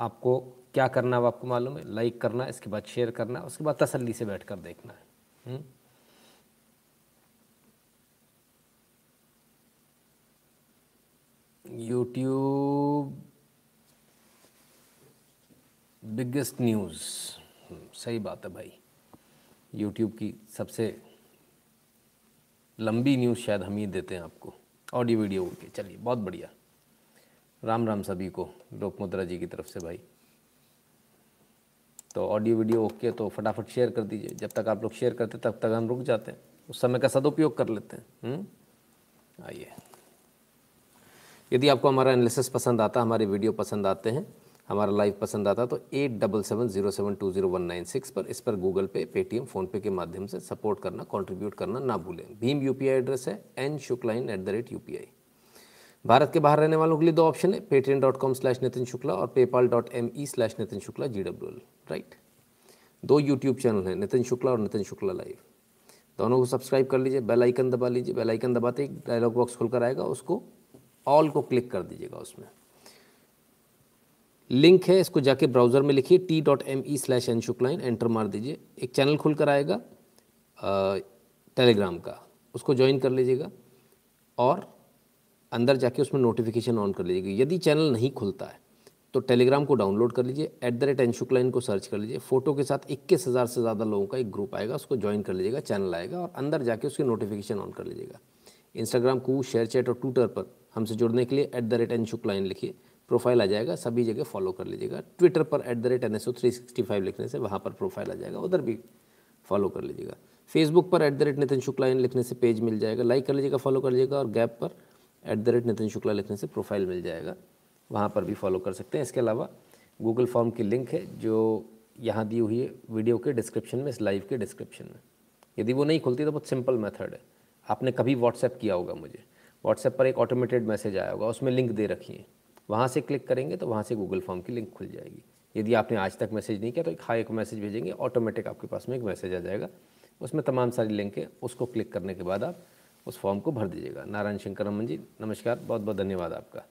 आपको क्या करना है आपको मालूम है? लाइक करना है इसके बाद शेयर करना है उसके बाद तसल्ली से बैठ कर देखना है। यूट्यूब बिगेस्ट न्यूज़ सही बात है भाई। यूट्यूब की सबसे लंबी न्यूज़ शायद हम ही देते हैं आपको। ऑडियो वीडियो के। चलिए, बहुत बढ़िया। राम राम सभी को, लोक मुद्रा जी की तरफ़ से भाई। तो ऑडियो वीडियो ओके तो फटाफट शेयर कर दीजिए। जब तक आप लोग शेयर करते तब तक हम रुक जाते हैं। उस समय का सदुपयोग कर लेते हैं। हम्म? आइए। यदि आपको हमारा एनालिसिस पसंद आता, हमारे वीडियो पसंद आते हैं, हमारा लाइव पसंद आता तो at double seven zero seven two zero one nine six पर इस पर गूगल पे पेटीएम फ़ोनपे के माध्यम से सपोर्ट करना कंट्रीब्यूट करना ना भूलें। भीम यूपीआई एड्रेस है N Shuklain at the rate U Bharat के बाहर रहने वालों के लिए दो ऑप्शन है Paytm dot com slash Nitin Shukla और PayPal dot M E slash Nitin Shukla G W L right दो यूट्यूब चैनल हैं नितिन शुक्ला और नितिन शुक्ला लाइव दोनों को सब्सक्राइब कर लीजिए बेल आइकन दबा लीजिए बेल आइकन दबाते एक डायलॉग बॉक्स खुलकर आएगा, उसको ऑल को क्लिक कर दीजिएगा उसमें। लिंक है, इसको जाके ब्राउज़र में लिखिए T dot M E slash N Shuklain enter मार दीजिए। एक चैनल खुल कर आएगा टेलीग्राम का, उसको ज्वाइन कर लीजिएगा और अंदर जाके उसमें नोटिफिकेशन ऑन कर लीजिएगा। यदि चैनल नहीं खुलता है तो टेलीग्राम को डाउनलोड कर लीजिए at the rate N Shuklain को सर्च कर लीजिए। फ़ोटो के साथ इक्कीस हज़ार से ज़्यादा लोगों का एक ग्रुप आएगा, उसको ज्वाइन कर लीजिएगा चैनल आएगा और अंदर जाके उसकी नोटिफिकेशन ऑन कर लीजिएगा। इंस्टाग्राम को शेयर चैट और ट्विटर पर हमसे जुड़ने के लिए at the rate N Shuklain लिखिए। प्रोफ़ाइल आ जाएगा, सभी जगह फॉलो कर लीजिएगा। ट्विटर पर at the rate N S O three sixty five लिखने से वहाँ पर प्रोफ़ाइल आ जाएगा, उधर भी फॉलो कर लीजिएगा। फेसबुक पर at the rate Nitin Shukla लिखने से पेज मिल जाएगा। लाइक कर लीजिएगा फॉलो कर लीजिएगा और गैप पर at the rate Nitin Shukla लिखने से प्रोफ़ाइल मिल जाएगा। वहाँ पर भी फॉलो कर सकते हैं। इसके अलावा गूगल फॉर्म की लिंक है जो यहाँ दी हुई है वीडियो के डिस्क्रिप्शन में, इस लाइव के डिस्क्रिप्शन में। यदि वो नहीं खुलती तो बहुत सिंपल मेथड है। आपने कभी व्हाट्सएप किया होगा मुझे। व्हाट्सएप पर एक ऑटोमेटेड मैसेज आया होगा, उसमें लिंक दे रखी है। वहाँ से क्लिक करेंगे तो वहाँ से गूगल फॉर्म की लिंक खुल जाएगी। यदि आपने आज तक मैसेज नहीं किया तो एक हाई एक मैसेज भेजेंगे ऑटोमेटिक आपके पास में एक मैसेज आ जाएगा। उसमें तमाम सारी लिंक है, उसको क्लिक करने के बाद आप उस फॉर्म को भर दीजिएगा। नारायण शंकर रमन जी, नमस्कार बहुत बहुत धन्यवाद आपका।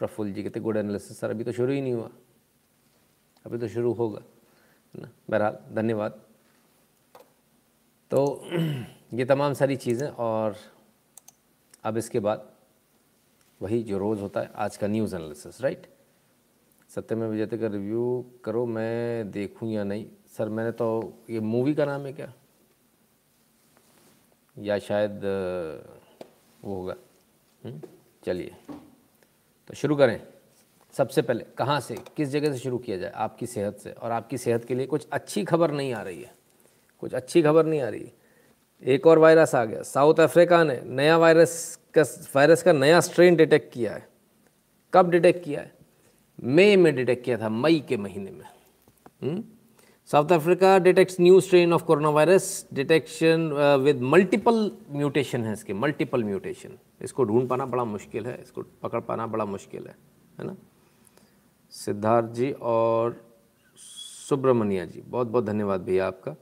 प्रफुल्ल जी कहते गुड एनालिसिस सर अभी तो शुरू ही नहीं हुआ। अभी तो शुरू होगा, है ना? बहरहाल, धन्यवाद। तो ये तमाम सारी चीज़ें और अब इसके बाद वही जो रोज़ होता है, आज का न्यूज़ एनालिसिस राइट सत्य में विजेते का रिव्यू करो, मैं देखूँ या नहीं? सर मैंने तो ये मूवी का नाम है क्या? या शायद वो होगा। हम्म, चलिए। तो शुरू करें। सबसे पहले कहाँ से किस जगह से शुरू किया जाए? आपकी सेहत से। और आपकी सेहत के लिए कुछ अच्छी खबर नहीं आ रही है। कुछ अच्छी खबर नहीं आ रही। एक और वायरस आ गया। साउथ अफ्रीका ने नया वायरस का वायरस का नया स्ट्रेन डिटेक्ट किया है। कब डिटेक्ट किया है? मई में डिटेक्ट किया था मई के महीने में। South Africa detects new strain of corona virus detection with multiple mutation है इसके मल्टीपल म्यूटेशन इसको ढूंढ पाना बड़ा मुश्किल है, इसको पकड़ पाना बड़ा मुश्किल है है ना? सिद्धार्थ जी और सुब्रमण्या जी बहुत बहुत धन्यवाद भैया आपका।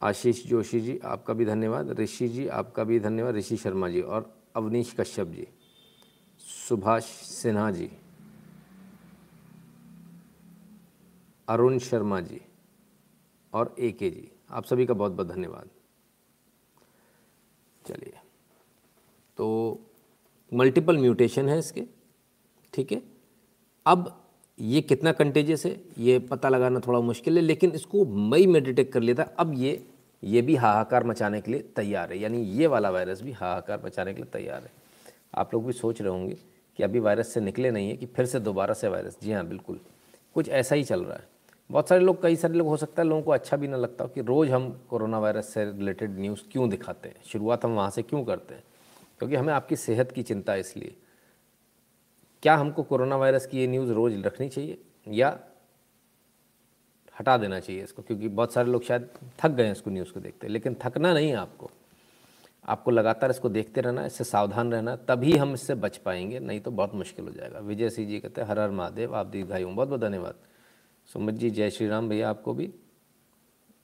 आशीष जोशी जी, आपका भी धन्यवाद। ऋषि जी, आपका भी धन्यवाद। ऋषि शर्मा जी और अवनीश कश्यप जी। सुभाष सिन्हा जी। अरुण शर्मा जी। और ए के जी आप सभी का बहुत बहुत धन्यवाद। चलिए। तो मल्टीपल म्यूटेशन है इसके, ठीक है? अब ये कितना कंटेजियस है, ये पता लगाना थोड़ा मुश्किल है, लेकिन इसको मई में डिटेक्ट कर लिया था, अब ये ये भी हाहाकार मचाने के लिए तैयार है। यानी ये वाला वायरस भी हाहाकार मचाने के लिए तैयार है। आप लोग भी सोच रहे होंगे कि अभी वायरस से निकले नहीं है कि फिर से दोबारा से वायरस जी हाँ बिल्कुल। कुछ ऐसा ही चल रहा है। बहुत सारे लोग, कई सारे लोग, हो सकता है लोगों को अच्छा भी ना लगता हो कि रोज़ हम कोरोना वायरस से रिलेटेड न्यूज़ क्यों दिखाते हैं? शुरुआत हम वहाँ से क्यों करते हैं? क्योंकि हमें आपकी सेहत की चिंता इसलिए। क्या हमको कोरोना वायरस की ये न्यूज़ रोज़ रखनी चाहिए? या हटा देना चाहिए इसको? क्योंकि बहुत सारे लोग शायद थक गए हैं इसको न्यूज़ को देखते। लेकिन थकना नहीं है आपको। आपको लगातार इसको देखते रहना, इससे सावधान रहना, तभी हम इससे बच पाएँगे, नहीं तो बहुत मुश्किल हो जाएगा। विजय सिंह जी कहते हैं, हर हर महादेव, आप दीर्घायु बहुत बहुत धन्यवाद। सुमित जी जय श्री राम भैया आपको भी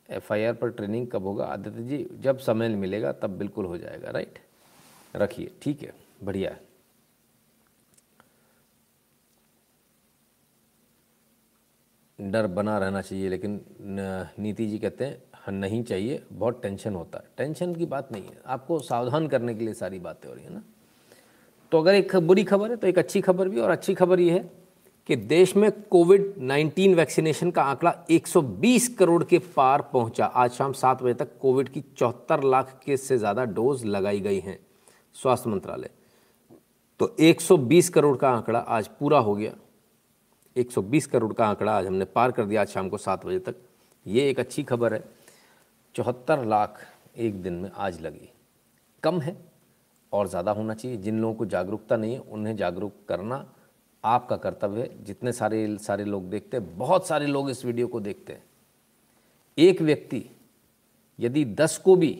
एफआईआर पर ट्रेनिंग कब होगा? आदित्य जी जब समय मिलेगा तब बिल्कुल हो जाएगा राइट? रखिए ठीक है बढ़िया है। डर बना रहना चाहिए लेकिन नीति जी कहते हैं हाँ, नहीं चाहिए बहुत टेंशन होता है। टेंशन की बात नहीं है आपको सावधान करने के लिए सारी बातें हो रही है ना? तो अगर एक बुरी खबर है तो एक अच्छी खबर भी और अच्छी खबर ये है कि देश में कोविड 19 वैक्सीनेशन का आंकड़ा 120 करोड़ के पार पहुँचा। आज शाम सात बजे तक कोविड की चौहत्तर लाख के से ज़्यादा डोज लगाई गई हैं, स्वास्थ्य मंत्रालय। तो 120 करोड़ का आंकड़ा आज पूरा हो गया। 120 करोड़ का आंकड़ा आज हमने पार कर दिया आज शाम को सात बजे तक। ये एक अच्छी खबर है। चौहत्तर लाख एक दिन में आज लगी। कम है और ज़्यादा होना चाहिए। जिन लोगों को जागरूकता नहीं है, उन्हें जागरूक करना आपका कर्तव्य है। जितने सारे सारे लोग देखते हैं, बहुत सारे लोग इस वीडियो को देखते हैं। एक व्यक्ति यदि दस को भी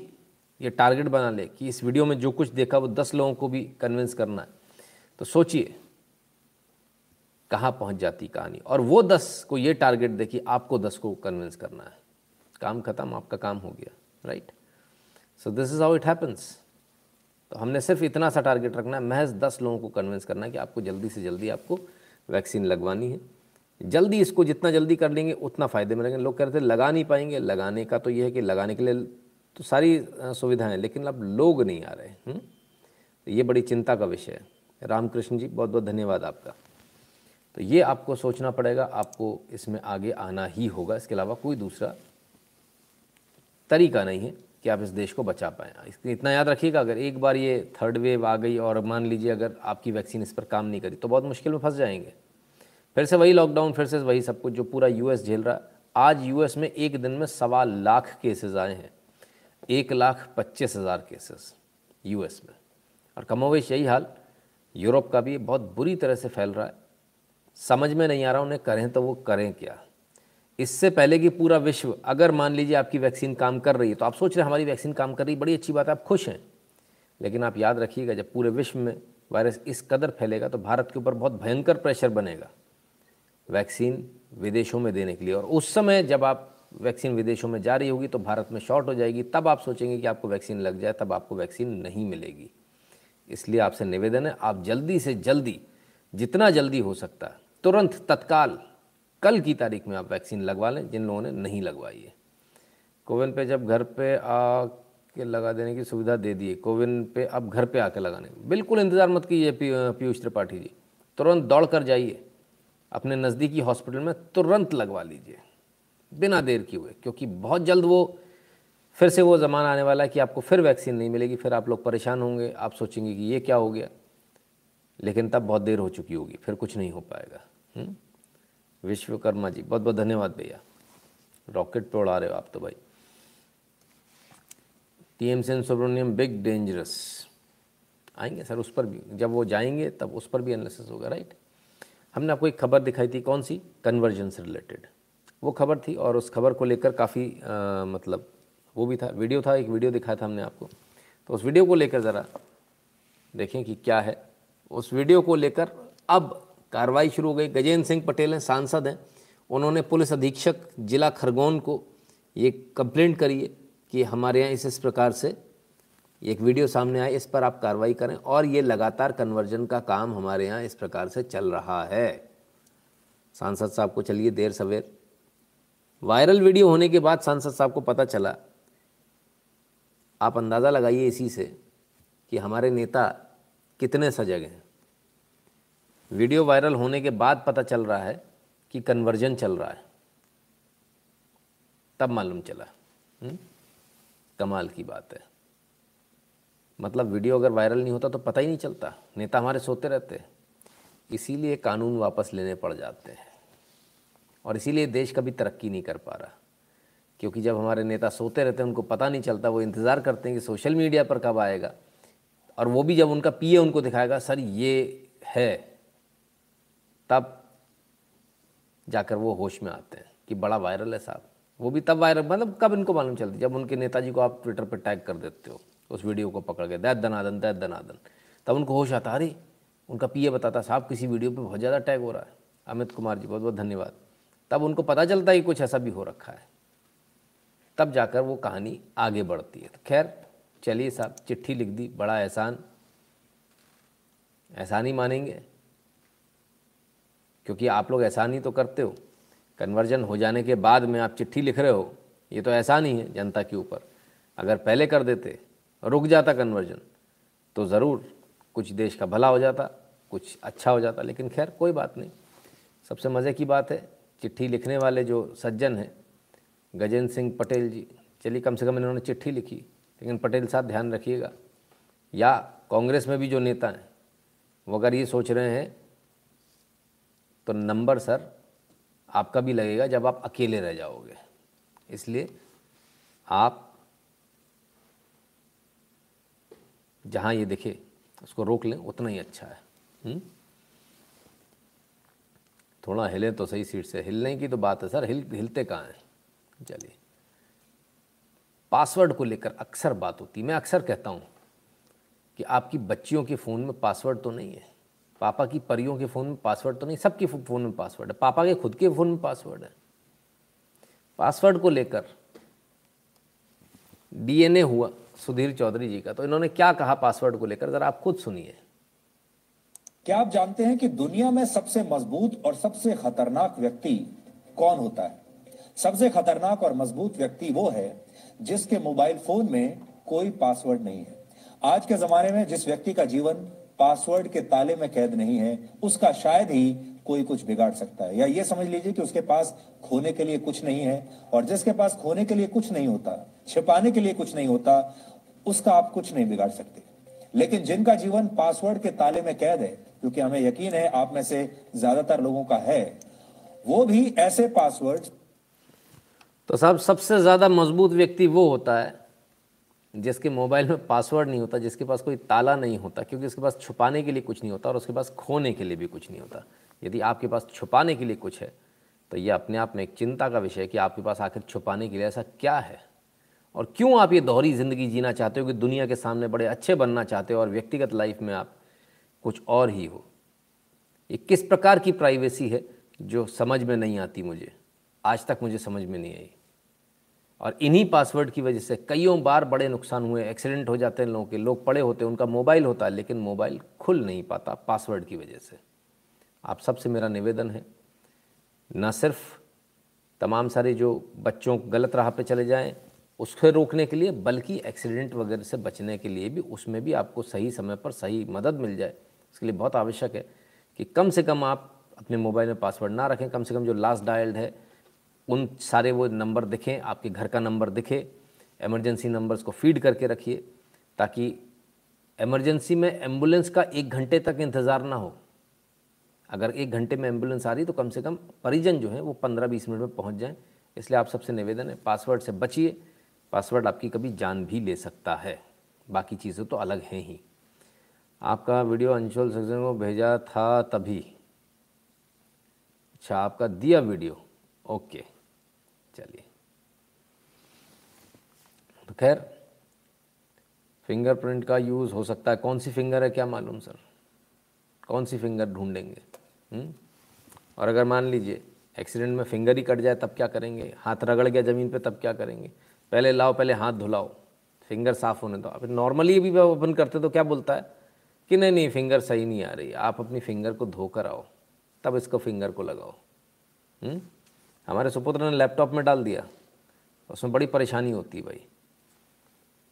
ये टारगेट बना ले कि इस वीडियो में जो कुछ देखा, वो दस लोगों को भी कन्विंस करना है तो सोचिए कहाँ पहुँच जाती कहानी। और वो दस को ये टारगेट देखिए, आपको दस को कन्विंस करना है। काम ख़त्म, आपका काम हो गया right so this is how it happens तो हमने सिर्फ़ इतना सा टारगेट रखना है, महज दस लोगों को कन्विंस करना है कि आपको जल्दी से जल्दी आपको वैक्सीन लगवानी है। जल्दी इसको जितना जल्दी कर लेंगे, उतना फ़ायदे में लोग कह रहे थे, लगा नहीं पाएँगे। लगाने का तो ये है कि लगाने के लिए तो सारी सुविधाएँ, लेकिन अब लोग नहीं आ रहे हैं तो ये बड़ी चिंता का विषय है। रामकृष्ण जी बहुत बहुत धन्यवाद आपका। तो ये आपको सोचना पड़ेगा, आपको इसमें आगे आना ही होगा। इसके अलावा कोई दूसरा तरीका नहीं है। कि आप इस देश को बचा पाएँ। इतना याद रखिएगा, अगर एक बार ये थर्ड वेव आ गई और मान लीजिए अगर आपकी वैक्सीन इस पर काम नहीं करी तो बहुत मुश्किल में फंस जाएँगे। फिर से वही लॉकडाउन फिर से वही सब कुछ जो पूरा यूएस झेल रहा। आज यूएस में एक दिन में सवा लाख केसेस आए हैं। एक लाख पच्चीस हज़ार केसेस यूएस में। और कमोवेश यही हाल, यूरोप का भी बहुत बुरी तरह से फैल रहा है। समझ में नहीं आ रहा उन्हें करें तो वो करें क्या? इससे पहले कि पूरा विश्व, अगर मान लीजिए आपकी वैक्सीन काम कर रही है तो आप सोच रहे हमारी वैक्सीन काम कर रही है, बड़ी अच्छी बात है, आप खुश हैं। लेकिन आप याद रखिएगा, जब पूरे विश्व में वायरस इस कदर फैलेगा तो भारत के ऊपर बहुत भयंकर प्रेशर बनेगा वैक्सीन विदेशों में देने के लिए। और उस समय जब आप वैक्सीन विदेशों में जा रही होगी तो भारत में शॉर्ट हो जाएगी, तब आप सोचेंगे कि आपको वैक्सीन लग जाए, तब आपको वैक्सीन नहीं मिलेगी। इसलिए आपसे निवेदन है, आप जल्दी से जल्दी, जितना जल्दी हो सकता है, तुरंत, तत्काल कल की तारीख में आप वैक्सीन लगवा लें, जिन लोगों ने नहीं लगवाई है। कोविन पे जब घर पे आ के लगा देने की सुविधा दे दी, कोविन पे अब घर पे आके लगाने। बिल्कुल इंतज़ार मत कीजिए पीयूष त्रिपाठी जी। तुरंत दौड़ कर जाइए। अपने नज़दीकी हॉस्पिटल में तुरंत लगवा लीजिए, बिना देर किए हुए, क्योंकि बहुत जल्द वो फिर से वो ज़माना आने वाला है कि आपको फिर वैक्सीन नहीं मिलेगी, फिर आप लोग परेशान होंगे, आप सोचेंगे कि ये क्या हो गया। लेकिन तब बहुत देर हो चुकी होगी, फिर कुछ नहीं हो पाएगा। हुँ? विश्वकर्मा जी, बहुत बहुत धन्यवाद भैया। रॉकेट पे उड़ा रहे हो आप तो भाई। T M Sen Subramaniam big dangerous. आएँगे सर, उस पर भी। जब वो जाएँगे, तब उस पर भी एनालिसिस होगा राइट हमने आपको एक खबर दिखाई थी, कौन सी? कन्वर्जन से रिलेटेड वो खबर थी और उस खबर को लेकर काफ़ी मतलब वो भी था, वीडियो था, एक वीडियो दिखाया था हमने आपको। तो उस वीडियो को लेकर ज़रा देखें कि क्या है। उस वीडियो को लेकर अब कार्रवाई शुरू हो गई। गजेंद्र सिंह पटेल हैं, सांसद हैं। उन्होंने पुलिस अधीक्षक जिला खरगोन को ये कंप्लेंट करिए कि हमारे यहाँ इस इस प्रकार से एक वीडियो सामने आए, इस पर आप कार्रवाई करें और ये लगातार कन्वर्जन का काम हमारे यहाँ इस प्रकार से चल रहा है। सांसद साहब को चलिए देर सवेर। वायरल वीडियो होने के बाद सांसद साहब को पता चला। आप अंदाज़ा लगाइए इसी से कि हमारे नेता कितने सजग हैं। वीडियो वायरल होने के बाद पता चल रहा है कि कन्वर्जन चल रहा है। तब मालूम चला। हुँ? हम्म? कमाल की बात है। मतलब वीडियो अगर वायरल नहीं होता तो पता ही नहीं चलता। नेता हमारे सोते रहते हैं। इसीलिए कानून वापस लेने पड़ जाते हैं। और इसीलिए देश कभी तरक्की नहीं कर पा रहा। क्योंकि जब हमारे नेता सोते रहते हैं, उनको पता नहीं चलता, वो इंतज़ार करते हैं कि सोशल मीडिया पर कब आएगा। और वो भी जब उनका पीए उनको दिखाएगा, सर, ये है। तब जाकर वो होश में आते हैं कि बड़ा वायरल है साहब। वो भी तब वायरल मतलब कब इनको मालूम चलती? जब उनके नेताजी को आप ट्विटर पर टैग कर देते हो, उस वीडियो को पकड़ के, दैत दनादन दैत दनादन। तब उनको होश आता, अरे, उनका पीए बताता, साहब, किसी वीडियो पे बहुत ज़्यादा टैग हो रहा है। अमित कुमार जी बहुत बहुत धन्यवाद। तब उनको पता चलता है कि कुछ ऐसा भी हो रखा है। तब जाकर वो कहानी आगे बढ़ती है। तो खैर, चलिए साहब, चिट्ठी लिख दी, बड़ा एहसान। एहसान ही मानेंगे। क्योंकि आप लोग ऐसा ही तो करते हो। कन्वर्जन हो जाने के बाद में आप चिट्ठी लिख रहे हो, ये तो ऐसा नहीं है जनता के ऊपर। अगर पहले कर देते, रुक जाता कन्वर्जन तो ज़रूर कुछ देश का भला हो जाता, कुछ अच्छा हो जाता, लेकिन खैर कोई बात नहीं। सबसे मज़े की बात है, चिट्ठी लिखने वाले जो सज्जन हैं, गजेंद्र सिंह पटेल जी, चलिए कम से कम इन्होंने चिट्ठी लिखी, लेकिन पटेल साहब ध्यान रखिएगा। या कांग्रेस में भी जो नेता हैं, वो अगर ये सोच रहे हैं तो नंबर सर, आपका भी लगेगा जब आप अकेले रह जाओगे। इसलिए आप जहाँ ये दिखे, उसको रोक लें, उतना ही अच्छा है। हुँ? हम्म? थोड़ा हिले तो सही सीट से। हिलने की तो बात है सर, हिल, हिलते कहाँ हैं? चलिए। पासवर्ड को लेकर अक्सर बात होती मैं अक्सर कहता हूँ कि आपकी बच्चियों के फ़ोन में पासवर्ड तो नहीं है। पापा की परियों के फ़ोन में पासवर्ड तो नहीं, सबके फ़ोन में पासवर्ड है। पापा के खुद के फ़ोन में पासवर्ड है। पासवर्ड को लेकर डीएनए हुआ सुधीर चौधरी जी का तो इन्होंने क्या कहा पासवर्ड को लेकर? जरा आप खुद सुनिए। क्या आप जानते हैं कि दुनिया में सबसे मज़बूत और सबसे खतरनाक व्यक्ति कौन होता है? सबसे खतरनाक और मज़बूत व्यक्ति वो है जिसके मोबाइल फ़ोन में कोई पासवर्ड नहीं है। आज के जमाने में जिस व्यक्ति का जीवन पासवर्ड के ताले में कैद नहीं है, उसका शायद ही कोई कुछ बिगाड़ सकता है। या ये समझ लीजिए कि उसके पास खोने के लिए कुछ नहीं है, और जिसके पास खोने के लिए कुछ नहीं होता, छिपाने के लिए कुछ नहीं होता, उसका आप कुछ नहीं बिगाड़ सकते। लेकिन जिनका जीवन पासवर्ड के ताले में कैद है, क्योंकि हमें यकीन है आप में से ज़्यादातर लोगों का है, वो भी ऐसे पासवर्ड तो साहब सबसे ज़्यादा मज़बूत व्यक्ति वो होता है जिसके मोबाइल में पासवर्ड नहीं होता, जिसके पास कोई ताला नहीं होता, क्योंकि उसके पास छुपाने के लिए कुछ नहीं होता और उसके पास खोने के लिए भी कुछ नहीं होता। यदि आपके पास छुपाने के लिए कुछ है तो ये अपने आप में एक चिंता का विषय है कि आपके पास आखिर छुपाने के लिए ऐसा क्या है? और क्यों आप ये दोहरी ज़िंदगी जीना चाहते हो कि दुनिया के सामने बड़े अच्छे बनना चाहते हो और व्यक्तिगत लाइफ में आप कुछ और ही हो? ये किस प्रकार की प्राइवेसी है जो समझ में नहीं आती मुझे? आज तक मुझे समझ में नहीं आई। और इन्हीं पासवर्ड की वजह से कईयों बार बड़े नुकसान हुए एक्सीडेंट हो जाते हैं लोगों के, लोग पड़े होते हैं, उनका मोबाइल होता है, लेकिन मोबाइल खुल नहीं पाता पासवर्ड की वजह से। आप सबसे मेरा निवेदन है, न सिर्फ़ तमाम सारे जो बच्चों गलत राह पे चले जाएँ, उसको रोकने के लिए, बल्कि एक्सीडेंट वगैरह से बचने के लिए भी, उसमें भी आपको सही समय पर सही मदद मिल जाए। इसके लिए बहुत आवश्यक है कि कम से कम आप अपने मोबाइल में पासवर्ड ना रखें। कम से कम जो लास्ट डायल्ड है उन सारे वो नंबर दिखें, आपके घर का नंबर दिखे एमरजेंसी नंबर्स को फ़ीड करके रखिए, ताकि एमरजेंसी में एंबुलेंस का एक घंटे तक इंतज़ार ना हो। अगर एक घंटे में एंबुलेंस आ रही तो कम से कम परिजन जो है, वो पंद्रह बीस मिनट में पहुँच जाएँ। इसलिए आप सबसे निवेदन है पासवर्ड से बचिए। पासवर्ड आपकी कभी जान भी ले सकता है। बाकी चीज़ें तो अलग हैं ही। आपका वीडियो अंशुल सक्सेन को भेजा था तभी। अच्छा आपका दिया वीडियो। ओके, चलिए। तो खैर फिंगरप्रिंट का यूज़ हो सकता है। कौन सी फिंगर है क्या मालूम सर कौन सी फिंगर ढूंढेंगे? हम्म? और अगर मान लीजिए एक्सीडेंट में फिंगर ही कट जाए, तब क्या करेंगे? हाथ रगड़ गया ज़मीन पे, तब क्या करेंगे? पहले लाओ, पहले हाथ धुलाओ। फिंगर साफ़ होने दो। फिर नॉर्मली भी ओपन करते तो क्या बोलता है? कि नहीं नहीं फिंगर सही नहीं आ रही। आप अपनी फिंगर को धोकर आओ। तब इसको फिंगर को लगाओ। हुँ? हमारे सुपुत्र ने लैपटॉप में डाल दिया। उसमें बड़ी परेशानी होती है भाई।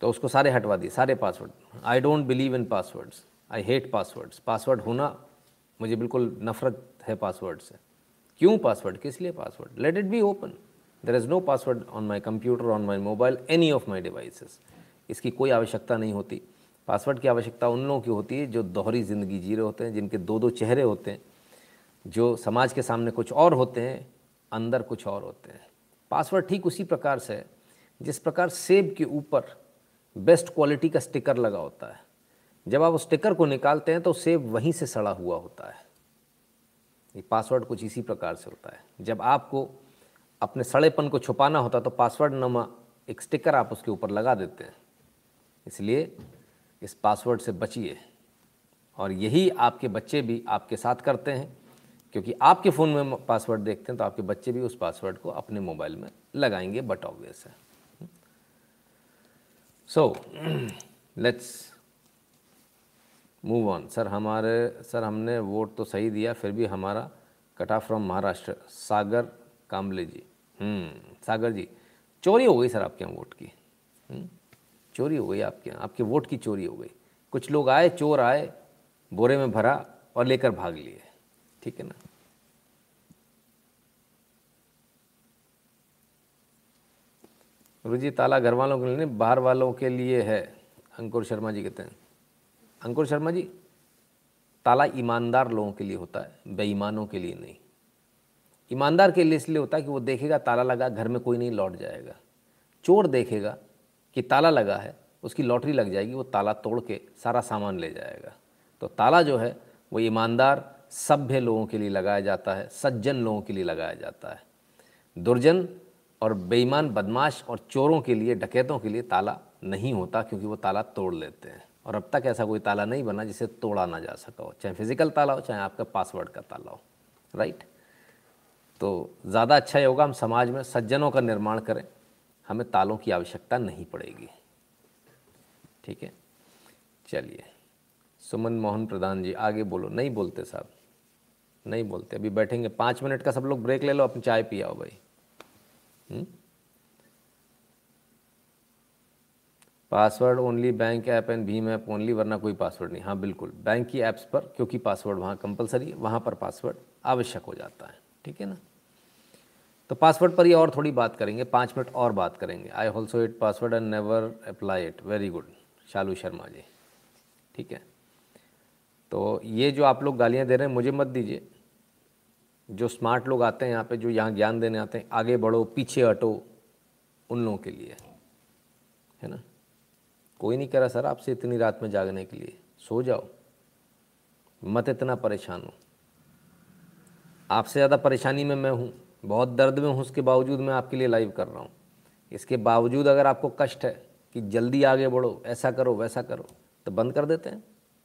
तो उसको सारे हटवा दिए, सारे password I don't believe in passwords I hate passwords password होना मुझे बिल्कुल नफरत है पासवर्ड से। क्यों पासवर्ड किस लिए password let it be open there is no password on my computer on my mobile any of my devices इसकी कोई आवश्यकता नहीं होती। पासवर्ड की आवश्यकता उन लोगों की होती है जो दोहरी ज़िंदगी जी रहे होते हैं, जिनके दो दो चेहरे होते हैं, जो समाज के सामने कुछ और होते हैं अंदर कुछ और होते हैं। पासवर्ड ठीक उसी प्रकार से है, जिस प्रकार सेब के ऊपर बेस्ट क्वालिटी का स्टिकर लगा होता है। जब आप उस स्टिकर को निकालते हैं तो सेब वहीं से सड़ा हुआ होता है। ये पासवर्ड कुछ इसी प्रकार से होता है। जब आपको अपने सड़ेपन को छुपाना होता तो पासवर्ड नमा एक स्टिकर आप उसके ऊपर लगा देते हैं। इसलिए इस पासवर्ड से बचिए। और यही आपके बच्चे भी आपके साथ करते हैं। क्योंकि आपके फ़ोन में पासवर्ड देखते हैं तो आपके बच्चे भी उस पासवर्ड को अपने मोबाइल में लगाएँगे बट ऑब्वियस है। So let's move on sir हमारे सर हमने वोट तो सही दिया फिर भी हमारा कटा फ्रॉम महाराष्ट्र। सागर कामले जी। हम्म सागर जी चोरी हो गई सर आपके यहाँ वोट की। हम्म, चोरी हो गई आपके यहाँ। आपके वोट की चोरी हो गई। कुछ लोग आए चोर आए बोरे में भरा और लेकर भाग लिए। ठीक है ना? रुचि ताला घर वालों के लिए नहीं, बाहर वालों के लिए है, अंकुर शर्मा जी कहते हैं। अंकुर शर्मा जी, ताला ईमानदार लोगों के लिए होता है, बेईमानों के लिए नहीं। ईमानदार के लिए इसलिए होता है कि वो देखेगा, ताला लगा, घर में कोई नहीं लौट जाएगा। चोर देखेगा कि ताला लगा है, उसकी लॉटरी लग जाएगी, वो ताला तोड़ के सारा सामान ले जाएगा। तो ताला जो है, वो ईमानदार सभ्य लोगों के लिए लगाया जाता है, सज्जन लोगों के लिए लगाया जाता है। दुर्जन और बेईमान, बदमाश और चोरों के लिए, डकैतों के लिए ताला नहीं होता क्योंकि वो ताला तोड़ लेते हैं। और अब तक ऐसा कोई ताला नहीं बना जिसे तोड़ा ना जा सका हो, चाहे फ़िज़िकल ताला हो, चाहे आपका पासवर्ड का ताला हो राइट तो ज़्यादा अच्छा ये होगा, हम समाज में सज्जनों का निर्माण करें, हमें तालों की आवश्यकता नहीं पड़ेगी। ठीक है? चलिए। सुमन मोहन प्रधान जी, आगे बोलो। नहीं बोलते साहब। नहीं बोलते। अभी बैठेंगे, पाँच मिनट का सब लोग ब्रेक ले लो, अपनी चाय पियाओ भाई। Password only bank app and Bhim app only वरना कोई पासवर्ड नहीं। हाँ बिल्कुल। बैंक की ऐप्स पर, क्योंकि पासवर्ड वहाँ कंपलसरी है वहाँ पर पासवर्ड आवश्यक हो जाता है। ठीक है ना? तो पासवर्ड पर ही और थोड़ी बात करेंगे, पाँच मिनट और बात करेंगे। I also it password and never apply it very good Shalu Sharma ji. ठीक है? तो ये जो आप लोग गालियाँ दे रहे हैं, मुझे मत दीजिए। जो स्मार्ट लोग आते हैं यहाँ पे, जो यहाँ ज्ञान देने आते हैं, आगे बढ़ो, पीछे हटो उन लोगों के लिए, है ना? कोई नहीं कह रहा, सर, आपसे इतनी रात में जागने के लिए, सो जाओ। मत इतना परेशान हो। आपसे ज़्यादा परेशानी में मैं हूँ, बहुत दर्द में हूँ, उसके बावजूद मैं आपके लिए लाइव कर रहा हूँ। इसके बावजूद अगर आपको कष्ट है कि जल्दी आगे बढ़ो, ऐसा करो, वैसा करो तो बंद कर देते हैं।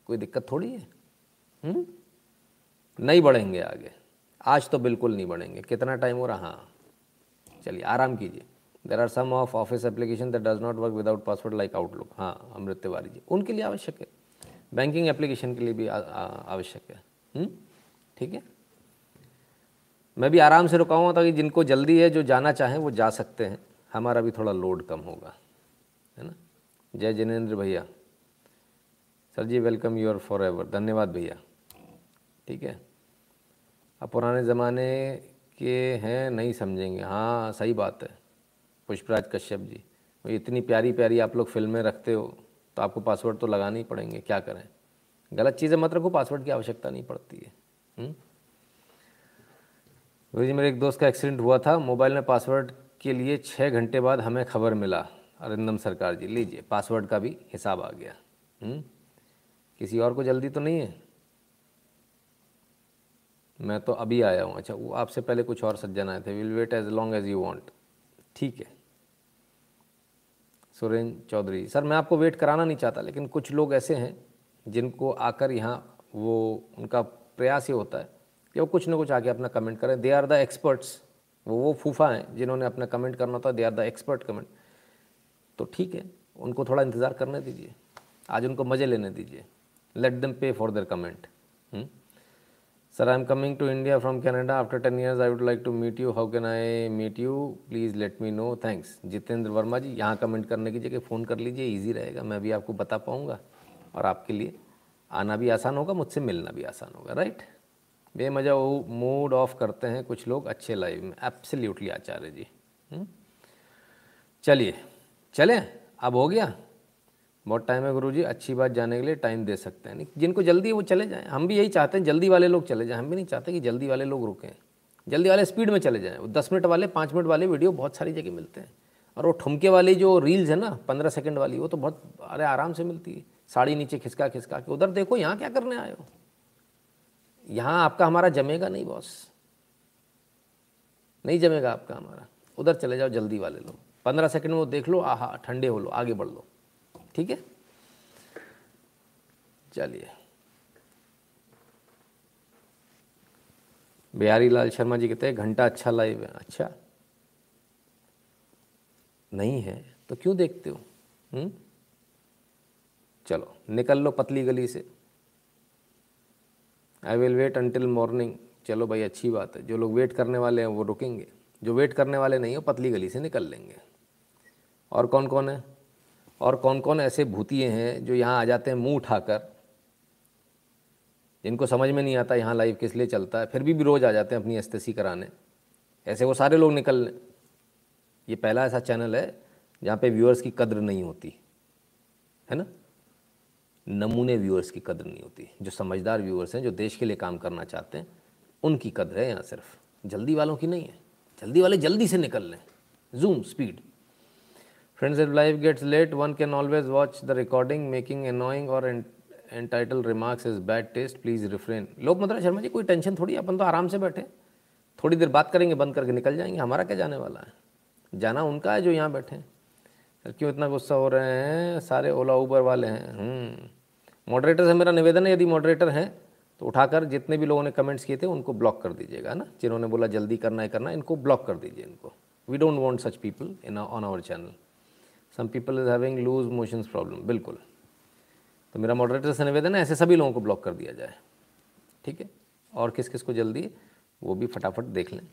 कोई दिक्कत थोड़ी है? हुँ? हम्म? नहीं बढ़ेंगे आगे। आज तो बिल्कुल नहीं बढ़ेंगे। कितना टाइम हो रहा? हाँ। चलिए, आराम कीजिए। There are some of office application that does not work without password like Outlook हाँ अमृत तिवारी जी। उनके लिए आवश्यक है। बैंकिंग एप्लीकेशन के लिए भी आवश्यक है। हम्म? ठीक है? मैं भी आराम से रुका हुआ ताकि जिनको जल्दी है, जो जाना चाहें, वो जा सकते हैं। हमारा भी थोड़ा लोड कम होगा। है ना? जय जिनेन्द्र भैया। Sir ji welcome your forever धन्यवाद भैया। ठीक है? अब पुराने ज़माने के हैं, नहीं समझेंगे। हाँ सही बात है। पुष्पराज कश्यप जी इतनी प्यारी प्यारी आप लोग फ़िल्में रखते हो तो आपको पासवर्ड तो लगाने ही पड़ेंगे, क्या करें? गलत चीज़ें मत रखो पासवर्ड की आवश्यकता नहीं पड़ती है। हम्म? जी, मेरे एक दोस्त का एक्सीडेंट हुआ था मोबाइल में पासवर्ड के लिए छः घंटे बाद हमें खबर मिला, अरिंदम सरकार जी। लीजिए पासवर्ड का भी हिसाब आ गया। हुँ? हम्म? किसी और को जल्दी तो नहीं है? मैं तो अभी आया हूँ। अच्छा वो आपसे पहले कुछ और सज्जन आए थे। Will wait as long as you want ठीक है। सुरेंद्र चौधरी, सर, मैं आपको वेट कराना नहीं चाहता, लेकिन कुछ लोग ऐसे हैं जिनको आकर यहाँ वो, उनका प्रयास ही होता है कि वो कुछ ना कुछ आके अपना कमेंट करें। दे आर द एक्सपर्ट्स वो वो फूफा हैं जिन्होंने अपना कमेंट करना होता है। They are the expert comment तो ठीक है, उनको थोड़ा इंतज़ार करने दीजिए। आज उनको मज़े लेने दीजिए। Let them pay for their comment sir I am coming to India from Canada after ten years I would like to meet you how can I meet you please let me know thanks Jitendra Verma ji यहाँ comment करने की जगह phone कर लीजिए easy रहेगा मैं भी आपको बता पाऊँगा और आपके लिए आना भी आसान होगा मुझसे मिलना भी आसान होगा राइट बेमजा वो मूड ऑफ़ करते हैं कुछ लोग अच्छे लाइव में एब्सोल्युटली आचार्य जी? चलिए चलें अब हो गया बहुत टाइम है गुरु जी अच्छी बात जाने के लिए टाइम दे सकते हैं। जिनको जल्दी वो चले जाएँ, हम भी यही चाहते हैं, जल्दी वाले लोग चले जाएँ। हम भी नहीं चाहते कि जल्दी वाले लोग रुकें। जल्दी वाले स्पीड में चले जाएँ। दस मिनट वाले, पाँच मिनट वाले वीडियो बहुत सारी जगह मिलते हैं। और वो ठुमके वाली जो रील्स है ना, पंद्रह सेकंड वाली, वो तो बहुत, अरे आराम से मिलती है। साड़ी नीचे खिसका खिसका के, उधर देखो, यहाँ क्या करने आए हो? यहाँ आपका हमारा जमेगा नहीं बॉस नहीं जमेगा आपका हमारा। उधर चले जाओ जल्दी वाले लोग। पंद्रह सेकंड में वो देख लो, आहा, ठंडे हो लो, आगे बढ़ लो। ठीक है? चलिए। बिहारी लाल शर्मा जी कहते हैं, घंटा अच्छा लाइव है। अच्छा। नहीं है तो क्यों देखते हो? हम्म? चलो, निकल लो पतली गली से। I will wait until morning चलो भाई, अच्छी बात है। जो लोग वेट करने वाले हैं, वो रुकेंगे। जो वेट करने वाले नहीं हो पतली गली से निकल लेंगे। और कौन कौन है? और कौन कौन ऐसे भूतिए हैं जो यहाँ आ जाते हैं मुँह उठाकर जिनको समझ में नहीं आता यहाँ लाइव किस लिए चलता है फिर भी, भी रोज़ आ जाते हैं अपनी एस्तेसी कराने। ऐसे वो सारे लोग निकल लें। ये पहला ऐसा चैनल है जहाँ पे व्यूअर्स की कद्र नहीं होती है ना? नमूने व्यूअर्स की कद्र नहीं होती। जो समझदार व्यूअर्स हैं जो देश के लिए काम करना चाहते हैं उनकी कद्र है यहाँ सिर्फ़। जल्दी वालों की नहीं है। जल्दी वाले जल्दी से निकल लें। Zoom speed friends if life gets late one can always watch the recording making annoying or entitle remarks is bad taste please refrain लोग मतलब शर्मा जी, कोई टेंशन थोड़ी, अपन तो आराम से बैठे। थोड़ी देर बात करेंगे, बंद करके निकल जाएँगे। हमारा क्या जाने वाला है? जाना उनका है जो यहाँ बैठे हैं। क्यों इतना गुस्सा हो रहे हैं? सारे ओला ऊबर वाले हैं। मॉडरेटर हम्म। से मेरा निवेदन है, यदि मॉडरेटर हैं तो उठाकर जितने भी लोगों ने कमेंट्स किए थे, उनको ब्लॉक कर दीजिएगा ना? जिन्होंने बोला जल्दी करना है, करना इनको ब्लॉक कर दीजिए इनको। We don't want such people in on our channel some people is having loose motions problem बिल्कुल। तो मेरा मॉडरेटर से निवेदन है, ऐसे सभी लोगों को ब्लॉक कर दिया जाए। ठीक है? और किस किस को जल्दी? वो भी फटाफट देख लें।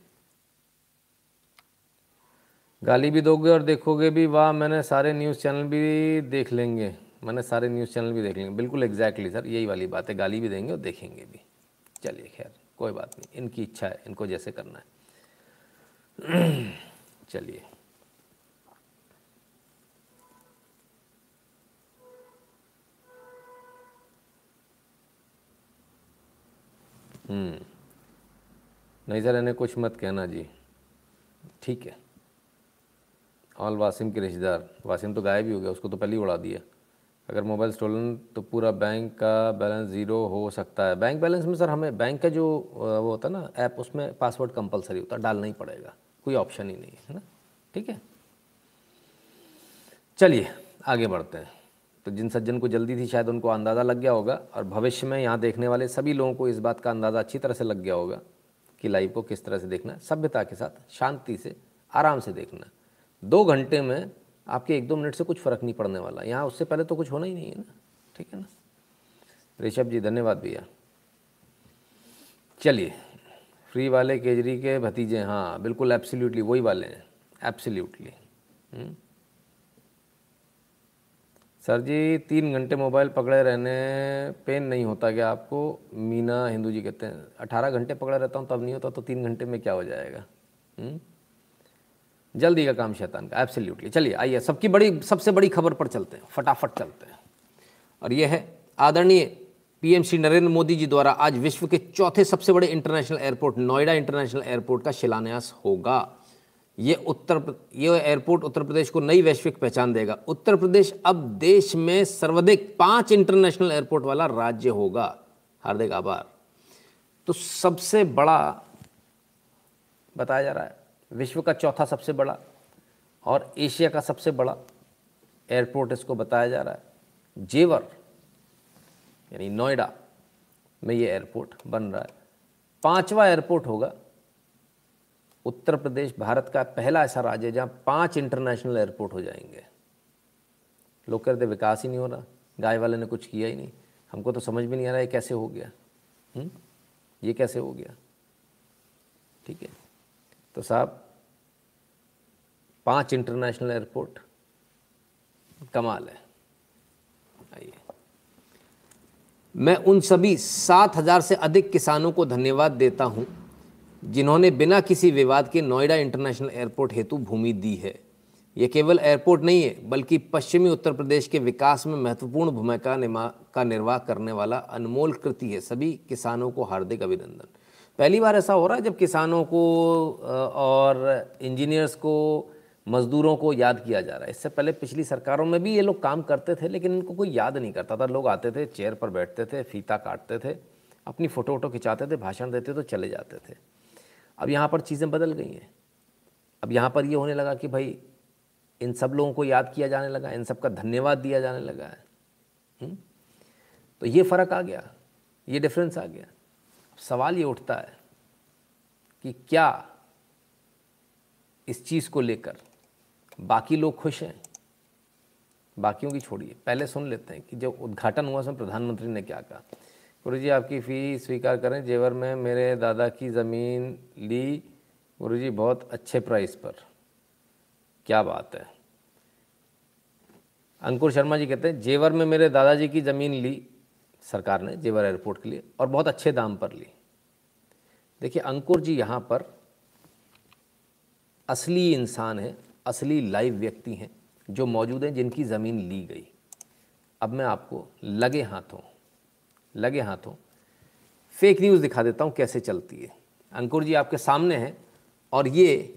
गाली भी दोगे और देखोगे भी, वाह, मैंने सारे न्यूज़ चैनल भी देख लेंगे। मैंने सारे न्यूज़ चैनल भी देख लेंगे। बिल्कुल एग्जैक्टली सर यही वाली बात है। गाली भी देंगे और देखेंगे भी। चलिए, खैर, कोई बात नहीं। इनकी इच्छा है, इनको जैसे करना है। चलिए। नहीं सर इन्हें कुछ मत कहना जी। ठीक है। ऑल वासिम के रिश्तेदार, वासिम तो गायब ही हो गया, उसको तो पहले ही उड़ा दिया। अगर मोबाइल स्टोलन तो पूरा बैंक का बैलेंस ज़ीरो हो सकता है। बैंक बैलेंस में सर हमें, बैंक का जो वो होता है ना, ऐप, उसमें पासवर्ड कंपलसरी होता है, डालना ही पड़ेगा। कोई ऑप्शन ही नहीं है ना। ठीक है? चलिए, आगे बढ़ते हैं। तो जिन सज्जन को जल्दी थी, शायद उनको अंदाज़ा लग गया होगा और भविष्य में यहाँ देखने वाले सभी लोगों को इस बात का अंदाज़ा अच्छी तरह से लग गया होगा कि लाइव को किस तरह से देखना, सभ्यता के साथ शांति से, आराम से देखना। दो घंटे में आपके एक दो मिनट से कुछ फ़र्क नहीं पड़ने वाला। यहाँ उससे पहले तो कुछ होना ही नहीं है ना, ठीक है ना? ऋषभ जी, धन्यवाद भैया। चलिए फ्री वाले केजरी के भतीजे हाँ बिल्कुल एब्सोल्युटली वही वाले हैं एब्सोल्युटली। सर जी, तीन घंटे मोबाइल पकड़े रहने पेन नहीं होता क्या आपको मीना हिंदू जी कहते हैं, अठारह घंटे पकड़े रहता हूँ, तब नहीं होता तो तीन घंटे में क्या हो जाएगा हुँ? हम्म? जल्दी का काम शैतान का एब्सोल्युटली चलिए, आइए, सबकी बड़ी, सबसे बड़ी खबर पर चलते हैं, फटाफट चलते हैं और यह है, आदरणीय पीएम श्री नरेंद्र मोदी जी द्वारा आज विश्व के चौथे सबसे बड़े international airport Noida international airport का शिलान्यास होगा ये उत्तर ये एयरपोर्ट उत्तर प्रदेश को नई वैश्विक पहचान देगा। उत्तर प्रदेश अब देश में सर्वाधिक पाँच इंटरनेशनल एयरपोर्ट वाला राज्य होगा। हार्दिक आभार। तो सबसे बड़ा बताया जा रहा है, विश्व का चौथा सबसे बड़ा और एशिया का सबसे बड़ा एयरपोर्ट इसको बताया जा रहा है। जेवर, यानी नोएडा में ये एयरपोर्ट बन रहा है। पांचवा एयरपोर्ट होगा उत्तर प्रदेश, भारत का पहला ऐसा राज्य है जहाँ पाँच इंटरनेशनल एयरपोर्ट हो जाएँगे। लोग कहते विकास ही नहीं हो रहा, गाय वाले ने कुछ किया ही नहीं। हमको तो समझ भी नहीं आ रहा ये कैसे हो गया। हुँ? हम्म? ये कैसे हो गया? ठीक है। तो साहब, पाँच इंटरनेशनल एयरपोर्ट, कमाल है। आइए। मैं उन सभी सात हज़ार से अधिक किसानों को धन्यवाद देता हूँ जिन्होंने बिना किसी विवाद के नोएडा इंटरनेशनल एयरपोर्ट हेतु भूमि दी है। यह केवल एयरपोर्ट नहीं है, बल्कि पश्चिमी उत्तर प्रदेश के विकास में महत्वपूर्ण भूमिका का निर्वाह करने वाला अनमोल कृति है। सभी किसानों को हार्दिक अभिनंदन। पहली बार ऐसा हो रहा है जब किसानों को और इंजीनियर्स को, मज़दूरों को याद किया जा रहा है। इससे पहले पिछली सरकारों में भी ये लोग काम करते थे, लेकिन इनको कोई याद नहीं करता था। लोग आते थे, चेयर पर बैठते थे, फीता काटते थे, अपनी फ़ोटो वोटो खिंचाते थे, भाषण देते तो चले जाते थे। अब यहाँ पर चीज़ें बदल गई हैं। अब यहाँ पर ये होने लगा कि भाई, इन सब लोगों को याद किया जाने लगा, इन सब का धन्यवाद दिया जाने लगा है। हुँ? तो ये फ़र्क आ गया, ये डिफरेंस आ गया। सवाल ये उठता है कि क्या इस चीज़ को लेकर बाकी लोग खुश हैं? बाकियों की छोड़िए, पहले सुन लेते हैं कि जब उद्घाटन हुआ, उसमें प्रधानमंत्री ने क्या कहा? गुरु जी आपकी फ़ी स्वीकार करें, जेवर में मेरे दादा की ज़मीन ली। गुरु जी बहुत अच्छे प्राइस पर। क्या बात है। अंकुर शर्मा जी कहते हैं, जेवर में मेरे दादाजी की ज़मीन ली। सरकार ने जेवर एयरपोर्ट के लिए और बहुत अच्छे दाम पर ली। देखिए, अंकुर जी यहाँ पर असली इंसान है, असली लाइव व्यक्ति हैं, जो मौजूद हैं, जिनकी ज़मीन ली गई। अब मैं आपको लगे हाथों लगे हाथों। फेक न्यूज़ दिखा देता हूँ कैसे चलती है। अंकुर जी आपके सामने हैं और ये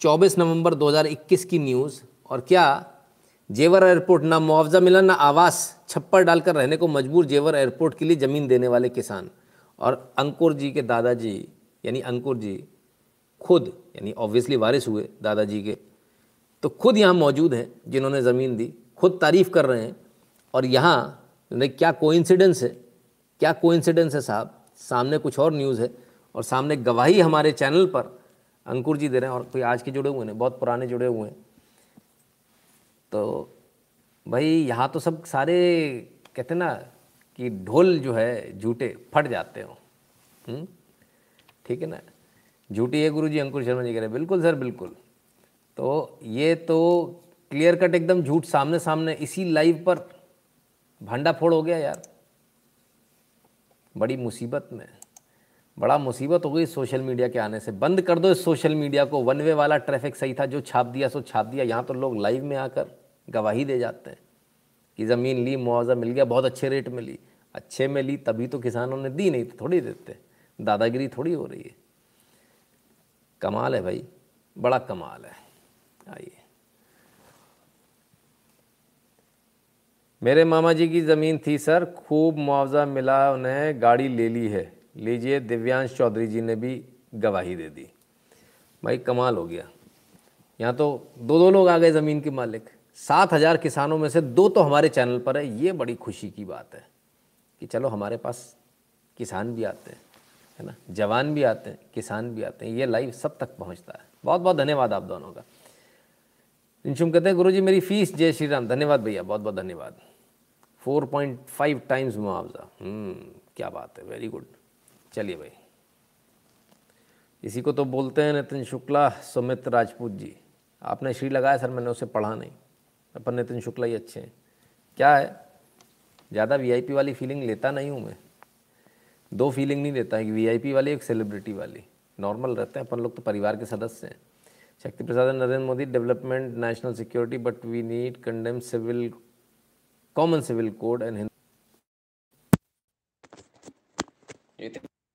24 नवंबर 2021 की न्यूज़ और क्या जेवर एयरपोर्ट ना मुआवजा मिला, ना आवास छप्पर डालकर रहने को मजबूर जेवर एयरपोर्ट के लिए ज़मीन देने वाले किसान। और अंकुर जी के दादाजी, यानी अंकुर जी खुद, यानी ऑब्वियसली वारिस हुए दादाजी के तो खुद यहाँ मौजूद हैं जिन्होंने ज़मीन दी, खुद तारीफ़ कर रहे हैं और यहाँ क्या कोइंसिडेंस है? क्या कोइंसिडेंस है साहब? सामने कुछ और न्यूज़ है और सामने गवाही हमारे चैनल पर अंकुर जी दे रहे हैं और कोई आज के जुड़े हुए हैं बहुत पुराने जुड़े हुए हैं। तो भाई यहाँ तो सब सारे कहते ना कि ढोल जो है झूठे, फट जाते हो। हम्म? ठीक है ना? झूठी है गुरु जी अंकुर शर्मा जी कह रहे हैं, बिल्कुल सर, बिल्कुल। तो ये तो क्लियर कट एकदम झूठ सामने सामने इसी लाइव पर भांडा फोड़ हो गया यार। बड़ी मुसीबत में। बड़ा मुसीबत हो गई सोशल मीडिया के आने से। बंद कर दो इस सोशल मीडिया को। वन वे वाला ट्रैफ़िक सही था, जो छाप दिया सो छाप दिया। यहाँ तो लोग लाइव में आकर गवाही दे जाते हैं कि ज़मीन ली, मुआवजा मिल गया, बहुत अच्छे रेट में ली। अच्छे में ली, तभी तो किसानों ने दी नहीं तो थोड़ी देते दादागिरी थोड़ी हो रही है। कमाल है भाई, बड़ा कमाल है। आइए। मेरे मामा जी की ज़मीन थी, सर। खूब मुआवजा मिला उन्हें, गाड़ी ले ली है। लीजिए, दिव्यांश चौधरी जी ने भी गवाही दे दी। भाई, कमाल हो गया। यहाँ तो दो दो लोग आ गए ज़मीन के मालिक। सात हज़ार किसानों में से दो तो हमारे चैनल पर है। ये बड़ी खुशी की बात है कि चलो, हमारे पास किसान भी आते हैं, है ना? जवान भी आते हैं, किसान भी आते हैं। ये लाइव सब तक पहुँचता है। बहुत बहुत धन्यवाद आप दोनों का। इंशुम कहते हैं गुरु जी मेरी फ़ीस जय श्री राम। धन्यवाद भैया बहुत बहुत धन्यवाद। फोर पॉइंट फाइव टाइम्स मुआवजा। क्या बात है वेरी गुड चलिए भाई। इसी को तो बोलते हैं नितिन शुक्ला, सुमित राजपूत जी। आपने श्री लगाया सर, मैंने उसे पढ़ा नहीं। अपन नितिन शुक्ला ही अच्छे हैं। क्या है? ज़्यादा वीआईपी वाली फीलिंग लेता नहीं हूँ मैं। दो फीलिंग नहीं देता है कि वीआईपी वाली, एक सेलिब्रिटी वाली। नॉर्मल रहते हैं, अपन लोग तो परिवार के सदस्य हैं। Shakti Prasad Narendra Modi development national security but we need condemn civil common civil code and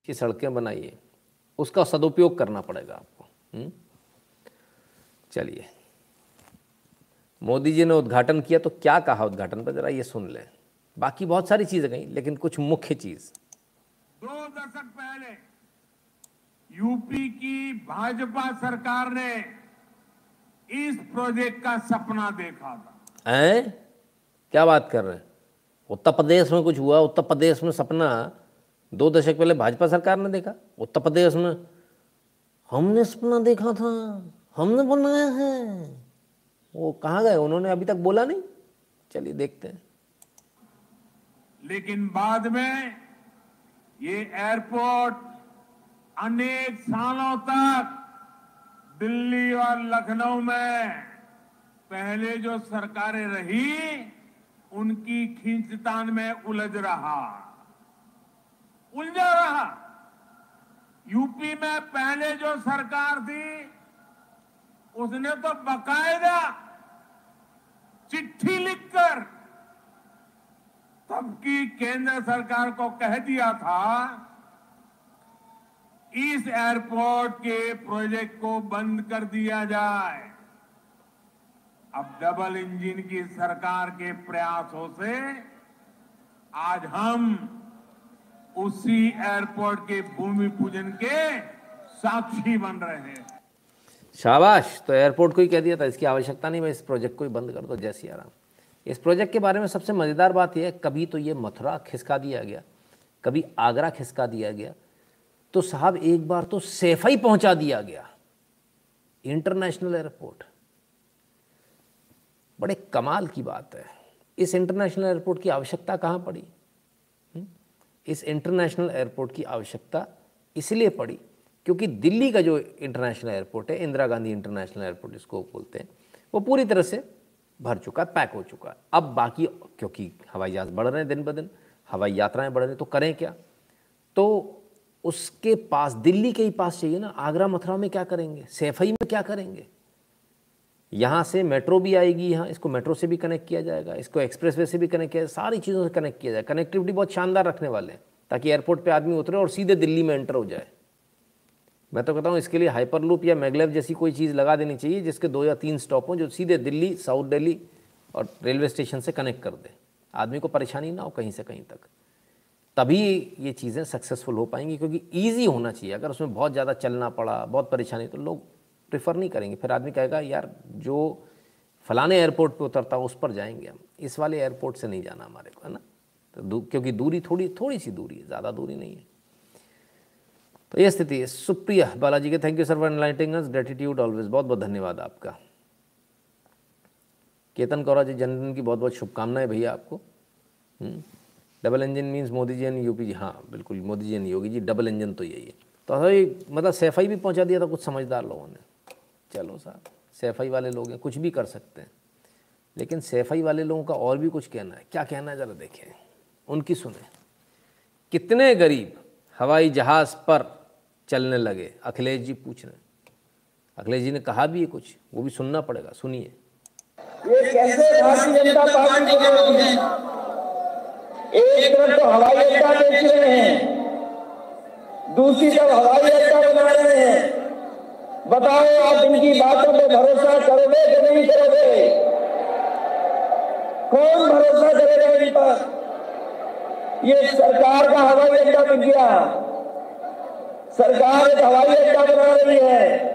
की सड़कें बनाइए। उसका सदुपयोग करना पड़ेगा आपको। हम्म? चलिए। मोदी जी ने उद्घाटन किया तो क्या कहा उद्घाटन पर? जरा ये सुन लें। बाकी बहुत सारी चीज़ें गई लेकिन कुछ मुख्य चीज़। दो दशक पहले यूपी की भाजपा सरकार ने इस प्रोजेक्ट का सपना देखा था। हैं? क्या बात कर रहे हैं? उत्तर प्रदेश में कुछ हुआ, उत्तर प्रदेश में सपना दो दशक पहले भाजपा सरकार ने देखा, उत्तर प्रदेश में हमने सपना देखा था, हमने बनाया है। वो कहाँ गए? उन्होंने अभी तक बोला नहीं। चलिए देखते हैं। लेकिन बाद में ये एयरपोर्ट अनेक सालों तक दिल्ली और लखनऊ में पहले जो सरकारें रही उनकी खींचतान में उलझ रहा। उलझा रहा। यूपी में पहले जो सरकार थी, उसने तो बकायदा चिट्ठी लिखकर तब की केंद्र सरकार को कह दिया था। इस एयरपोर्ट के प्रोजेक्ट को बंद कर दिया जाए। अब डबल इंजन की सरकार के प्रयासों से आज हम उसी एयरपोर्ट के भूमि पूजन के साक्षी बन रहे हैं। शाबाश! तो एयरपोर्ट को ही कह दिया था, इसकी आवश्यकता नहीं, मैं इस प्रोजेक्ट को ही बंद कर दो, जय सिया राम। इस प्रोजेक्ट के बारे में सबसे मज़ेदार बात यह है, कभी तो ये मथुरा खिसका दिया गया, कभी आगरा खिसका दिया गया तो साहब एक बार तो सेफा ही पहुँचा दिया गया, इंटरनेशनल एयरपोर्ट। बड़े कमाल की बात है। इस इंटरनेशनल एयरपोर्ट की आवश्यकता कहाँ पड़ी? इस इंटरनेशनल एयरपोर्ट की आवश्यकता इसलिए पड़ी क्योंकि दिल्ली का जो इंटरनेशनल एयरपोर्ट है, इंदिरा गांधी इंटरनेशनल एयरपोर्ट इसको बोलते हैं, वो पूरी तरह से भर चुका है पैक हो चुका। है अब बाकी, क्योंकि हवाई जहाज़ बढ़ रहे हैं दिन ब दिन, हवाई यात्राएँ बढ़ रही तो करें क्या? तो उसके पास, दिल्ली के ही पास चाहिए ना, आगरा, मथुरा में क्या करेंगे? सैफई में क्या करेंगे? यहाँ से मेट्रो भी आएगी, यहाँ इसको मेट्रो से भी कनेक्ट किया जाएगा, इसको एक्सप्रेस वे से भी कनेक्ट किया जाएगा, सारी चीज़ों से कनेक्ट किया जाएगा। कनेक्टिविटी बहुत शानदार रखने वाले हैं, ताकि एयरपोर्ट पे आदमी उतरे और सीधे दिल्ली में एंटर हो जाए। मैं तो कहता हूँ इसके लिए हाइपर लूप या मैगलेव जैसी कोई चीज़ लगा देनी चाहिए, जिसके दो या तीन स्टॉप हों जो सीधे दिल्ली साउथ दिल्ली और रेलवे स्टेशन से कनेक्ट कर दे। आदमी को परेशानी ना हो कहीं से कहीं तक। तभी ये चीज़ें सक्सेसफुल हो पाएँगी, क्योंकि ईजी होना चाहिए। अगर उसमें बहुत ज़्यादा चलना पड़ा, बहुत परेशानी तो लोग प्रेफर नहीं करेंगे। फिर आदमी कहेगा यार जो फलाने एयरपोर्ट पे उतरता उस पर जाएँगे हम। इस वाले एयरपोर्ट से नहीं जाना हमारे को है ना? तो दू, क्योंकि दूरी थोड़ी थोड़ी सी दूरी है ज़्यादा दूरी नहीं है। तो ये स्थिति है। सुप्रिया बालाजी के thank you sir for enlightening us gratitude always बहुत बहुत धन्यवाद आपका। केतन कौरा जी जन्मदिन की बहुत बहुत शुभकामनाएँ भैया आपको। Double engine means Modi ji and UP ji हाँ बिल्कुल Modi ji and Yogi ji double engine तो यही है। तो मतलब सैफाई भी पहुँचा दिया था कुछ समझदार लोगों ने। चलो साहब, सैफई वाले लोग हैं, कुछ भी कर सकते हैं। लेकिन सैफई वाले लोगों का और भी कुछ कहना है। क्या कहना है, ज़रा देखें, उनकी सुने। कितने गरीब हवाई जहाज़ पर चलने लगे, अखिलेश जी पूछ रहे अखिलेश जी ने कहा भी है कुछ, वो भी सुनना पड़ेगा, सुनिए। एक तरफ़ तो हवाई अड्डा बेच रहे हैं, दूसरी तरफ़ हवाई अड्डा बना रहे हैं। बताओ, आप इनकी बातों पे भरोसा करोगे कि नहीं करोगे? कौन भरोसा करेगा इन पर? ये सरकार का हवाई अड्डा बन गया। सरकार एक हवाई अड्डा बना रही है।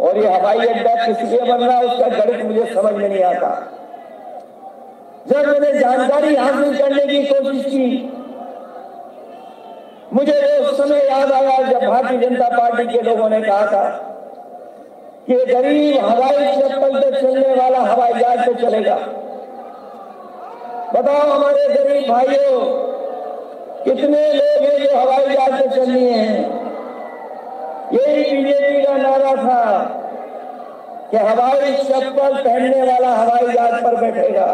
और ये हवाई अड्डा किस लिए बन रहा है, उसका गणित मुझे समझ में नहीं आता। जब मैंने जानकारी हासिल करने की कोशिश की मुझे वो समय याद आया जब भारतीय जनता पार्टी के लोगों ने कहा था कि गरीब हवाई चप्पल पे चलने वाला हवाई जहाज़ पे चलेगा। बताओ हमारे गरीब भाइयों, कितने लोग हैं जो हवाई जहाज़ पे चलनी है? यही बीजेपी का नारा था कि हवाई चप्पल पहनने वाला हवाई जहाज़ पर बैठेगा।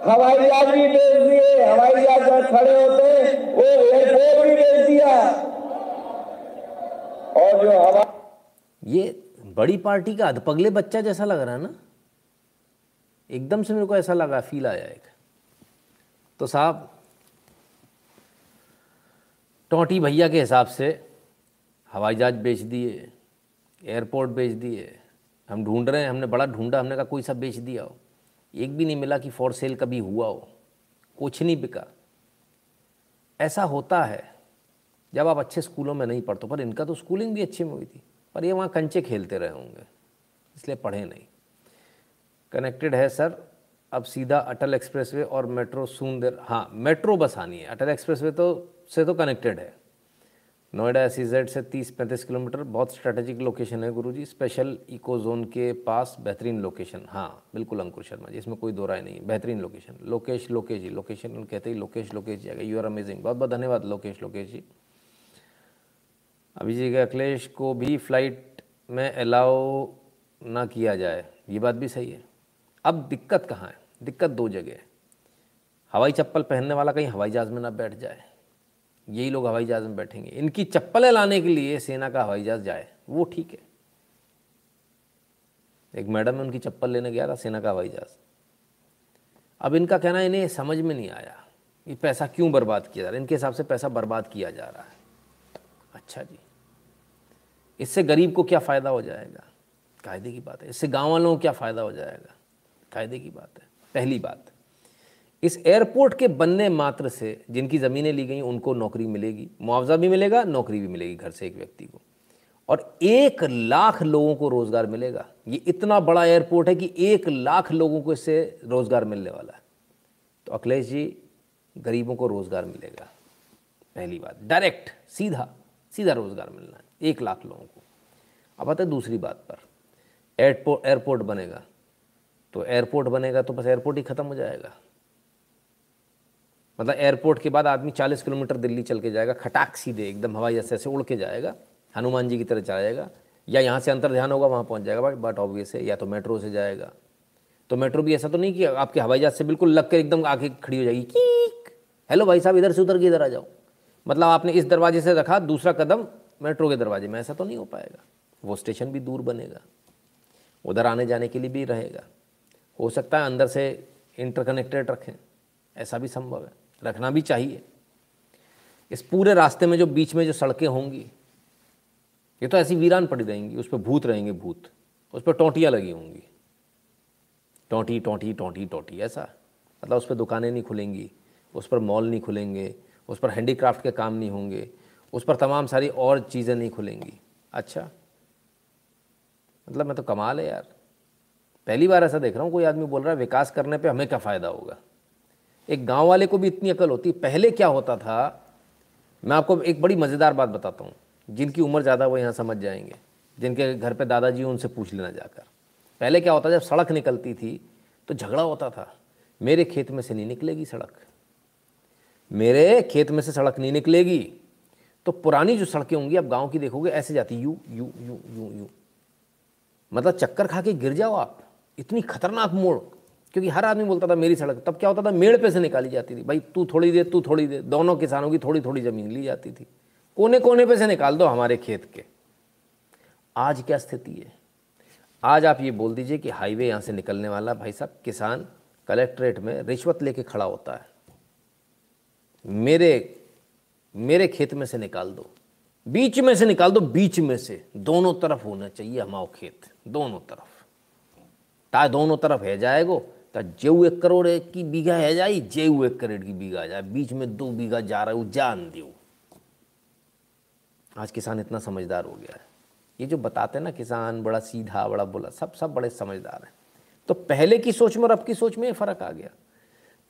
हवाई जहाज़ भी बेच दिए, हवाई जहाज़ खड़े होते, वो एयरपोर्ट भी बेच दिया। और जो हवा ये बड़ी पार्टी का अधपगले बच्चा जैसा लग रहा है ना? एकदम से मेरे को ऐसा लगा फील आया एक। तो साहब, टोटी भैया के हिसाब से हवाई जहाज़ बेच दिए एयरपोर्ट बेच दिए, हम ढूंढ रहे हैं, हमने बड़ा ढूंढा, हमने कहा, कोई सा बेच दिया हो? एक भी नहीं मिला कि फॉर सेल कभी हुआ हो। कुछ नहीं बिका। ऐसा होता है, जब आप अच्छे स्कूलों में नहीं पढ़ते पर इनका तो स्कूलिंग भी अच्छी में हुई थी, पर ये वहाँ कंचे खेलते रहे होंगे, इसलिए पढ़े नहीं। कनेक्टेड है, सर, अब सीधा अटल एक्सप्रेसवे और मेट्रो सून देर हाँ मेट्रो बस आनी है। अटल एक्सप्रेसवे तो से तो कनेक्टेड है। नोएडा एस से 30-35 किलोमीटर, बहुत स्ट्रेटेजिक लोकेशन है गुरुजी। स्पेशल इको जोन के पास बेहतरीन लोकेशन हाँ बिल्कुल अंकुर शर्मा जी, इसमें कोई दो राय नहीं बेहतरीन लोकेशन लोकेश लोकेश जी। लोकेशन कहते ही, Lokesh Lokesh ji you are amazing बहुत बहुत धन्यवाद लोकेश लोकेश जी। अभी जी अखिलेश को भी फ़्लाइट में अलाउ ना किया जाए। ये बात भी सही है। अब दिक्कत कहाँ है? दिक्कत दो जगह है। हवाई चप्पल पहनने वाला कहीं हवाई जहाज़ में ना बैठ जाए। यही लोग हवाई जहाज़ में बैठेंगे। इनकी चप्पलें लाने के लिए सेना का हवाई जहाज़ जाए, वो ठीक है। एक मैडम में उनकी चप्पल लेने गया था, सेना का हवाई जहाज़। अब इनका कहना इन्हें समझ में नहीं आया ये पैसा क्यों बर्बाद किया जा रहा है। इनके हिसाब से पैसा बर्बाद किया जा रहा है। अच्छा जी। इससे गरीब को क्या फ़ायदा हो जाएगा? कायदे की बात है। इससे गाँव वालों को क्या फ़ायदा हो जाएगा? कायदे की बात है। पहली बात। इस एयरपोर्ट के बनने मात्र से जिनकी ज़मीनें ली गई, उनको नौकरी मिलेगी। मुआवजा भी मिलेगा, नौकरी भी मिलेगी घर से एक व्यक्ति को। और एक लाख लोगों को रोज़गार मिलेगा। ये इतना बड़ा एयरपोर्ट है कि एक लाख लोगों को इससे रोज़गार मिलने वाला है। तो अखिलेश जी, गरीबों को रोज़गार मिलेगा। पहली बात। डायरेक्ट, सीधा सीधा रोज़गार मिलना है। एक लाख लोगों को। अब आते दूसरी बात पर। एयरपोर्ट एयरपोर्ट बनेगा। तो एयरपोर्ट बनेगा तो बस एयरपोर्ट ही ख़त्म हो जाएगा। मतलब एयरपोर्ट के बाद आदमी 40 किलोमीटर दिल्ली चल के जाएगा, खटाक सीधे एकदम हवाई जैसे से उड़ के जाएगा, हनुमान जी की तरह जाएगा, या यहाँ से अंतर ध्यान होगा, वहाँ पहुँच जाएगा बट ऑब्वियस है, या तो मेट्रो से जाएगा। तो मेट्रो भी ऐसा तो नहीं कि आपके हवाई जहाज़ से बिल्कुल लग कर एकदम आके खड़ी हो जाएगी, कीक। हेलो भाई साहब, इधर से उधर के इधर आ जाओ। मतलब आपने इस दरवाजे से रखा, दूसरा कदम मेट्रो के दरवाजे में, ऐसा तो नहीं हो पाएगा। वो स्टेशन भी दूर बनेगा। उधर आने जाने के लिए भी रहेगा। हो सकता है अंदर से इंटरकनेक्टेड रखें, ऐसा भी संभव है। रखना भी चाहिए। इस पूरे रास्ते में जो बीच में जो सड़कें होंगी, ये तो ऐसी वीरान पड़ी रहेंगी, उस पर भूत रहेंगे भूत, उस पर टोंटियाँ लगी होंगी। टोंटी टोंटी टोंटी टोंटी, ऐसा। मतलब उस पर दुकानें नहीं खुलेंगी, उस पर मॉल नहीं खुलेंगे, उस पर हैंडीक्राफ्ट के काम नहीं होंगे, उस पर तमाम सारी और चीज़ें नहीं खुलेंगी। अच्छा। मतलब मैं तो कमाल है यार। पहली बार ऐसा देख रहा हूँ, कोई आदमी बोल रहा है, विकास करने पे हमें क्या फ़ायदा होगा? एक गाँव वाले को भी इतनी अकल होती पहले क्या होता था? मैं आपको एक बड़ी मज़ेदार बात बताता हूँ। जिनकी उम्र ज़्यादा वो यहाँ समझ जाएँगे। जिनके घर पे दादाजी उनसे पूछ लेना जाकर। पहले क्या होता, जब सड़क निकलती थी तो झगड़ा होता था। मेरे खेत में से नहीं निकलेगी सड़क। मेरे खेत में से सड़क नहीं निकलेगी। तो पुरानी जो सड़कें होंगी, आप गाँव की देखोगे, ऐसे जाती, you you you you you. मतलब चक्कर खा के गिर जाओ आप। इतनी खतरनाक मोड़। क्योंकि हर आदमी बोलता था, मेरी सड़क। तब क्या होता था? मेड़ पे से निकाली जाती थी। भाई, तू थोड़ी दे तू थोड़ी दे दोनों किसानों की थोड़ी थोड़ी ज़मीन ली जाती थी। कोने कोने पे से निकाल दो हमारे खेत के। आज क्या स्थिति है? आज आप ये बोल दीजिए कि हाईवे यहाँ से निकलने वाला भाई साहब, किसान कलेक्ट्रेट में रिश्वत लेके खड़ा होता है। मेरे मेरे खेत में से निकाल दो। बीच में से निकाल दो, बीच में से। दोनों तरफ़ होना चाहिए हमाओ खेत। दोनों तरफ़। ता दोनों तरफ़ है जाएगो। तो एक करोड़ की बीघा है जाई, जेऊ एक करोड़ की बीघा जाए, बीच में दो बीघा जा रहा हूँ जान दो आज किसान इतना समझदार हो गया है। ये जो बताते हैं ना किसान, बड़ा सीधा, बड़ा बोला, सब सब बड़े समझदार हैं। तो पहले की सोच में और अब की सोच में फ़र्क आ गया।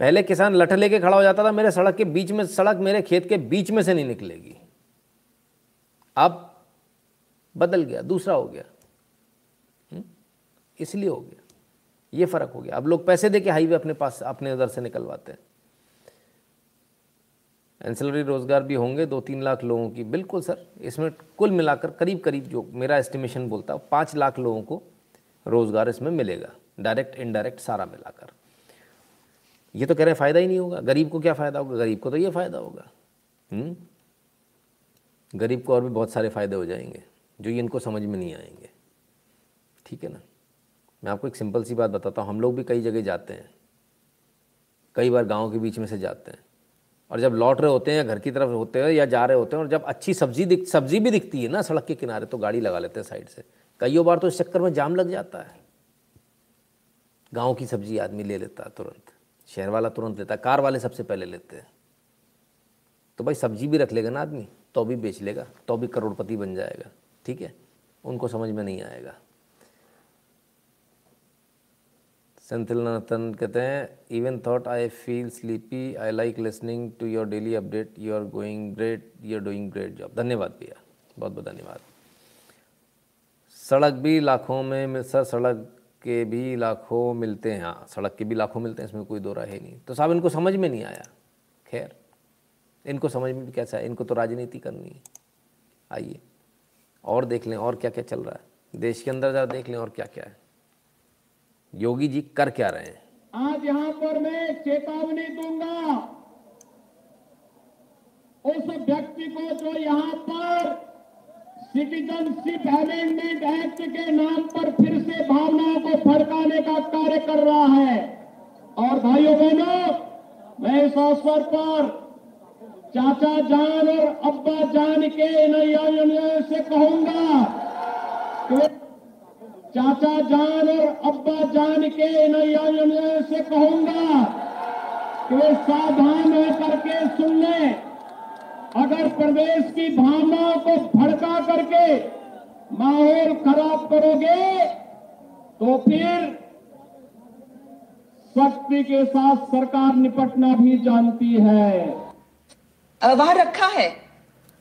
पहले किसान लठ लेके खड़ा हो जाता था, मेरे सड़क के बीच में, सड़क मेरे खेत के बीच में से नहीं निकलेगी। अब बदल गया, दूसरा हो गया। हम्म? इसलिए हो गया। ये फ़र्क हो गया। अब लोग पैसे दे के हाईवे अपने पास, अपने उधर से निकलवाते हैं। एंसिलरी रोज़गार भी होंगे दो तीन लाख लोगों की। बिल्कुल सर, इसमें कुल मिलाकर करीब करीब जो मेरा एस्टिमेशन बोलता है, पाँच लाख लोगों को रोज़गार इसमें मिलेगा डायरेक्ट इनडायरेक्ट सारा मिलाकर। ये तो कह रहे फ़ायदा ही नहीं होगा। गरीब को क्या फ़ायदा होगा? गरीब को तो ये फ़ायदा होगा? हम्म? गरीब को और भी बहुत सारे फ़ायदे हो जाएँगे, जो ये इनको समझ में नहीं आएँगे। ठीक है ना? मैं आपको एक सिंपल सी बात बताता हूँ। हम लोग भी कई जगह जाते हैं। कई बार गाँव के बीच में से जाते हैं। और जब लौट रहे होते हैं या घर की तरफ़ होते हैं या जा रहे होते हैं और जब अच्छी सब्ज़ी दिख, सब्ज़ी भी दिखती है ना सड़क के किनारे तो गाड़ी लगा लेते हैं साइड से। कईयों बार तो इस चक्कर में जाम लग जाता है। गाँव की सब्ज़ी आदमी ले लेता है तुरंत। शहर वाला तुरंत लेता है। कार वाले सबसे पहले लेते हैं। तो भाई सब्ज़ी भी रख लेगा ना आदमी तो भी बेच लेगा तो भी करोड़पति बन जाएगा। ठीक है? उनको समझ में नहीं आएगा। नाथन कहते हैं even thought I feel sleepy I like listening to your daily update you are going great you are doing great job धन्यवाद भैया, बहुत बहुत धन्यवाद। सड़क भी लाखों में मिल, सर, सड़क के भी लाखों मिलते हैं। हाँ सड़क के भी लाखों मिलते हैं, इसमें कोई दो है नहीं। तो साहब, इनको समझ में नहीं आया? खैर, इनको समझ में भी कैसा है? इनको तो राजनीति करनी है। आइए, और देख लें, और क्या क्या चल रहा है। देश के अंदर ज़रा देख लें, और क्या क्या है। योगी जी कर क्या रहे हैं? आज यहाँ पर मैं चेतावनी दूँगा उस व्यक्ति को जो यहाँ पर सिटीजनशिप अमेंडमेंट एक्ट के नाम पर फिर से भावनाओं को भड़काने का कार्य कर रहा है। और भाइयों बहनों, मैं इस अवसर पर चाचा जान और अब्बा जान के नैया से कहूँगा चाचा जान और अब्बा जान के नैया से कहूँगा कि वे सावधान होकर के सुन ले। अगर प्रदेश की भावनाओं को भड़का करके माहौल खराब करोगे तो फिर शक्ति के साथ सरकार निपटना भी जानती है। वहाँ रखा है।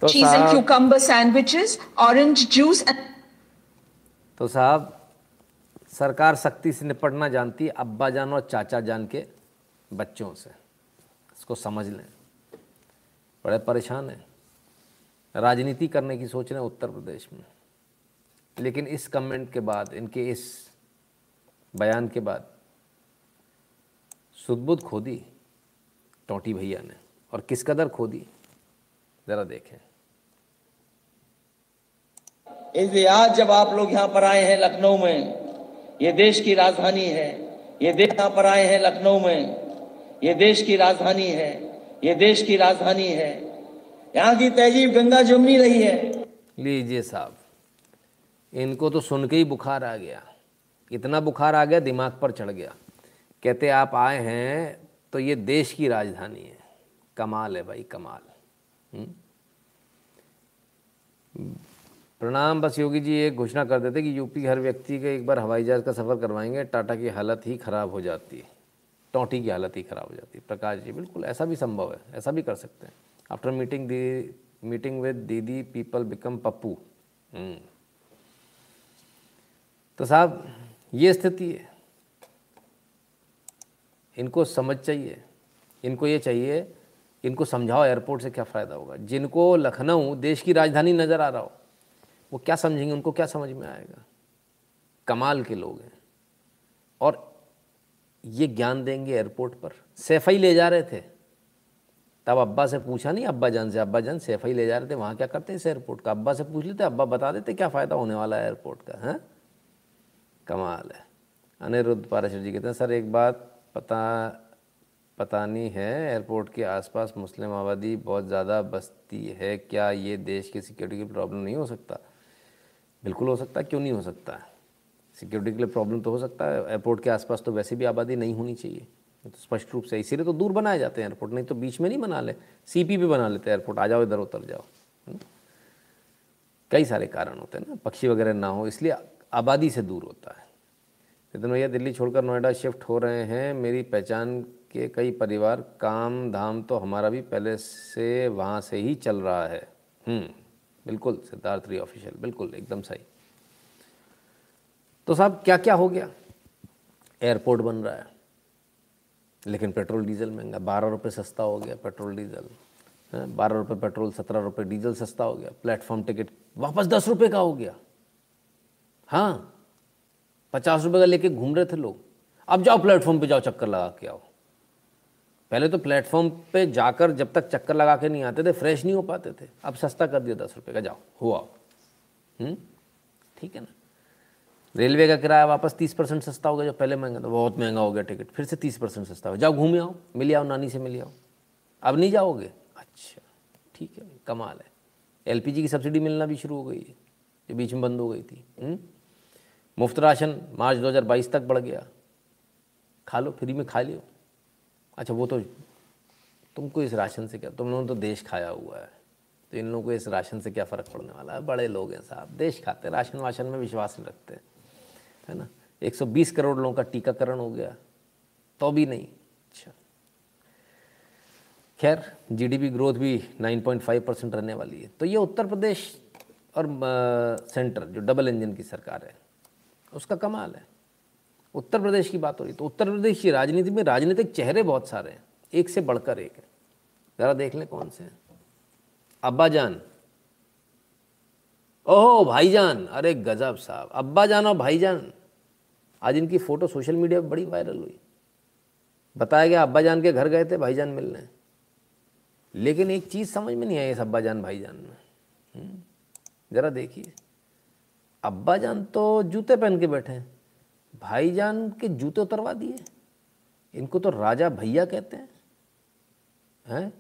Cheese and cucumber sandwiches orange juice तो साहब सरकार सख्ती से निपटना जानती है, अब्बा जान और चाचा जान के बच्चों से। इसको समझ लें। बड़े परेशान हैं। राजनीति करने की सोच रहे उत्तर प्रदेश में। लेकिन इस कमेंट के बाद, इनके इस बयान के बाद सुदबुद खो दी टोटी भैया ने। और किस कदर खो दी ज़रा देखें। इसलिए आज जब आप लोग यहाँ पर आए हैं लखनऊ में ये देश की राजधानी है। ये देश यहाँ पर आए हैं लखनऊ में। ये देश की राजधानी है। ये देश की राजधानी है। यहाँ की तहजीब गंगा जमुनी रही है। लीजिए साहब, इनको तो सुन के ही बुखार आ गया। इतना बुखार आ गया, दिमाग पर चढ़ गया। कहते आप आए हैं तो ये देश की राजधानी है। कमाल है भाई, कमाल। हम्म? प्रणाम, बस योगी जी, एक घोषणा कर देते कि यूपी हर व्यक्ति के एक बार हवाई जहाज़ का सफ़र करवाएँगे, टाटा की हालत ही ख़राब हो जाती है। टोटी की हालत ही ख़राब हो जाती है। प्रकाश जी, बिल्कुल, ऐसा भी संभव है, ऐसा भी कर सकते हैं। After meeting the meeting with Didi people become Pappu तो साहब, ये स्थिति है। इनको समझ चाहिए। इनको ये चाहिए, इनको समझाओ एयरपोर्ट से क्या फ़ायदा होगा? जिनको लखनऊ, देश की राजधानी नज़र आ रहा हो वो क्या समझेंगे, उनको क्या समझ में आएगा? कमाल के लोग हैं। और ये ज्ञान देंगे एयरपोर्ट पर। सैफई ले जा रहे थे। तब अब्बा से पूछा नहीं, अब्बा जान से, अब्बा जान सैफई ले जा रहे थे, वहाँ क्या करते हैं इस एयरपोर्ट का? अब्बा से पूछ लेते, अब्बा बता देते क्या फ़ायदा होने वाला है एयरपोर्ट का, है? कमाल है। अनिरुद्ध पाराशर जी कहते हैं, सर, एक बात पता पता नहीं है, एयरपोर्ट के आसपास मुस्लिम आबादी बहुत ज़्यादा बसती है, क्या ये देश की सिक्योरिटी की प्रॉब्लम नहीं हो सकता? बिल्कुल हो सकता है क्यों नहीं हो सकता? है सिक्योरिटी के लिए प्रॉब्लम तो हो सकता है एयरपोर्ट के आसपास तो वैसे भी आबादी नहीं होनी चाहिए। तो स्पष्ट रूप से इसीलिए तो दूर बनाए जाते हैं एयरपोर्ट नहीं तो बीच में नहीं बना ले सी पी भी बना लेते हैं एयरपोर्ट आ जाओ इधर उतर जाओ कई सारे कारण होते हैं ना पक्षी वगैरह ना हो इसलिए आबादी से दूर होता है। नितिन भैया दिल्ली छोड़कर नोएडा शिफ्ट हो रहे हैं मेरी पहचान के कई परिवार काम धाम तो हमारा भी पहले से वहाँ से ही चल रहा है। हम्म, बिल्कुल, सिद्धार्थ री ऑफिशियल बिल्कुल, एकदम सही। तो साहब क्या क्या हो गया? एयरपोर्ट बन रहा है, लेकिन पेट्रोल डीजल महँगा, बारह रुपये सस्ता हो गया पेट्रोल डीजल बारह रुपये पेट्रोल सत्रह रुपये डीजल सस्ता हो गया। प्लेटफॉर्म टिकट वापस दस रुपये का हो गया। हाँ पचास रुपये का लेके घूम रहे थे लोग। अब जाओ प्लेटफॉर्म पे जाओ, चक्कर लगा के आओ। पहले तो प्लेटफॉर्म पे जाकर जब तक चक्कर लगा के नहीं आते थे, फ्रेश नहीं हो पाते थे। अब सस्ता कर दिया दस रुपये का, जाओ, हुआ। हम्म? ठीक है ना? रेलवे का किराया वापस तीस परसेंट सस्ता हो गया, जो पहले महँगा था, बहुत महँगा हो गया टिकट, फिर से तीस परसेंट सस्ता हो जाओ, घूमे आओ, मिले आओ, नानी से मिले आओ। अब नहीं जाओगे? अच्छा ठीक है, कमाल है। एलपीजी की सब्सिडी मिलना भी शुरू हो गई है, जो बीच में बंद हो गई थी। हम्म? मुफ़्त राशन, मार्च 2022 तक बढ़ गया। खा लो, फ्री में खा लियो। अच्छा वो तो तुमको इस राशन से क्या तुम लोगों तो देश खाया हुआ है तो इन लोगों को इस राशन से क्या फ़र्क पड़ने वाला है? बड़े लोग हैं साहब, देश खाते राशन वाशन में विश्वास नहीं रखते, है ना? 120 करोड़ लोगों का टीकाकरण हो गया तो भी नहीं। अच्छा। खैर जीडीपी ग्रोथ भी 9.5 परसेंट रहने वाली है तो ये उत्तर प्रदेश और सेंटर जो डबल इंजन की सरकार है, उसका कमाल है। उत्तर प्रदेश की बात हो रही तो उत्तर प्रदेश की राजनीति में राजनीतिक चेहरे बहुत सारे हैं एक से बढ़कर एक है। ज़रा देख लें कौन से अब्बा जान ओहो भाईजान। अरे गजब साहब अब्बा जान और भाईजान। आज इनकी फ़ोटो सोशल मीडिया पर बड़ी वायरल हुई। बताया गया अब्बा जान के घर गए थे भाईजान मिलने। लेकिन एक चीज़ समझ में नहीं आई इस अब्बा जान भाईजान में। हम्म, ज़रा देखिए। अब्बा जान तो जूते पहन के बैठे हैं। भाईजान के जूते उतरवा दिए। इनको तो राजा भैया कहते हैं। हैं?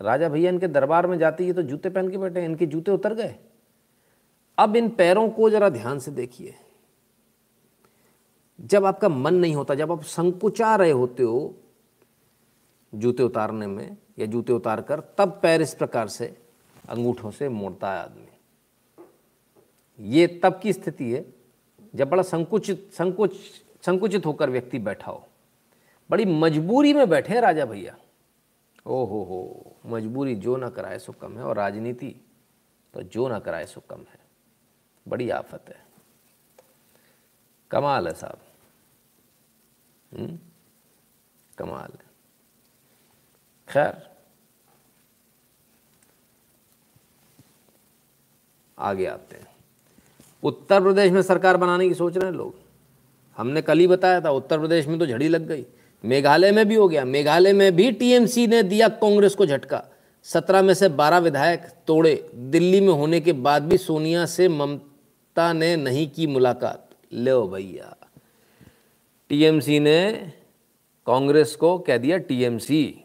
राजा भैया इनके दरबार में जाती है तो जूते पहन के बैठे इनके जूते उतर गए। अब इन पैरों को जरा ध्यान से देखिए। जब आपका मन नहीं होता, जब आप संकुचा रहे होते हो जूते उतारने में या जूते उतार कर तब पैर इस प्रकार से अंगूठों से मोड़ता है आदमी। ये तब की स्थिति है जब बड़ा संकुचित, संकुच, संकुचित होकर व्यक्ति बैठा हो। बड़ी मजबूरी में बैठे राजा भैया। ओ हो हो, मजबूरी जो ना कराए सो कम है, और राजनीति तो जो ना कराए सो कम है। बड़ी आफत है। कमाल है साहब। हम्म? कमाल है। खैर। आगे आते हैं। उत्तर प्रदेश में सरकार बनाने की सोच रहे हैं लोग। हमने कल ही बताया था, उत्तर प्रदेश में तो झड़ी लग गई। मेघालय में भी हो गया। मेघालय में भी टीएमसी ने दिया कांग्रेस को झटका। सत्रह में से बारह विधायक तोड़े। दिल्ली में होने के बाद भी सोनिया से ममता ने नहीं की मुलाकात। ले भैया। टीएमसी ने कांग्रेस को कह दिया, टीएमसी,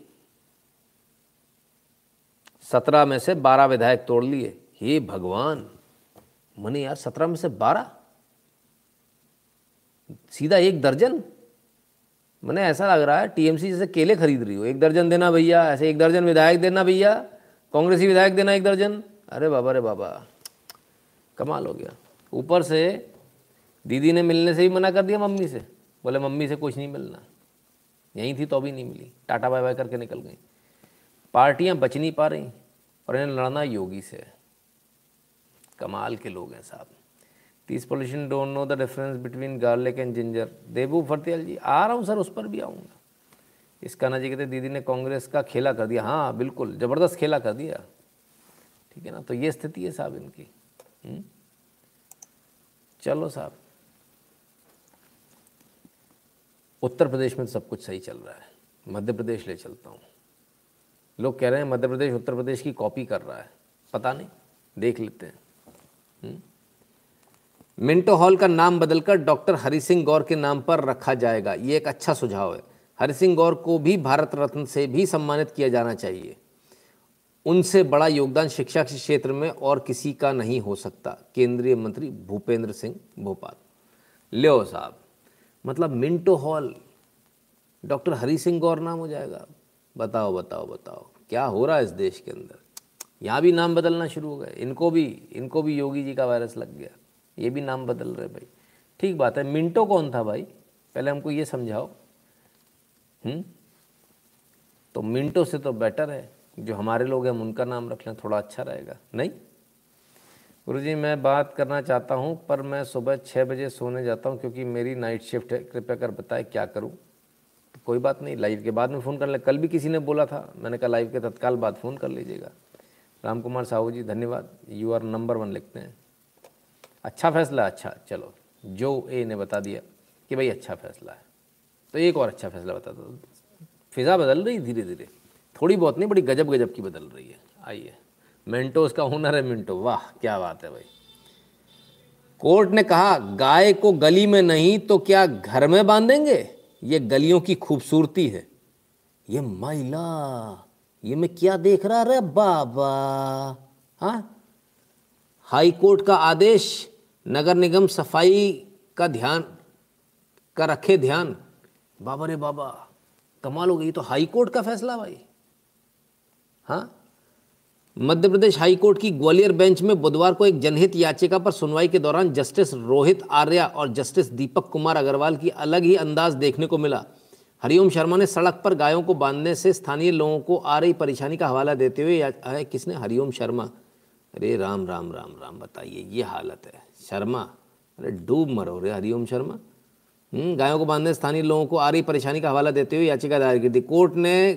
सत्रह में से बारह विधायक तोड़ लिए। हे भगवान! मने यार, सत्रह में से बारह? सीधा एक दर्जन? मैंने ऐसा लग रहा है टीएमसी जैसे केले खरीद रही हो। एक दर्जन देना भैया, ऐसे एक दर्जन विधायक देना भैया, कांग्रेसी विधायक देना एक दर्जन। अरे बाबा अरे बाबा, कमाल हो गया। ऊपर से दीदी ने मिलने से ही मना कर दिया मम्मी से। बोले, मम्मी से कुछ नहीं मिलना। यहीं थी तो भी नहीं मिली। टाटा बाय बाय करके निकल गई। पार्टियाँ बच नहीं पा रही और इन्हें लड़ना योगी से। कमाल के लोग हैं साहब। तीस pollution don't know the difference between garlic and ginger Debu Phartiyal ji, आ रहा हूँ सर, उस पर भी आऊँगा। इसका ना जी कहते, दीदी ने कांग्रेस का खेला कर दिया। हाँ बिल्कुल, ज़बरदस्त खेला कर दिया। ठीक है ना? तो ये स्थिति है साहब इनकी? हम्म? चलो साहब। उत्तर प्रदेश में तो सब कुछ सही चल रहा है। मध्य प्रदेश ले चलता हूँ। लोग कह रहे हैं, मध्य प्रदेश, उत्तर प्रदेश की कॉपी कर रहा है। पता नहीं, देख लेते हैं? मिंटो हॉल का नाम बदलकर डॉक्टर हरि सिंह गौर के नाम पर रखा जाएगा। ये एक अच्छा सुझाव है। हरि सिंह गौर को भी भारत रत्न से भी सम्मानित किया जाना चाहिए। उनसे बड़ा योगदान शिक्षा के क्षेत्र में और किसी का नहीं हो सकता। केंद्रीय मंत्री भूपेंद्र सिंह भोपाल। लियो साहब। मतलब Minto hall, doctor Hari Singh Gaur नाम हो जाएगा। बताओ बताओ बताओ। क्या हो रहा है इस देश के अंदर? यहाँ भी नाम बदलना शुरू हो गए। इनको भी इनको भी योगी जी का वायरस लग गया। ये भी नाम बदल रहे भाई। ठीक बात है, मिंटो कौन था भाई? पहले हमको ये समझाओ। हम्म? तो मिंटो से तो बेटर है। जो हमारे लोग हैं उनका नाम रख लें, थोड़ा अच्छा रहेगा। नहीं? गुरु जी मैं बात करना चाहता हूँ, पर मैं सुबह छः बजे सोने जाता हूँ, क्योंकि मेरी नाइट शिफ्ट है। कृपया कर बताए, क्या करूँ? तो कोई बात नहीं लाइव के बाद में फ़ोन कर ले। कल भी किसी ने बोला था। मैंने कहा लाइव के तत्काल बाद फ़ोन कर लीजिएगा। राम कुमार साहू जी, धन्यवाद। यू आर नंबर वन लिखते हैं। अच्छा फैसला अच्छा चलो। जो ए ने बता दिया कि भाई अच्छा फैसला है। तो एक और अच्छा फैसला बता दो। फिज़ा बदल रही धीरे धीरे थोड़ी बहुत नहीं, बड़ी गजब गजब की बदल रही है। आइए। मिंटो उसका हुनर है मिंटो वाह, क्या बात है भाई। कोर्ट ने कहा, गाय को गली में नहीं तो क्या घर में बांधेंगे? ये गलियों की खूबसूरती है। ये महिला ये मैं क्या देख रहा? रे बाबा। हाँ? हाई कोर्ट का आदेश, नगर निगम सफ़ाई का ध्यान, का रखे ध्यान। बाबा रे बाबा, कमाल हो गई। तो हाई कोर्ट का फैसला भाई। हाँ? मध्य प्रदेश हाई कोर्ट की ग्वालियर बेंच में बुधवार को एक जनहित याचिका पर सुनवाई के दौरान जस्टिस रोहित आर्या और जस्टिस दीपक कुमार अग्रवाल की अलग ही अंदाज देखने को मिला। हरिओम शर्मा ने सड़क पर गायों को बांधने से स्थानीय लोगों को आ रही परेशानी का हवाला देते हुए किसने? हरिओम शर्मा। अरे राम राम राम राम बताइए ये हालत है। शर्मा अरे डूब मरो रे हरिओम शर्मा। हम्म, गायों को बांधने स्थानीय लोगों को आ रही परेशानी का हवाला देते हुए याचिका दायर की थी। कोर्ट ने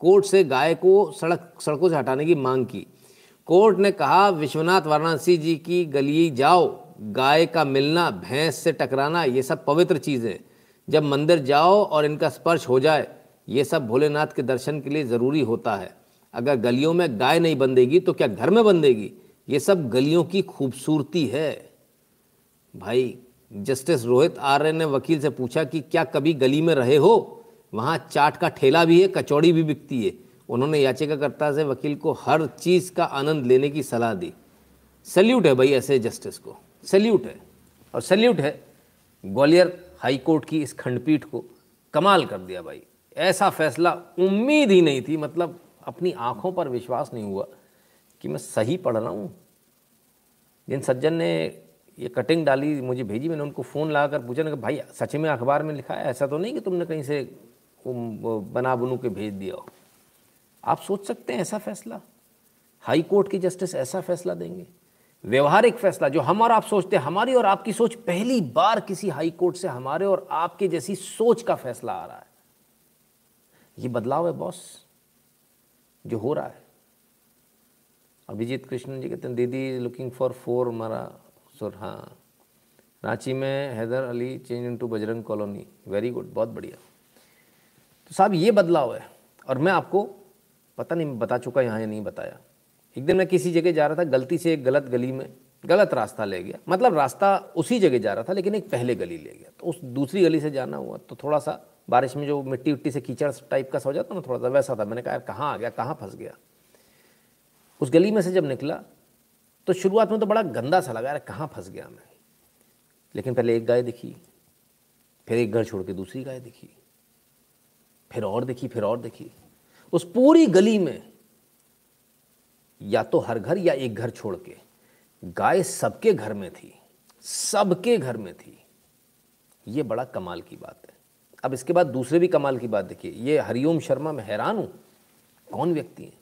कोर्ट से गाय को सड़क सड़कों से हटाने की मांग की। कोर्ट ने कहा विश्वनाथ वाराणसी जी की गली जाओ गाय का मिलना भैंस से टकराना ये सब पवित्र चीज़ें। जब मंदिर जाओ और इनका स्पर्श हो जाए, ये सब भोलेनाथ के दर्शन के लिए ज़रूरी होता है। अगर गलियों में गाय नहीं बंधेगी तो क्या घर में बंधेगी ये सब गलियों की खूबसूरती है। भाई, जस्टिस रोहित आर्य ने वकील से पूछा कि क्या कभी गली में रहे हो? वहाँ चाट का ठेला भी है, कचौड़ी भी बिकती है। उन्होंने याचिकाकर्ता से वकील को हर चीज़ का आनंद लेने की सलाह दी। सल्यूट है भाई ऐसे जस्टिस को। सल्यूट है। और सल्यूट है, ग्वालियर हाई कोर्ट की इस खंडपीठ को कमाल कर दिया भाई। ऐसा फैसला उम्मीद ही नहीं थी मतलब अपनी आँखों पर विश्वास नहीं हुआ कि मैं सही पढ़ रहा हूँ। जिन सज्जन ने ये कटिंग डाली, मुझे भेजी, मैंने उनको फ़ोन लगा कर पूछा ना कि भाई, सच में अखबार में लिखा है? ऐसा तो नहीं कि तुमने कहीं से बना बनू के भेज दिया हो? आप सोच सकते हैं ऐसा फैसला। हाई कोर्ट की जस्टिस ऐसा फैसला देंगे। व्यवहारिक फैसला, जो हम और आप सोचते हैं, हमारी और आपकी सोच पहली बार किसी हाई कोर्ट से हमारे और आपके जैसी सोच का फैसला आ रहा है। ये बदलाव है, बॉस, जो हो रहा है। अभिजीत कृष्ण जी कहते हैं, दीदी लुकिंग फॉर फोर हमारा सुर हाँ। रांची में Haider Ali change into Bajrang colony very good बहुत बढ़िया। तो साहब, ये बदलाव है, और मैं आपको पता नहीं, बता चुका, यहाँ या नहीं बताया। एक दिन मैं किसी जगह जा रहा था, गलती से एक गलत गली में, गलत रास्ता ले गया। मतलब रास्ता उसी जगह जा रहा था, लेकिन एक पहले गली ले गया। तो उस दूसरी गली से जाना हुआ तो थोड़ा सा बारिश में जो मिट्टी उट्टी से कीचड़ टाइप का सा हो जाता ना, थोड़ा सा वैसा था। मैंने कहा, यार, कहाँ आ गया, कहाँ फंस गया? उस गली में से जब निकला तो शुरुआत में तो बड़ा गंदा सा लगा, यार, कहाँ फंस गया मैं? लेकिन पहले एक गाय दिखी, फिर एक घर छोड़ के दूसरी गाय दिखी, फिर और दिखी, फिर और दिखी। उस पूरी गली में या तो हर घर या एक घर छोड़ के। गाय सबके घर में थी, सबके घर में थी। ये बड़ा कमाल की बात है। अब इसके बाद दूसरे भी कमाल की बात देखिए। ये हरिओम शर्मा, मैं हैरान हूँ। कौन व्यक्ति है?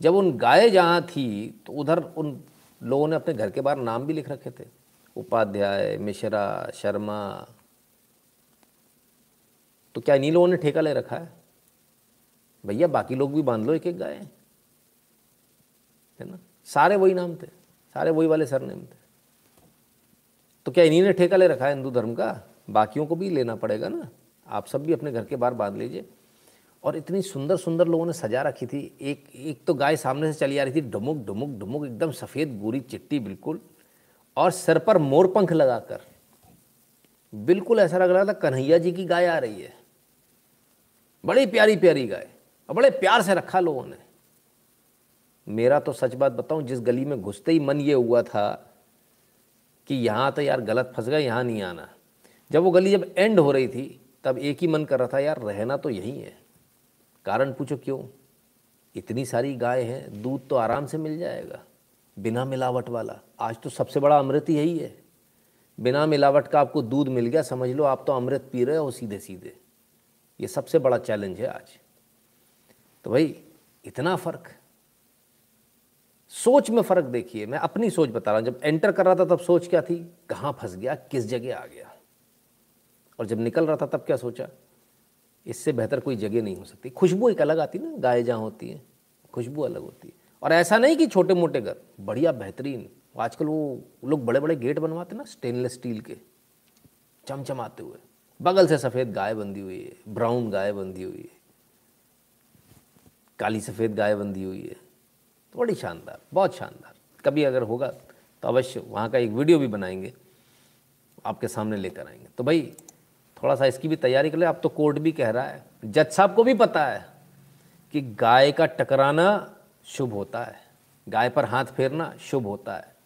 जब उन गाय जहाँ थी तो उधर उन लोगों ने अपने घर के बाहर नाम भी लिख रखे थे। उपाध्याय, मिश्रा, शर्मा। तो क्या इन्हीं लोगों ने ठेका ले रखा है? भैया, बाकी लोग भी बाँध लो एक एक गाय। है ना? सारे वही नाम थे, सारे वही वाले सरनेम थे। तो क्या इन्हीं ने ठेका ले रखा है हिंदू धर्म का? बाकियों को भी लेना पड़ेगा ना? आप सब भी अपने घर के बाहर बाँध लीजिए। और इतनी सुंदर सुंदर लोगों ने सजा रखी थी। एक एक तो गाय सामने से चली आ रही थी, डुमुक डुमुक डुमुक, एकदम सफ़ेद, गोरी चिट्टी, बिल्कुल। और सर पर मोर पंख लगाकर। बिल्कुल ऐसा लग रहा था कन्हैया जी की गाय आ रही है। बड़ी प्यारी प्यारी गाय। और बड़े प्यार से रखा लोगों ने। मेरा तो सच बात बताऊँ, जिस गली में घुसते ही मन ये हुआ था कि यहाँ तो यार गलत फंस गए, यहाँ नहीं आना। जब वो गली जब एंड हो रही थी, तब एक ही मन कर रहा था, यार, रहना तो यहीं है। कारण पूछो क्यों? इतनी सारी गाय हैं, दूध तो आराम से मिल जाएगा। बिना मिलावट वाला। आज तो सबसे बड़ा अमृत ही यही है। बिना मिलावट का आपको दूध मिल गया, समझ लो, आप तो अमृत पी रहे हो सीधे सीधे ये सबसे बड़ा चैलेंज है आज। तो भाई, इतना फ़र्क। सोच में फ़र्क देखिए, मैं अपनी सोच बता रहा हूँ। जब एंटर कर रहा था, तब सोच क्या थी? कहाँ फंस गया, किस जगह आ गया? और जब निकल रहा था, तब क्या सोचा? इससे बेहतर कोई जगह नहीं हो सकती। खुशबू एक अलग आती ना, गाय जहाँ होती है, खुशबू अलग होती है। और ऐसा नहीं कि छोटे मोटे घर, बढ़िया बेहतरीन। आजकल वो लोग बड़े बड़े गेट बनवाते ना स्टेनलेस स्टील के, चमचमाते हुए। बगल से सफ़ेद गाय बंधी हुई है ब्राउन गाय बंधी हुई है, काली सफ़ेद गाय बंधी हुई है। बड़ी शानदार, बहुत शानदार। कभी अगर होगा तो अवश्य वहाँ का एक वीडियो भी बनाएँगे, आपके सामने लेकर आएँगे। तो भाई थोड़ा सा इसकी भी तैयारी कर ले। अब तो कोर्ट भी कह रहा है, जज साहब को भी पता है कि गाय का टकराना शुभ होता है। गाय पर हाथ फेरना शुभ होता है।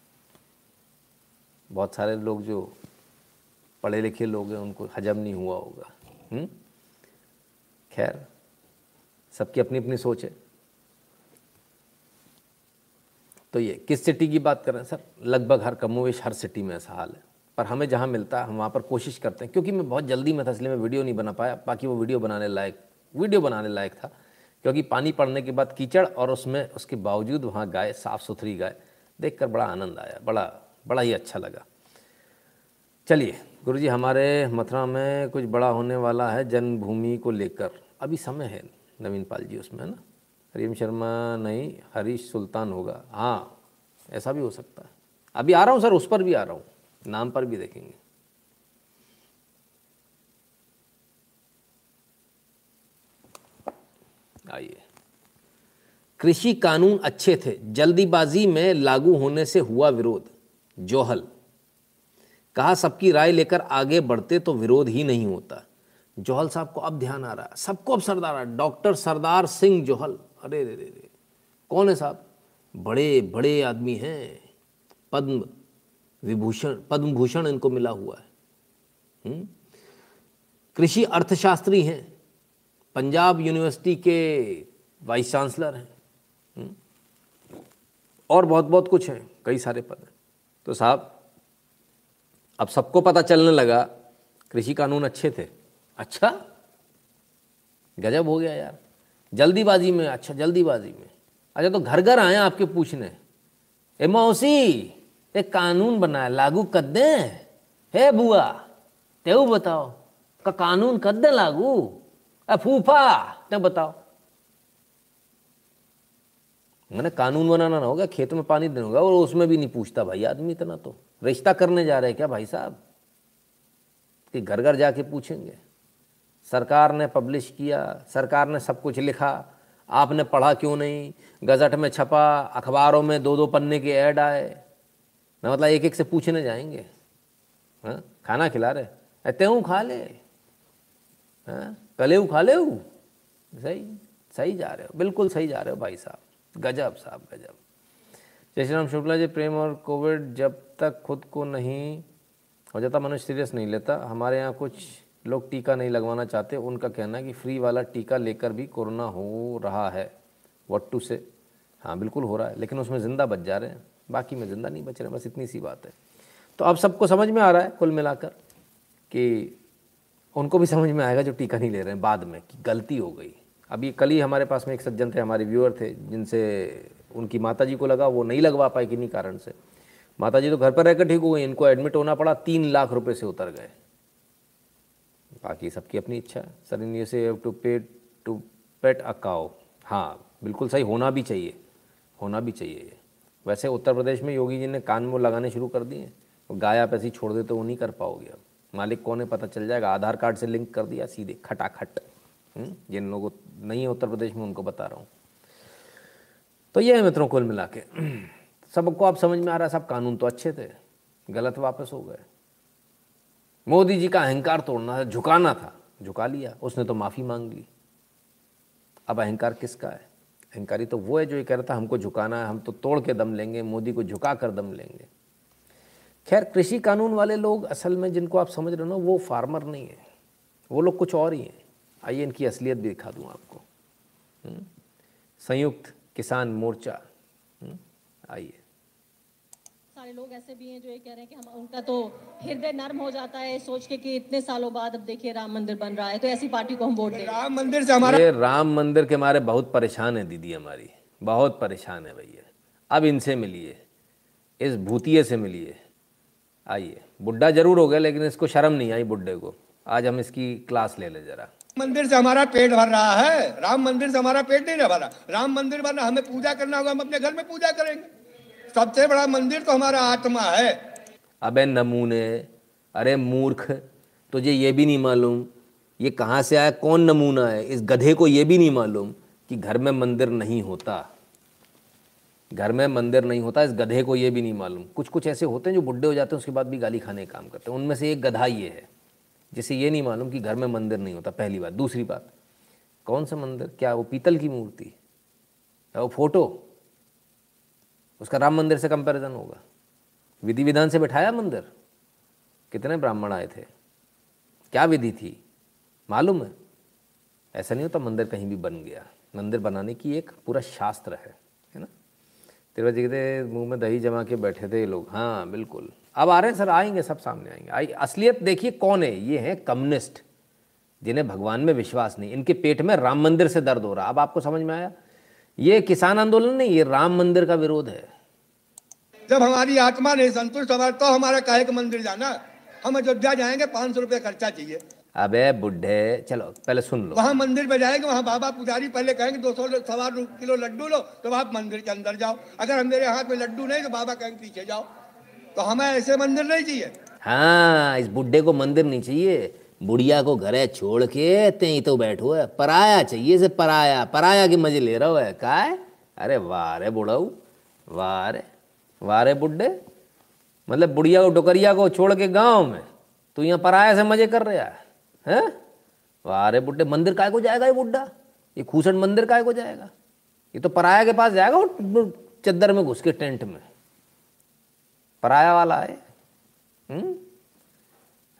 बहुत सारे लोग जो पढ़े लिखे लोग हैं, उनको हजम नहीं हुआ होगा। हम्म? खैर, सबकी अपनी अपनी सोच है। तो ये, किस सिटी की बात कर सर, लगभग हर कमोवेश हर सिटी में ऐसा हाल है। पर हमें जहाँ मिलता है, हम वहाँ पर कोशिश करते हैं, क्योंकि मैं बहुत जल्दी में था, इसलिए मैं वीडियो नहीं बना पाया। बाकी वो वीडियो बनाने लायक वीडियो बनाने लायक था। क्योंकि पानी पड़ने के बाद कीचड़ और उसमें, उसके बावजूद वहाँ गाय साफ़ सुथरी गाय देख बड़ा आनंद आया। बड़ा बड़ा ही अच्छा लगा। चलिए गुरु जी हमारे मथुरा में कुछ बड़ा होने वाला है जन्मभूमि को लेकर। अभी समय है नवीन पाल जी उसमें, है ना? हरीम शर्मा नहीं, हरीश सुल्तान होगा। हाँ ऐसा भी हो सकता है। अभी आ रहा हूँ सर, उस पर भी आ रहा हूँ। नाम पर भी देखेंगे। आइए। कृषि कानून अच्छे थे। जल्दीबाजी में लागू होने से हुआ विरोध। जोहल। कहा, सबकी राय लेकर आगे बढ़ते तो विरोध ही नहीं होता। जोहल साहब को अब ध्यान आ रहा है। सबको अब सरदार डॉक्टर सरदार सिंह जोहल। अरे रे रे रे। कौन है साहब? बड़े बड़े आदमी हैं। पद्म विभूषण पद्म भूषण इनको मिला हुआ है। हम्म? कृषि अर्थशास्त्री हैं। पंजाब यूनिवर्सिटी के वाइस चांसलर हैं। हम्म? और बहुत बहुत कुछ हैं, कई सारे पद हैं। तो साहब, अब सबको पता चलने लगा, कृषि कानून अच्छे थे। अच्छा? गजब हो गया यार। जल्दीबाजी में अच्छा जल्दीबाजी में। अच्छा तो घर घर आए आपके पूछने। ए, मौसी, एक कानून बनाया लागू कर दे। हे बुआ, तेऊ बताओ, का कानून कर दे लागू? अ फूफा, ते बताओ। मैंने कानून बनाना ना होगा, खेत में पानी देना होगा, और उसमें भी नहीं पूछता भाई आदमी इतना तो। रिश्ता करने जा रहे क्या भाई साहब? कि घर घर जाके पूछेंगे। सरकार ने पब्लिश किया, सरकार ने सब कुछ लिखा। आपने पढ़ा क्यों नहीं? गजट में छपा, अखबारों में दो दो पन्ने के ऐड आए। मैं मतलब एक एक से पूछने जाएँगे। हाँ? खाना खिला रहे? तेहू खा ले। हाँ? कले खा ले सही सही जा रहे हो। बिल्कुल सही जा रहे हो भाई साहब। गजब साहब, गजब। जय श्री राम, शुक्ला जी, प्रेम और कोविड जब तक खुद को नहीं, हो जाता मनुष्य सीरियस नहीं लेता। हमारे यहाँ कुछ लोग टीका नहीं लगवाना चाहते, उनका कहना है कि फ्री वाला टीका लेकर भी कोरोना हो रहा है वट टू से। हाँ बिल्कुल हो रहा है, लेकिन उसमें ज़िंदा बच जा रहे हैं, बाकी में ज़िंदा नहीं बच रहे, बस इतनी सी बात है। तो अब सबको समझ में आ रहा है, कुल मिलाकर, कि उनको भी समझ में आएगा जो टीका नहीं ले रहे हैं बाद में, कि गलती हो गई। अभी कल ही हमारे पास में एक सज्जन थे, हमारे व्यूअर थे, जिनसे उनकी माता जी को लगा, वो नहीं लगवा पाए किन्हीं कारण से। माता जी तो घर पर रहकर ठीक हो गई, इनको एडमिट होना पड़ा, तीन लाख रुपए से उतर गए। बाकी सबकी अपनी इच्छा सर इन से टू पे टू पेट अकाओ हाँ बिल्कुल सही होना भी चाहिए। होना भी चाहिए वैसे उत्तर प्रदेश में योगी जी ने कान में लगाने शुरू कर दिए गाय आप ऐसे छोड़ देते तो वो नहीं कर पाओगे अब। मालिक कौन है पता चल जाएगा। आधार कार्ड से लिंक कर दिया सीधे खटाखट। हम्म, जिन लोगों नहीं है उत्तर प्रदेश में उनको बता रहा हूँ। तो ये है मित्रों कुल मिला के। सबको आप समझ में आ रहा है सब कानून तो अच्छे थे। गलत वापस हो गए। मोदी जी का अहंकार तोड़ना था, झुकाना था। झुका लिया। उसने तो माफ़ी मांग ली। अब अहंकार किसका है? अहंकारी तो वो है जो ये कह रहा था, हमको झुकाना है, हम तो तोड़ के दम लेंगे, मोदी को झुका कर दम लेंगे। खैर, कृषि कानून वाले लोग असल में जिनको आप समझ रहे हो ना, वो फार्मर नहीं है। वो लोग कुछ और ही हैं। आइए, इनकी असलियत भी दिखा दूँ आपको। हम्म? संयुक्त किसान मोर्चा। हम्म? आइए। सारे लोग ऐसे भी हैं जो ये कह रहे हैं कि हम उनका तो हृदय नर्म हो जाता है सोच के कि इतने सालों बाद अब देखिए राम मंदिर बन रहा है तो ऐसी पार्टी को हम वोट दें। राम मंदिर से हमारा राम मंदिर के मारे बहुत परेशान है दीदी हमारी। बहुत परेशान है भैया। अब इनसे मिलिए इस भूतिये से मिलिए। आइए। बुढ़ा ज़रूर हो गया लेकिन इसको शर्म नहीं आई बुढ़े को। आज हम इसकी क्लास ले ले जरा। मंदिर से हमारा पेट भर रहा है। राम मंदिर से हमारा पेट नहीं भरा राम मंदिर भरना हमें पूजा करना होगा हम अपने घर में पूजा करेंगे। सबसे बड़ा मंदिर तो हमारा आत्मा है। अबे नमूने, अरे मूर्ख, तुझे ये भी नहीं मालूम ये कहाँ से आया, कौन नमूना है? इस गधे को ये भी नहीं मालूम कि घर में मंदिर नहीं होता। घर में मंदिर नहीं होता, इस गधे को ये भी नहीं मालूम। कुछ कुछ ऐसे होते हैं जो बुढ़े हो जाते हैं, उसके बाद भी गाली खाने काम करते हैं। उनमें से एक गधा ये है, जिसे ये नहीं मालूम कि घर में मंदिर नहीं होता। पहली बात। दूसरी बात, कौन सा मंदिर? क्या वो पीतल की मूर्ति? क्या वो फ़ोटो? उसका राम मंदिर से कंपैरिजन होगा। विधि विधान से बैठाया मंदिर। कितने ब्राह्मण आए थे? क्या विधि थी? मालूम है? ऐसा नहीं होता मंदिर कहीं भी बन गया। मंदिर बनाने की एक पूरा शास्त्र है है ना? तिरुपति जी कहते मुँह में दही जमा के बैठे थे ये लोग। हाँ बिल्कुल। अब आ रहे हैं सर, आएँगे, सब सामने आएँगे। आई, असलियत देखिए कौन है? ये हैं कम्युनिस्ट, जिन्हें भगवान में विश्वास नहीं। इनके पेट में राम मंदिर से दर्द हो रहा अब आपको समझ में आया? ये किसान आंदोलन नहीं ये राम मंदिर का विरोध है। जब हमारी आत्मा नहीं संतुष्ट हमारा तो हमारा काहे के मंदिर जाना। हम अयोध्या जाएँगे पाँच सौ रुपये खर्चा चाहिए। अबे बुढ़े चलो पहले सुन लो। वहाँ मंदिर में जाएँगे वहाँ बाबा पुजारी पहले कहेंगे दो सौ सवा किलो लड्डू लो। तो आप मंदिर के अंदर जाओ। अगर हम मेरे हाथ में लड्डू नहीं तो बाबा कहेंगे पीछे जाओ। तो हमें ऐसे मंदिर नहीं चाहिए। हाँ इस बुढ़े को मंदिर नहीं चाहिए। बुढ़िया को घरे छोड़ के ते ही तो बैठो है। पराया चाहिए से पराया। पराया के मज़े ले रहा है। का है अरे वाह रे बुढ़ाऊ। वाह रे। वाह रे बुढ़े। मतलब बुढ़िया को, डोकरिया को छोड़ के गाँव में तू यहाँ पराया से मज़े कर रहा है, हैं? वाह रे बुढ़े। मंदिर काय को जाएगा ये बुढ़ा? ये खूसट मंदिर काय को जाएगा? ये तो पराया के पास जाएगा चद्दर में घुस के टेंट में। पराया वाला है। हुँ?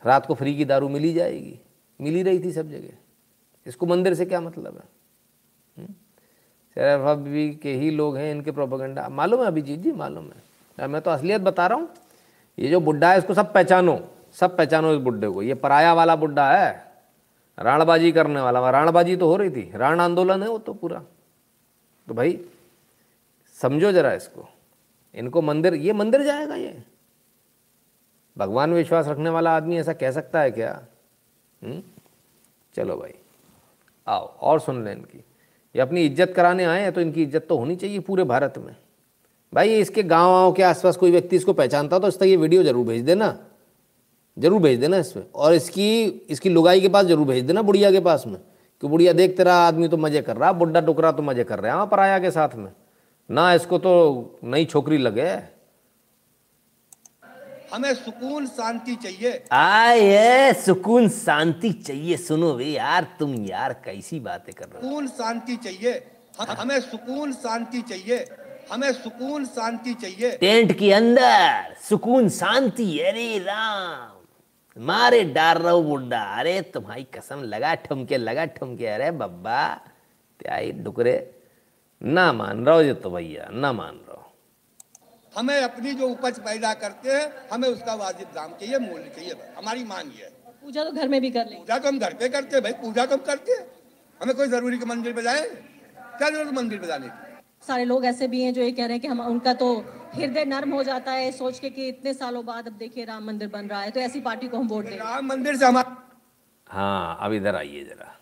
रात को फ्री की दारू मिली जाएगी। मिली रही थी सब जगह। इसको मंदिर से क्या मतलब है? शरफ अभी के ही लोग हैं, इनके प्रोपोगंडा। मालूम है अभिजीत जी? मालूम है। मैं तो असलियत बता रहा हूँ, ये जो बुढ़ा है, इसको सब पहचानो। सब पहचानो इस बुढ़े को। ये पराया वाला बुढ़ा है। राणबाजी करने वाला। राणबाजी तो हो रही थी। राण आंदोलन है वो तो पूरा। तो भाई, समझो जरा इसको। इनको मंदिर, ये मंदिर जाएगा ये? भगवान में विश्वास रखने वाला आदमी ऐसा कह सकता है क्या? हुँ? हम्म? चलो भाई, आओ, और सुन लें इनकी। ये अपनी इज़्ज़त कराने आए हैं तो इनकी इज़्ज़त तो होनी चाहिए पूरे भारत में। भाई इसके गाँव वाँव के आसपास कोई व्यक्ति इसको पहचानता तो इस तक ये वीडियो ज़रूर भेज देना। ज़रूर भेज देना इसमें। और इसकी इसकी लुगाई के पास ज़रूर भेज देना बुढ़िया के पास में। कि बुढ़िया, देख तेरा आदमी तो मज़े कर रहा, बुढ़ा टुकरा तो मज़े कर रहे हैं पराया के साथ में। ना इसको तो नई छोकरी लगे। हमें सुकून शांति चाहिए। आए सुकून शांति चाहिए। सुनो वे यार तुम यार कैसी बातें कर रहे हो? सुकून शांति चाहिए। हमें सुकून शांति चाहिए। हमें सुकून शांति चाहिए। टेंट के अंदर सुकून शांति अरे राम। मारे डार रहो बुड्ढा अरे तुम्हारी कसम लगा ठुमके लगा ठुमके। अरे बब्बा त्याई डुकरे ना मान रहा हो तो भैया ना मान रहा हमें अपनी जो उपज पैदा करते हैं हमें उसका वाजिब दाम चाहिए मूल्य चाहिए। हमारी मांग ये पूजा तो घर में भी कर ले पूजा तो हम घर पे करते हैं भाई पूजा तो हम करते हैं। हमें कोई ज़रूरी के मंदिर पे जाए? क्या ज़रूरत मंदिर पे जाने की? सारे लोग ऐसे भी हैं जो ये कह रहे हैं कि हम उनका तो हृदय नर्म हो जाता है सोच के कि इतने सालों बाद अब देखिए राम मंदिर बन रहा है तो ऐसी पार्टी को हम वोट दें राम मंदिर से हमारा हाँ अब इधर आइए जरा।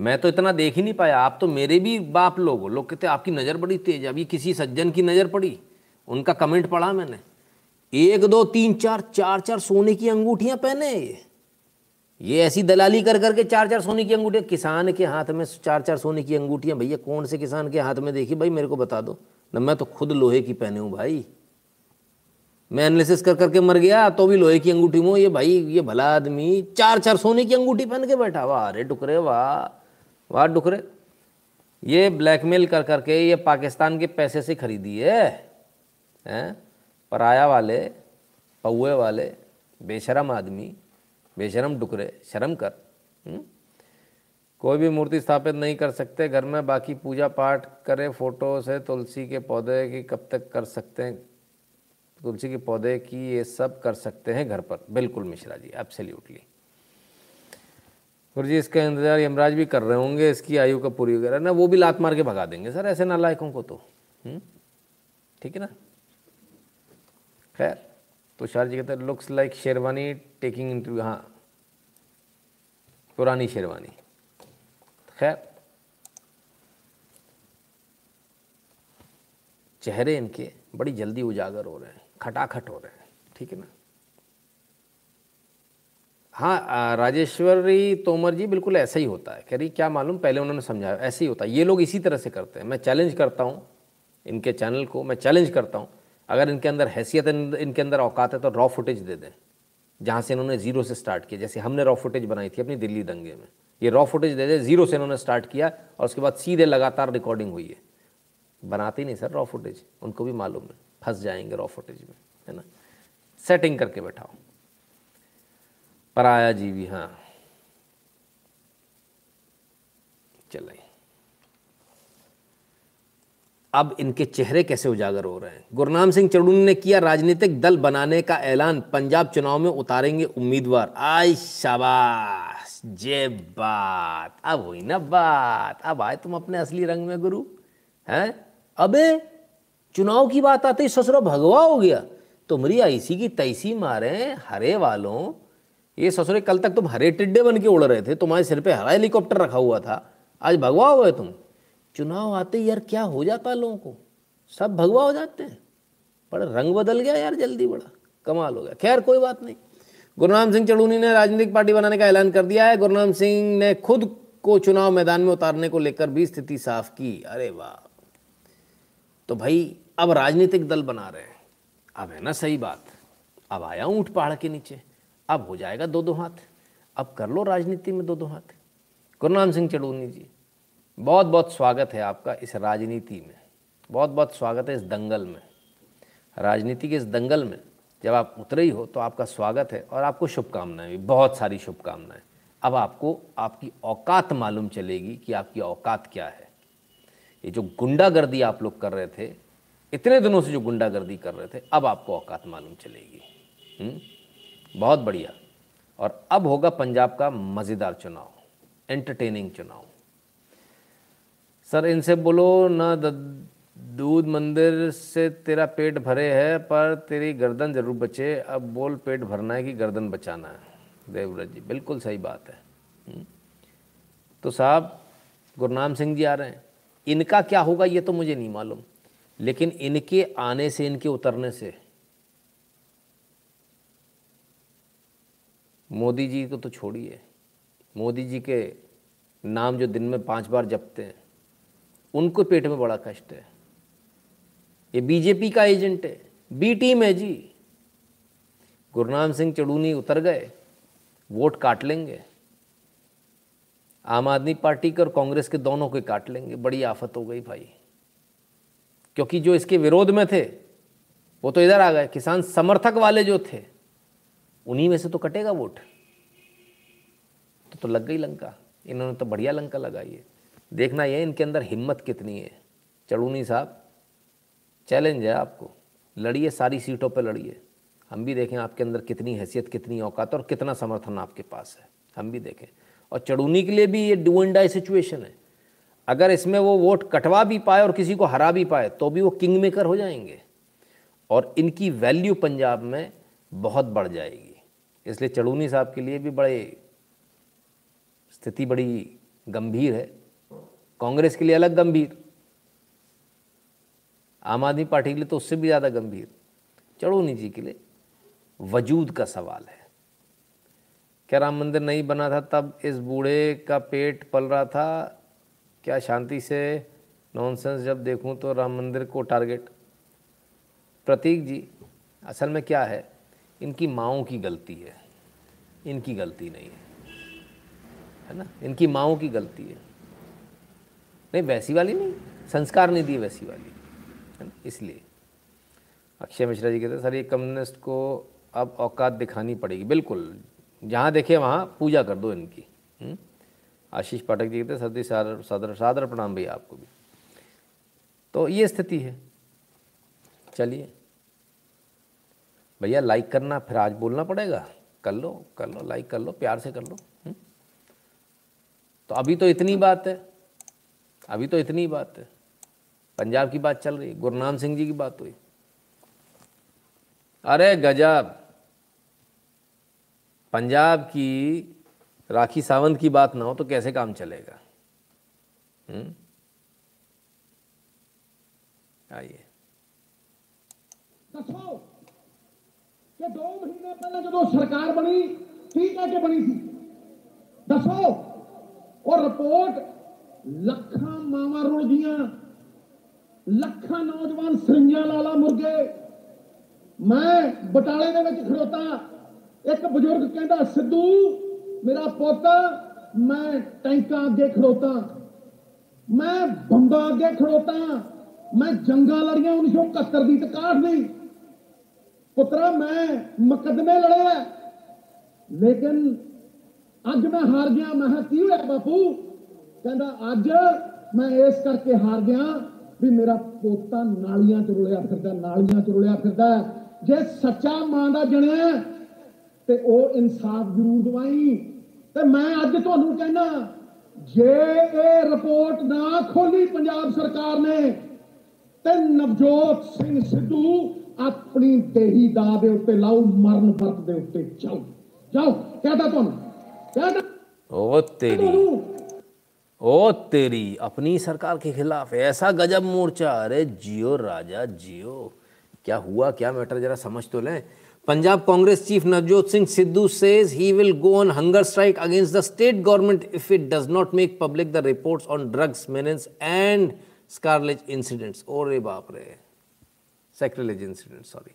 मैं तो इतना देख ही नहीं पाया। आप तो मेरे भी बाप लोग लोग कहते आपकी नज़र बड़ी तेज अभी किसी सज्जन की नज़र पड़ी? उनका कमेंट पढ़ा मैंने। एक, दो, तीन, चार चार चार सोने की अंगूठियाँ पहने ये। ये ऐसी दलाली कर करके चार चार सोने की अंगूठियाँ। किसान के हाथ में चार चार सोने की अंगूठियाँ। भैया, कौन से किसान के हाथ में देखी? भाई, मेरे को बता दो। न, मैं तो खुद लोहे की पहने हूँ भाई। मैं एनालिसिस कर करके मर गया तो भी लोहे की अंगूठी में ये भाई, ये भला आदमी चार चार सोने की अंगूठी पहन के बैठा। वाह, अरे टुकरे वाह। वाह डुकरे ये ब्लैकमेल कर करके ये पाकिस्तान के पैसे से खरीदी है, हैं पराया वाले, पौए वाले, बेशरम आदमी, बेशरम डुकरे शर्म कर हुँ? हम्म? कोई भी मूर्ति स्थापित नहीं कर सकते, घर में बाकी पूजा पाठ करे फ़ोटो से तुलसी के पौधे की कब तक कर सकते हैं तुलसी के पौधे की ये सब कर सकते हैं घर पर बिल्कुल मिश्रा जी एब्सोल्युटली गुरु जी इसका इंतज़ार यमराज भी कर रहे होंगे, इसकी आयु का पूरी वगैरह। ना, वो भी लात मार के भगा देंगे। सर, ऐसे नालायकों को तो। हम्म? ठीक है ना? खैर, तुषार जी कहते हैं looks like sherwani taking interview हाँ। पुरानी शेरवानी खैर। चेहरे इनके बड़ी जल्दी उजागर हो रहे हैं, खटाखट हो रहे हैं। ठीक है ना? हाँ राजेश्वरी तोमर जी बिल्कुल ऐसा ही होता है। कह रही, क्या मालूम, पहले उन्होंने समझाया, ऐसे ही होता है। ये लोग इसी तरह से करते हैं। मैं चैलेंज करता हूँ इनके चैनल को, मैं चैलेंज करता हूँ। अगर इनके अंदर हैसियत इनके अंदर औकात है तो रॉ फुटेज दे दें, जहाँ से इन्होंने ज़ीरो से स्टार्ट किया। जैसे हमने रॉ फुटेज बनाई थी अपनी दिल्ली दंगे में। ये रॉ फुटेज दे दे ज़ीरो से इन्होंने स्टार्ट किया और उसके बाद सीधे लगातार रिकॉर्डिंग हुई है। बनाते ही नहीं सर रॉ फुटेज उनको भी मालूम है, फंस जाएँगे रॉ फुटेज में, है ना? सेटिंग करके बैठाओ। पराया जीवी हाँ। चले। अब इनके चेहरे कैसे उजागर हो रहे हैं? गुरनाम सिंह चड़ून ने किया राजनीतिक दल बनाने का ऐलान, पंजाब चुनाव में उतारेंगे उम्मीदवार। आय शाबाश! जे बात! अब हुई ना बात। अब आए तुम अपने असली रंग में, गुरु। हैं? अबे, चुनाव की बात आते ही ससुरा भगवा हो गया। तुम्हारी ऐसी की तैसी मारे हरे वालों। ये ससुरे, कल तक तुम हरे टिड्डे बन के उड़ रहे थे, तुम्हारे सिर पे हरा हेलीकॉप्टर रखा हुआ था। आज भगवा हुए तुम? चुनाव आते यार क्या हो जाता लोगों को? सब भगवा हो जाते हैं। पर रंग बदल गया यार जल्दी बड़ा। कमाल हो गया। खैर, कोई बात नहीं। गुरुनाम सिंह चढ़ूनी ने राजनीतिक पार्टी बनाने का ऐलान कर दिया है। गुरुनाम सिंह ने खुद को चुनाव मैदान में उतारने को लेकर भी स्थिति साफ़ की। अरे वाह। तो भाई, अब राजनीतिक दल बना रहे हैं। अब है ना सही बात। अब आया ऊँट पहाड़ के नीचे। अब हो जाएगा दो दो हाथ। अब कर लो राजनीति में दो दो हाथ। गुरुनाम सिंह चड़ूनी जी, बहुत बहुत स्वागत है आपका इस राजनीति में। बहुत बहुत स्वागत है इस दंगल में। राजनीति के इस दंगल में जब आप उतरे ही हो तो आपका स्वागत है और आपको शुभकामनाएँ भी, बहुत सारी शुभकामनाएँ। अब आपको आपकी औकात मालूम चलेगी कि आपकी औकात क्या है। ये जो गुंडागर्दी आप लोग कर रहे थे, इतने दिनों से जो गुंडागर्दी कर रहे थे, अब आपको औकात मालूम चलेगी। हुँ? बहुत बढ़िया। और अब होगा पंजाब का मज़ेदार चुनाव एंटरटेनिंग चुनाव। सर, इनसे बोलो, ना दूध मंदिर से तेरा पेट भरे है, पर तेरी गर्दन ज़रूर बचे। अब बोल, पेट भरना है कि गर्दन बचाना है? देवव्रत जी, बिल्कुल सही बात है। हम्म। तो साहब, गुरनाम सिंह जी आ रहे हैं। इनका क्या होगा, ये तो मुझे नहीं मालूम। लेकिन इनके आने से, इनके उतरने से मोदी जी को तो छोड़िए। मोदी जी के नाम जो दिन में पाँच बार जपते हैं, उनको पेट में बड़ा कष्ट है। ये बीजेपी का एजेंट है, बी टीम है जी। गुरनाम सिंह चड़ूनी उतर गए, वोट काट लेंगे। आम आदमी पार्टी के और कांग्रेस के दोनों के काट लेंगे। बड़ी आफत हो गई भाई। क्योंकि जो इसके विरोध में थे, वो तो इधर आ गए। किसान समर्थक वाले जो थे उन्हीं में से तो कटेगा वोट। तो, तो लग गई लंका। इन्होंने तो बढ़िया लंका लगाई है। देखना यह इनके अंदर हिम्मत कितनी है। चढ़ूनी साहब चैलेंज है आपको। लड़िए सारी सीटों पर लड़िए। हम भी देखें आपके अंदर कितनी हैसियत कितनी औकात और कितना समर्थन आपके पास है। हम भी देखें। और चढ़ूनी के लिए भी ये डू एंड डाई सिचुएशन है। अगर इसमें वो वोट कटवा भी पाए और किसी को हरा भी पाए तो भी वो किंग मेकर हो जाएँगे। और इनकी वैल्यू पंजाब में बहुत बढ़ जाएगी। इसलिए चड़ूनी साहब के लिए भी बड़े स्थिति बड़ी गंभीर है। कांग्रेस के लिए अलग गंभीर। आम आदमी पार्टी के लिए तो उससे भी ज़्यादा गंभीर। चड़ूनी जी के लिए वजूद का सवाल है। क्या राम मंदिर नहीं बना था तब इस बूढ़े का पेट पल रहा था? क्या शांति से नॉनसेंस जब देखूँ तो राम मंदिर को टारगेट प्रतीक जी, असल में क्या है? इनकी माओ की गलती है। इनकी गलती नहीं है। है ना? इनकी माओ की गलती है। नहीं, वैसी वाली नहीं। संस्कार नहीं दिए वैसी वाली। है ना? इसलिए। अक्षय मिश्रा जी कहते हैं, सर, ये कम्युनिस्ट को अब औकात दिखानी पड़ेगी। बिल्कुल। जहाँ देखे, वहाँ पूजा कर दो इनकी। हम्म? आशीष पाठक जी कहते सदी सादर सादर सादर प्रणाम भैया आपको भी। तो ये स्थिति है। चलिए। भैया लाइक करना, फिर आज बोलना पड़ेगा। कर लो कर लो लाइक कर लो, प्यार से कर लो। हुँ? हम्म? तो अभी तो इतनी बात है। अभी तो इतनी बात है। पंजाब की बात चल रही गुरनाम सिंह जी की बात हुई। अरे गजब! पंजाब की राखी सावंत की बात ना हो तो कैसे काम चलेगा? हम्म? आइए। ਕਿ 2 ਮਹੀਨੇ ਪਹਿਲਾਂ ਜਦੋਂ ਸਰਕਾਰ ਬਣੀ, ਕੀ ਕਹਿ ਕੇ ਬਣੀ ਸੀ? ਦੱਸੋ। ਉਹ ਰਿਪੋਰਟ ਲੱਖਾਂ ਮਾਵਾਂ ਰੁਲ ਗਈਆਂ। ਲੱਖਾਂ ਨੌਜਵਾਨ ਸਰਿੰਜਾਂ ਲਾਲਾ ਮੁਰਗੇ। ਮੈਂ ਬਟਾਲੇ ਦੇ ਵਿੱਚ ਖੜੋਤਾ। ਇੱਕ ਬਜ਼ੁਰਗ ਕਹਿੰਦਾ, ਸਿੱਧੂ, ਮੇਰਾ ਪੁੱਤ, ਮੈਂ ਟੈਂਕਾਂ ਅੱਗੇ ਖੜੋਤਾ। ਮੈਂ ਬੰਬਾਂ ਅੱਗੇ ਖੜੋਤਾ। ਮੈਂ ਜੰਗਾਂ ਲੜੀਆਂ 1971 ਦੀ ਤੇ 61 ਦੀ ਪੁੱਤਰਾ, ਮੈਂ ਮੁਕਦਮੇ ਲੜੇ ਲੇਕਿਨ ਅੱਜ ਮੈਂ ਹਾਰ ਗਿਆ। ਮੈਂ ਕੀ ਹੋਇਆ ਬਾਪੂ? ਕਹਿੰਦਾ, ਅੱਜ ਮੈਂ ਇਸ ਕਰਕੇ ਹਾਰ ਗਿਆ ਵੀ ਮੇਰਾ ਪੋਤਾ ਨਾਲੀਆਂ 'ਚ ਰੁਲਿਆ ਫਿਰਦਾ, ਨਾਲੀਆਂ 'ਚ ਰੁਲਿਆ ਫਿਰਦਾ। ਜੇ ਸੱਚਾ ਮਾਂ ਦਾ ਜਣਿਆ ਤੇ ਉਹ ਇਨਸਾਫ ਜ਼ਰੂਰ ਦਵਾਈ। ਤੇ ਮੈਂ ਅੱਜ ਤੁਹਾਨੂੰ ਕਹਿਣਾ ਜੇ ਇਹ ਰਿਪੋਰਟ ਨਾ ਖੋਲੀ, ਪੰਜਾਬ ਸਰਕਾਰ ਨੇ, ਤੇ ਨਵਜੋਤ ਸਿੰਘ ਸਿੱਧੂ ਆਪਣੀ ਦੇਹੀ ਦਾ ਦੇ ਉੱਤੇ ਲਾਉ ਮਰਨ ਵਰਤ ਦੇ ਉੱਤੇ ਜਾਓ ਜਾਓ ਕਹਦਾ ਤੁਹਾਨੂੰ ਕਹਦਾ ओ तेरी ओ तेरी अपनी सरकार के खिलाफ ऐसा गजब मोर्चा अरे जियो राजा जियो क्या हुआ क्या मैटर जरा समझ तो लें Punjab Congress chief Navjot Singh Sidhu says he will go on hunger strike against the state government if it does not make public the reports on drugs menace and scarlet incidents oh रे बाप रे Sacrilege incident sorry.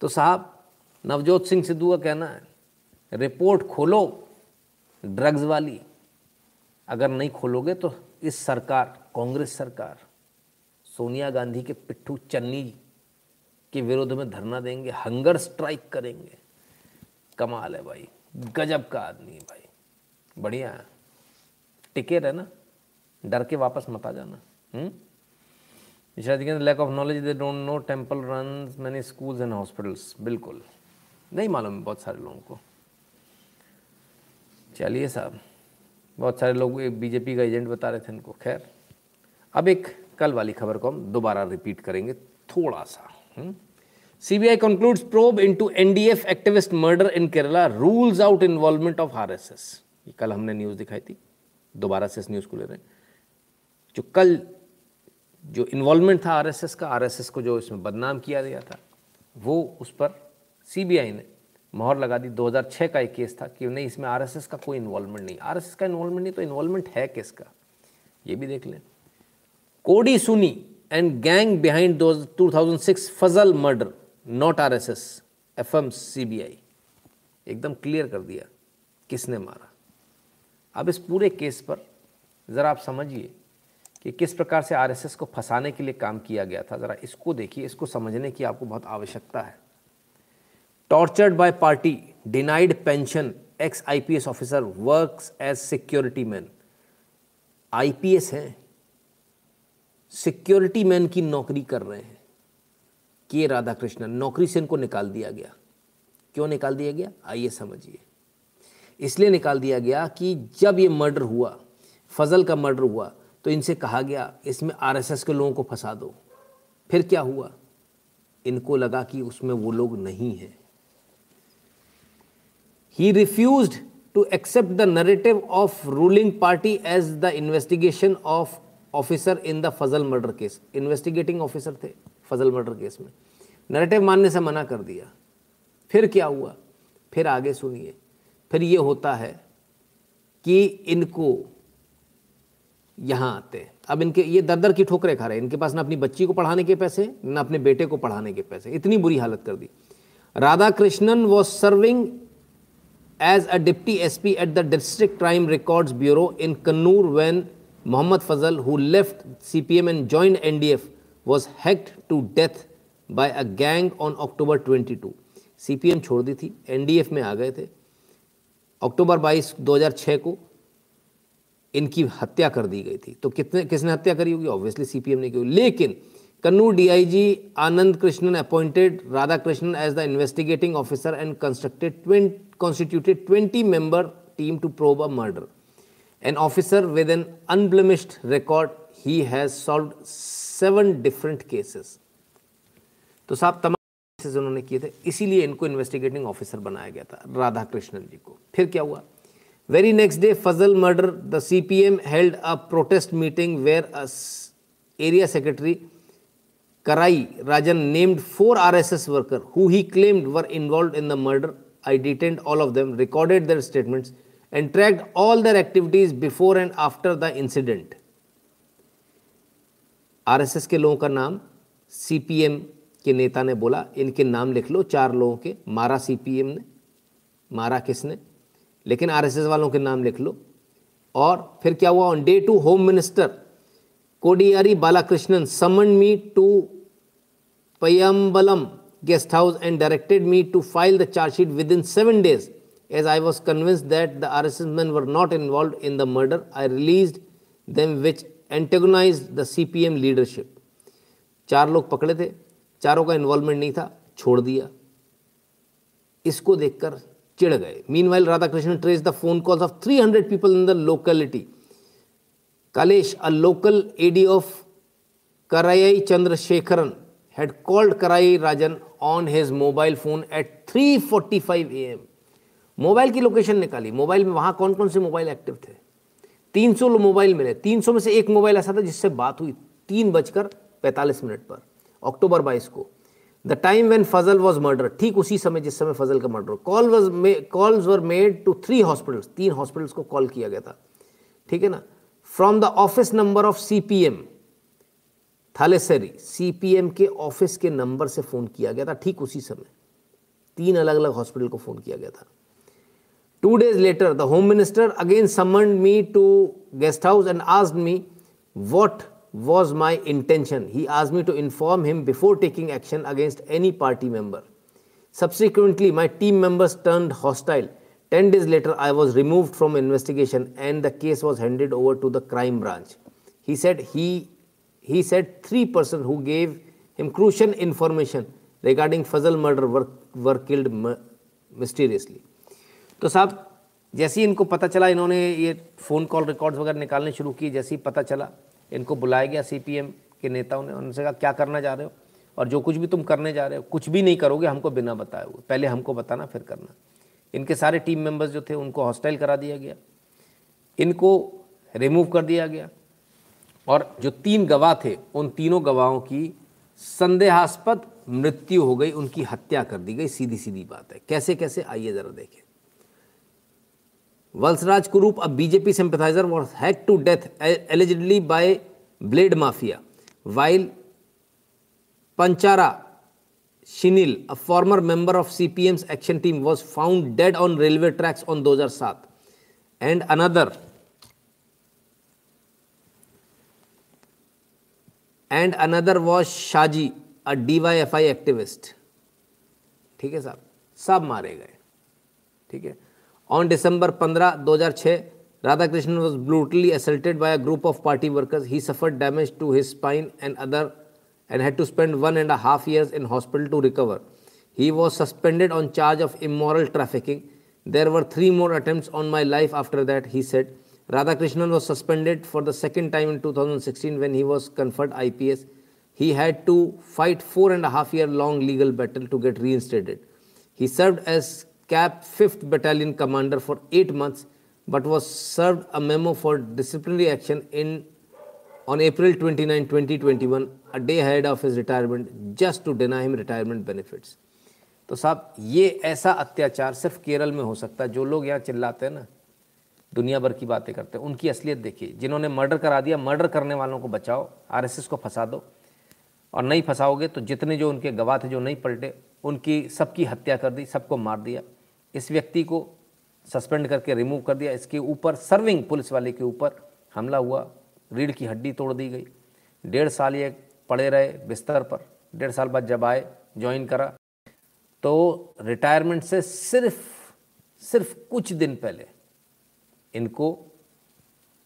तो साहब, नवजोत सिंह सिद्धू का कहना है report खोलो drugs वाली। अगर नहीं खोलोगे तो इस सरकार, कांग्रेस सरकार, सोनिया गांधी के पिट्ठू चन्नी के विरोध में धरना देंगे हंगर स्ट्राइक करेंगे। कमाल है भाई, गजब का आदमी है भाई। बढ़िया है। टिके रहना, डर के वापस मत आ जाना शायद lack of knowledge they don't know temple run many schools and hospitals बिल्कुल। नहीं मालूम बहुत सारे लोगों को। चलिए साहब, बहुत सारे लोग बीजेपी का एजेंट बता रहे थे इनको। खैर, अब एक कल वाली खबर को हम दोबारा रिपीट करेंगे थोड़ा सा। concludes probe into NDF activist murder in Kerala, rules out involvement of RSS. ये कल हमने न्यूज़ दिखाई थी। दोबारा से इस न्यूज़ को ले रहे हैं। जो कल जो इन्वॉल्वमेंट था आरएसएस का आरएसएस को जो इसमें बदनाम किया गया था, वो उस पर सीबीआई ने मोहर लगा दी। 2006 का एक केस था कि नहीं, इसमें आरएसएस का कोई इन्वॉल्वमेंट नहीं। आरएसएस का इन्वॉल्वमेंट नहीं तो इन्वॉल्वमेंट है किसका? ये भी देख लें। Kodi Suni and gang behind two thousand six Fazal murder not R S S F M C B I एकदम क्लियर कर दिया किसने मारा। अब इस पूरे केस पर ज़रा आप समझिए कि किस प्रकार से आरएसएस को फंसाने के लिए काम किया गया था। ज़रा इसको देखिए, इसको समझने की आपको बहुत आवश्यकता है। Tortured by party denied pension ex IPS officer works as security man IPS हैं। सिक्योरिटी मैन की नौकरी कर रहे हैं। के राधाकृष्णन, नौकरी से इनको निकाल दिया गया। क्यों निकाल दिया गया? आइए समझिए। इसलिए निकाल दिया गया कि जब ये मर्डर हुआ, फजल का मर्डर हुआ तो इनसे कहा गया, इसमें आरएसएस के लोगों को फंसा दो। फिर क्या हुआ? इनको लगा कि उसमें वो लोग नहीं हैं। He refuse to accept the narrative of ruling party as the investigation of officer in the Fazal murder case investigating officer थे फजल मर्डर केस में। नरेटिव मानने से मना कर दिया। फिर क्या हुआ? फिर आगे सुनिए। फिर ये होता है कि इनको यहाँ आते हैं। अब इनके, ये दर दर की ठोकरें खा रहे हैं। इनके पास ना अपनी बच्ची को पढ़ाने के पैसे, ना अपने बेटे को पढ़ाने के पैसे। इतनी बुरी हालत कर दी। Radha Krishnan was serving as a deputy S P at the district crime records bureau in Kannur when Mohammed Fazal who left C P M and joint N D F was hacked to death by a gang on October twenty two C P M छोड़ दी थी। N D F में आ गए थे। अक्टूबर बाईस, दो हज़ार छः को इनकी हत्या कर दी गई थी। तो कितने, किसने हत्या करी होगी? ऑब्वियसली सीपीएम ने की लेकिन Kannur DIG Anand Krishnan appointed Radha Krishnan as the investigating officer and constructed constituted twenty member team to probe a murder an officer with an unblemished record he has solve seven different cases तो साहब, तमाम cases उन्होंने किए थे, इसीलिए इनको investigating officer बनाया गया था, राधा कृष्णन जी को। फिर क्या हुआ? Very next day, Fazal murder, the CPM held a protest meeting where a area secretary Karai Rajan named four RSS workers who he claimed were involved in the murder. I detained all of them, recorded their statements, and tracked all their activities before and after the incident. RSS के लोगों का नाम CPM के नेता ने बोला इनके नाम लिख लो चार लोगों के मारा सीपीएम ने मारा किसने लेकिन आरएसएस वालों के नाम लिख लो। और फिर क्या हुआ? On day two home minister Kodiyeri Balakrishnan summon me to Payyambalam guest house and directed me to file the chargesheet within seven days as I was convince that the R S S man were not involve in the murder I release them which antagonise the C P M leadership चार लोग पकड़े थे। चारों का involvement नहीं था। छोड़ दिया। इसको देखकर चिढ़ गए। Meanwhile Radhakrishnan trace the phone calls of 300 people in the locality aide of Karai Chandrasekharan had called Karai Rajan on his mobile phone at 3:45 a.m. Mobile की लोकेशन निकाली। मोबाइल में वहाँ कौन कौन से मोबाइल एक्टिव थे? 300 मोबाइल मिले। 300 में से एक मोबाइल ऐसा था जिससे बात हुई तीन बजकर पैंतालीस मिनट पर अक्टूबर 22 को। The time when Fazal was murder ठीक उसी समय जिस समय फजल का murder call was calls were made to three hospitals तीन हॉस्पिटल्स को कॉल किया गया था। ठीक है ना? From the office number of C P M Thalassery C P M के ऑफ़िस के नंबर से फ़ोन किया गया था, ठीक उसी समय। तीन अलग अलग हॉस्पिटल को फ़ोन किया गया था। Two days later the home minister again summon me to guest house and asked me what was my intention. He asked me to inform him before taking action against any party member. Subsequently, my team members turned hostile. 10 days later, I was removed from investigation and the case was handed over to the crime branch. He said he, he said three persons who gave him crucial information regarding Fazal murder were, were killed mysteriously. तो साहब जैसे ही इनको पता चला इन्होंने ये phone call records वगैरह निकालने शुरू किए जैसे ही पता चला इनको बुलाया गया सीपीएम के नेताओं ने, उनसे कहा, क्या करना चाह रहे हो? और जो कुछ भी तुम करने जा रहे हो, कुछ भी नहीं करोगे, हमको बिना बताए हुए। पहले हमको बताना, फिर करना। इनके सारे टीम मेंबर्स जो थे, उनको हॉस्टाइल करा दिया गया। इनको रिमूव कर दिया गया। और जो तीन गवाह थे, उन तीनों गवाहों की संदेहास्पद मृत्यु हो गई, उनकी हत्या कर दी गई। सीधी सीधी बात है। कैसे कैसे आइए जरा देखें। Valsaraj Kurup a BJP sympathiser was hack to death allegedly by blade mafia while Panchara Shinil a former member of CPM's action team was found dead on railway tracks on 2007 and another and another was Shaji a DYFI activist ठीक है साहब? सब मारे गए। ठीक है? On December 15, 2006, Radhakrishnan was brutally assaulted by a group of party workers. He suffered damage to his spine and other and had to spend one and a half years in hospital to recover. He was suspended on charge of immoral trafficking. There were three more attempts on my life after that, he said. Radhakrishnan was suspended for the second time in 2016 when he was conferred IPS. He had to fight four and a half year long legal battle to get reinstated. He served as KAP fifth battalion commander for eight months but was serve a memo for disciplinary action in on April twenty nine twenty a day head of his retirement just to deny him retirement benefits तो साहब, ये ऐसा अत्याचार सिर्फ़ केरल में हो सकता है, जो लोग यहाँ चिल्लाते हैं ना, दुनिया भर की बातें करते हैं, उनकी असलियत देखिए, जिन्होंने मर्डर करा दिया, मर्डर करने वालों को बचाओ आर एस एस को फंसा दो, और नहीं फंसाओगे तो जितने जो उनके गवाह थे, जो नहीं पलटे, उनकी सबकी हत्या कर दी, सबको मार दिया। इस व्यक्ति को सस्पेंड करके रिमूव कर दिया। इसके ऊपर सर्विंग पुलिस वाले के ऊपर हमला हुआ। रीढ़ की हड्डी तोड़ दी गई। डेढ़ साल ये पड़े रहे बिस्तर पर। डेढ़ साल बाद जब आए ज्वाइन करा। तो रिटायरमेंट से सिर्फ़ सिर्फ़ कुछ दिन पहले इनको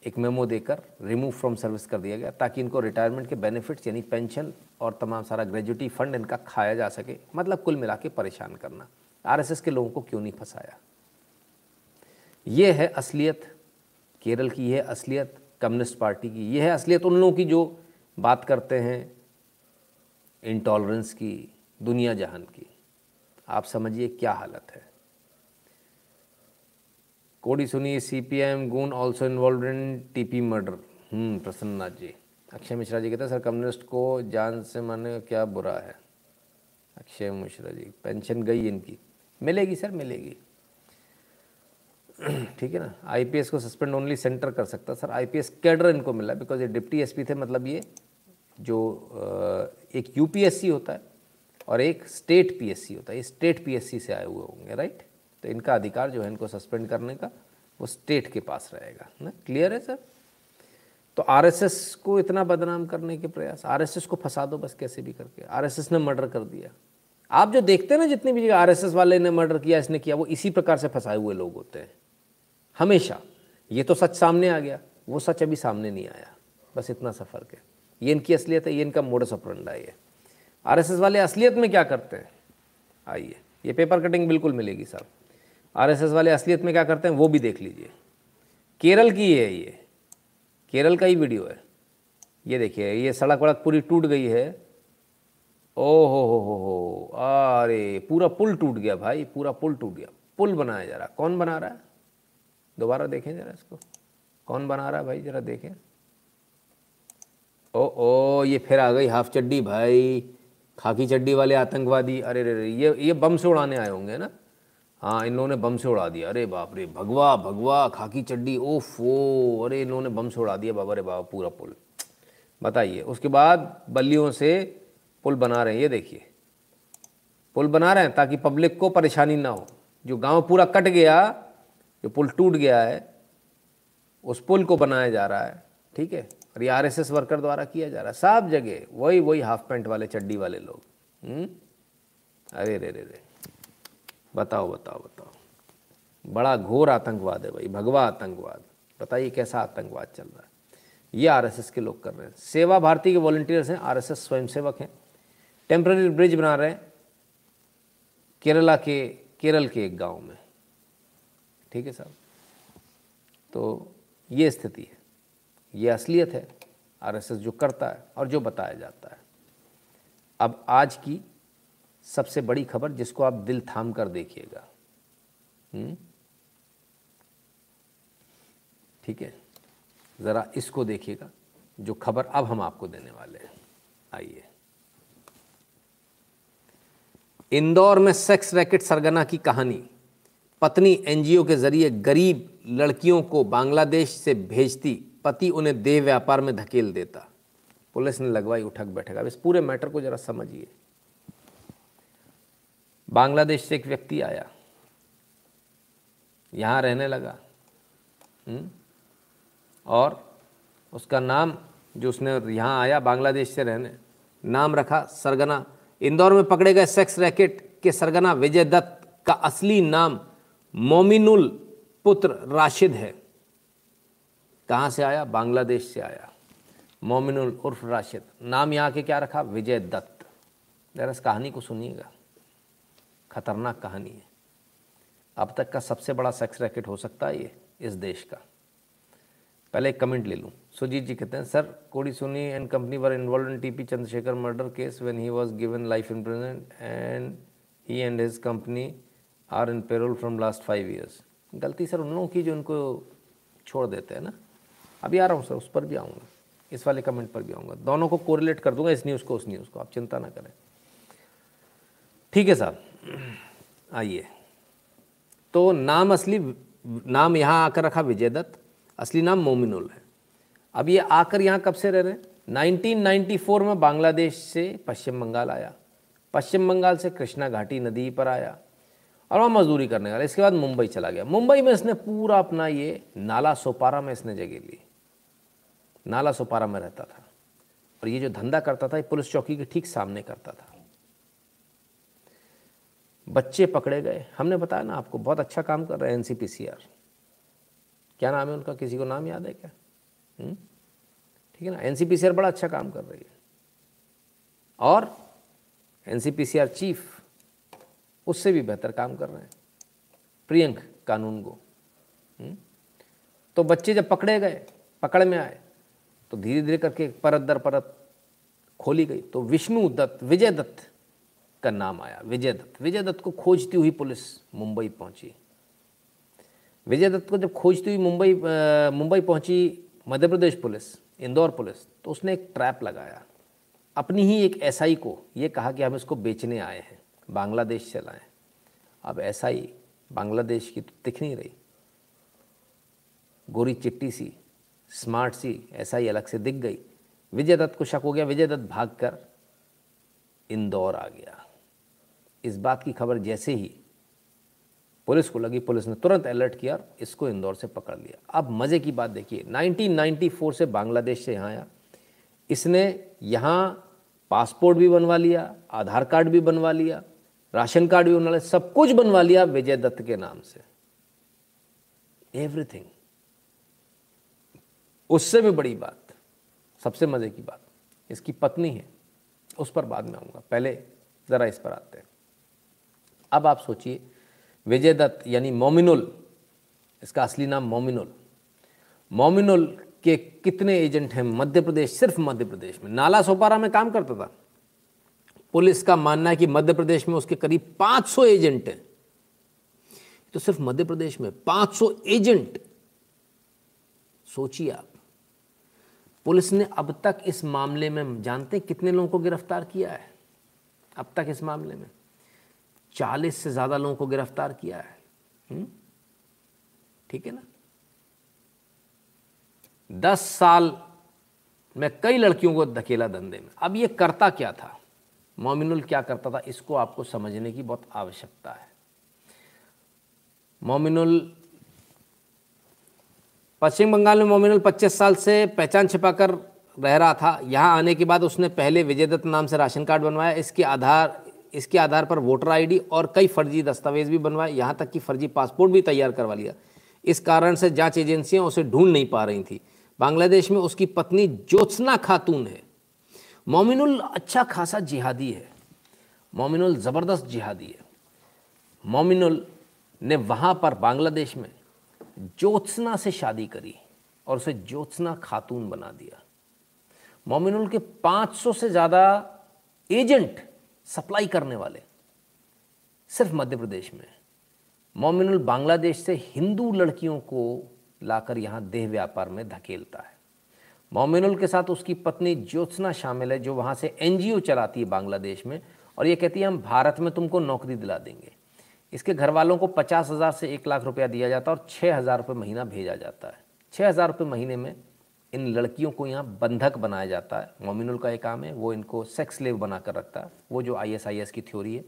एक मेमो देकर रिमूव फ्रॉम सर्विस कर दिया गया, ताकि इनको रिटायरमेंट के बेनिफिट्स यानी पेंशन और तमाम सारा ग्रेजुटी फंड इनका खाया जा सके। मतलब कुल मिला के परेशान करना। आरएसएस के लोगों को क्यों नहीं फंसाया? ये है असलियत, केरल की यह असलियत, कम्युनिस्ट पार्टी की यह है असलियत, उन लोगों की जो बात करते हैं इंटॉलरेंस की, दुनिया जहान की। आप समझिए क्या हालत है। Kodi Suni C P M goon also involve in TP murder Prasannanath ji. Akshay Mishra ji कहते हैं, सर, कम्युनिस्ट को जान से माने क्या बुरा है? अक्षय मिश्रा जी, पेंशन गई इनकी। मिलेगी सर, मिलेगी। ठीक है ना? आईपीएस को सस्पेंड ओनली सेंटर कर सकता सर। आईपीएस कैडर इनको मिला बिकॉज़ ये डिप्टी एसपी थे मतलब ये जो एक यूपीएससी होता है और एक स्टेट पीएससी होता है। ये स्टेट पीएससी से आए हुए होंगे राइट तो इनका अधिकार जो है इनको सस्पेंड करने का, वो स्टेट के पास रहेगा ना? क्लियर है सर? तो आरएसएस को इतना बदनाम करने के प्रयास आरएसएस को फंसा दो बस, कैसे भी करके। आरएसएस ने मर्डर कर दिया। आप जो देखते हैं ना, जितनी भी आरएसएस वाले ने मर्डर किया, इसने किया, वो इसी प्रकार से फंसाए हुए लोग होते हैं। हमेशा। ये तो सच सामने आ गया। वो सच अभी सामने नहीं आया। बस इतना सा फ़र्क है। ये इनकी असलियत है, ये इनका मोड़ ऑपरेंडा है। आरएसएस वाले असलियत में क्या करते हैं? आइए, ये पेपर कटिंग बिल्कुल मिलेगी साहब। आरएसएस वाले असलियत में क्या करते हैं? वो भी देख लीजिए। केरल की है ये। केरल का ही वीडियो है। ये देखिए, ये सड़क वड़क पूरी टूट गई है। ओ हो हो हो। हो अरे, पूरा पुल टूट गया भाई, पूरा पुल टूट गया। पुल बनाया जा रहा। कौन बना रहा है? दोबारा देखें जरा इसको। कौन बना रहा है भाई? जरा देखें। ओ ओ, ये फिर आ गई हाफ़ चड्डी भाई। खाकी चड्डी वाले आतंकवादी। अरे, रे ये ये बम से उड़ाने आए होंगे ना? हाँ इन लोगों ने बम से उड़ा दिया। अरे बाप रे, भगवा भगवा, खाकी चड्डी, ओफ, ओ, अरे इन लोगों ने बम से उड़ा दिया। बाबा रे बाबा, पूरा पुल। बताइए, उसके बाद बल्लियों से पुल बना रहे हैं, ये देखिए। पुल बना रहे हैं ताकि पब्लिक को परेशानी ना हो। जो गाँव पूरा कट गया, जो पुल टूट गया है, उस पुल को बनाया जा रहा है, ठीक है? और ये आरएसएस वर्कर द्वारा किया जा रहा है। सब जगह, वही वही हाफ़ पैंट वाले, चड्डी वाले लोग। हम्म? अरे, रे रे रे। बताओ बताओ बताओ। बड़ा घोर आतंकवाद है भाई, भगवा आतंकवाद। बताइए कैसा आतंकवाद चल रहा है? ये आरएसएस के लोग कर रहे हैं। सेवा भारती के वॉल्टियर्स हैं, आरएसएस स्वयंसेवक हैं। टेम्प्रेरी ब्रिज बना रहे हैं। केरला के, केरल के एक गाँव में। ठीक है साहब? तो ये स्थिति है। ये असलियत है। आरएसएस जो करता है और जो बताया जाता है। अब आज की सबसे बड़ी खबर जिसको आप दिल थाम कर देखिएगा। हम्म? ठीक है? ज़रा इसको देखिएगा। जो खबर अब हम आपको देने वाले हैं। आइए। इंदौर में सेक्स रैकेट सरगना की कहानी। पत्नी एनजीओ के ज़रिए गरीब लड़कियों को बांग्लादेश से भेजती, पति उन्हें देह व्यापार में धकेल देता। पुलिस ने लगवाई उठक बैठक। अब इस पूरे मैटर को जरा समझिए। बांग्लादेश से एक व्यक्ति आया। यहाँ रहने लगा। हुँ? हम्म? और उसका नाम, जो उसने यहाँ आया, बांग्लादेश से रहने, नाम रखा सरगना। इंदौर में पकड़े गए सेक्स रैकेट के सरगना विजय दत्त का असली नाम मोमिनुल पुत्र राशिद है। कहाँ से आया? बांग्लादेश से आया। मोमिनुल उर्फ़ राशिद। नाम यहाँ के क्या रखा? विजय दत्त। इस कहानी को सुनिएगा। खतरनाक कहानी है। अब तक का सबसे बड़ा सेक्स रैकेट हो सकता है ये, इस देश का। पहले एक कमेंट ले लूँ। सुजीत जी कहते हैं, sir, Kodi Suni and company were involve in TP Chandrasekhar murder case when he was given life imprisonment and he and his company are in parole from last five years गलती sir उन लोगों की जो उनको छोड़ देते हैं ना। अभी आ रहा हूँ सर, उस पर भी आऊँगा। इस वाले कमेंट पर भी आऊँगा। दोनों को कोरिलेट कर दूँगा, इस न्यूज़ को, उस न्यूज़ को। आप चिंता ना करें। ठीक है साहब। आइए। तो नाम असली, नाम यहाँ आकर रखा विजय दत्त, असली नाम मोमिनुल है। अब ये आकर यहाँ कब से रह रहे हैं? 1994 में बांग्लादेश से पश्चिम बंगाल आया। पश्चिम बंगाल से कृष्णा घाटी नदी पर आया और वहाँ मजदूरी करने वाला। इसके बाद मुंबई चला गया। मुंबई में इसने पूरा अपना ये नाला सोपारा में इसने जगह ली। नाला सोपारा में रहता था। और ये जो धंधा करता था, ये पुलिस चौकी के ठीक सामने करता था। बच्चे पकड़े गए। हमने बताया ना, आपको बहुत अच्छा काम कर रहे हैं एनसीपीसीआर क्या नाम है उनका? किसी को नाम याद है क्या? हम्म? ठीक है ना? एनसीपीसीआर बड़ा अच्छा काम कर रही है। और एनसीपीसीआर चीफ उससे भी बेहतर काम कर रहे हैं। प्रियंक कानून को हम्म? तो बच्चे जब पकड़े गए, पकड़ में आए तो धीरे धीरे करके परत दर परत खोली गई। तो विष्णु दत्त, विजय दत्त का नाम आया। विजय दत्त। विजय दत्त को खोजती हुई पुलिस मुंबई पहुँची। विजय दत्त को जब खोजती हुई मुंबई मुंबई पहुँची मध्य प्रदेश पुलिस इंदौर पुलिस तो उसने एक ट्रैप लगाया। अपनी ही एक एसआई को ये कहा कि हम इसको बेचने आए हैं, बांग्लादेश से लाएँ। अब एसआई बांग्लादेश की तो दिख नहीं रही। गोरी चिट्टी सी, स्मार्ट सी एसआई अलग से दिख गई। विजय दत्त को शक हो गया विजय दत्त भागकर इंदौर आ गया। इस बात की खबर जैसे ही पुलिस को लगी, पुलिस ने तुरंत अलर्ट किया और इसको इंदौर से पकड़ लिया। अब मज़े की बात देखिए 1994 से बांग्लादेश से यहाँ आया। इसने यहाँ पासपोर्ट भी बनवा लिया, आधार कार्ड भी बनवा लिया, राशन कार्ड भी बनवा लिया, सब कुछ बनवा लिया विजय दत्त के नाम से। एवरीथिंग उससे भी बड़ी बात, सबसे मज़े की बात, इसकी पत्नी है। उस पर बाद में आऊँगा, पहले ज़रा इस पर आते हैं। अब आप सोचिए विजय दत्त यानी मोमिनुल, इसका असली नाम मोमिनुल। मोमिनुल के कितने एजेंट हैं? मध्य प्रदेश, सिर्फ़ मध्य प्रदेश में। नाला सोपारा में काम करता था। पुलिस का मानना है कि मध्य प्रदेश में उसके करीब 500 एजेंट हैं। तो सिर्फ़ मध्य प्रदेश में। 500 एजेंट। सोचिए आप। पुलिस ने अब तक इस मामले में, जानते कितने लोगों को गिरफ़्तार किया है? अब तक इस मामले में। चालीस से ज़्यादा लोगों को गिरफ़्तार किया है। हम्म? ठीक है ना? दस साल में कई लड़कियों को धकेला धंधे में। अब ये करता क्या था? मोमिनुल क्या करता था? इसको आपको समझने की बहुत आवश्यकता है। मोमिनुल पश्चिम बंगाल में मोमिनुल 25 साल से पहचान छिपाकर रह रहा था। यहाँ आने के बाद उसने पहले विजय दत्त नाम से राशन कार्ड बनवाया। इसके आधार इसके आधार पर वोटर आईडी और कई फर्जी दस्तावेज़ भी बनवाए। यहाँ तक कि फर्जी पासपोर्ट भी तैयार करवा लिया। इस कारण से जाँच एजेंसियाँ उसे ढूंढ नहीं पा रही थी। बांग्लादेश में उसकी पत्नी ज्योत्सना खातून है। मोमिनुल अच्छा खासा जिहादी है। मोमिनुल ज़बरदस्त जिहादी है। मोमिनुल ने वहाँ पर बांग्लादेश में ज्योत्सना से शादी करी और उसे ज्योत्सना खातून बना दिया। मोमिनुल के 500 से ज़्यादा एजेंट सप्लाई करने वाले, सिर्फ़ मध्य प्रदेश में। मोमिनुल बांग्लादेश से हिंदू लड़कियों को लाकर यहाँ देह व्यापार में धकेलता है। मोमिनुल के साथ उसकी पत्नी ज्योत्सना शामिल है, जो वहाँ से एनजीओ चलाती है बांग्लादेश में, और ये कहती है, हम भारत में तुमको नौकरी दिला देंगे। इसके घर वालों को पचास हज़ार से एक लाख रुपया दिया जाता है और छः हज़ार रुपये महीना भेजा जाता है। छः हज़ार रुपये महीने में इन लड़कियों को यहाँ बंधक बनाया जाता है। मोमिनुल का एक काम है, वो इनको सेक्स लेव बना कर रखता है। वो जो आई की थ्योरी है।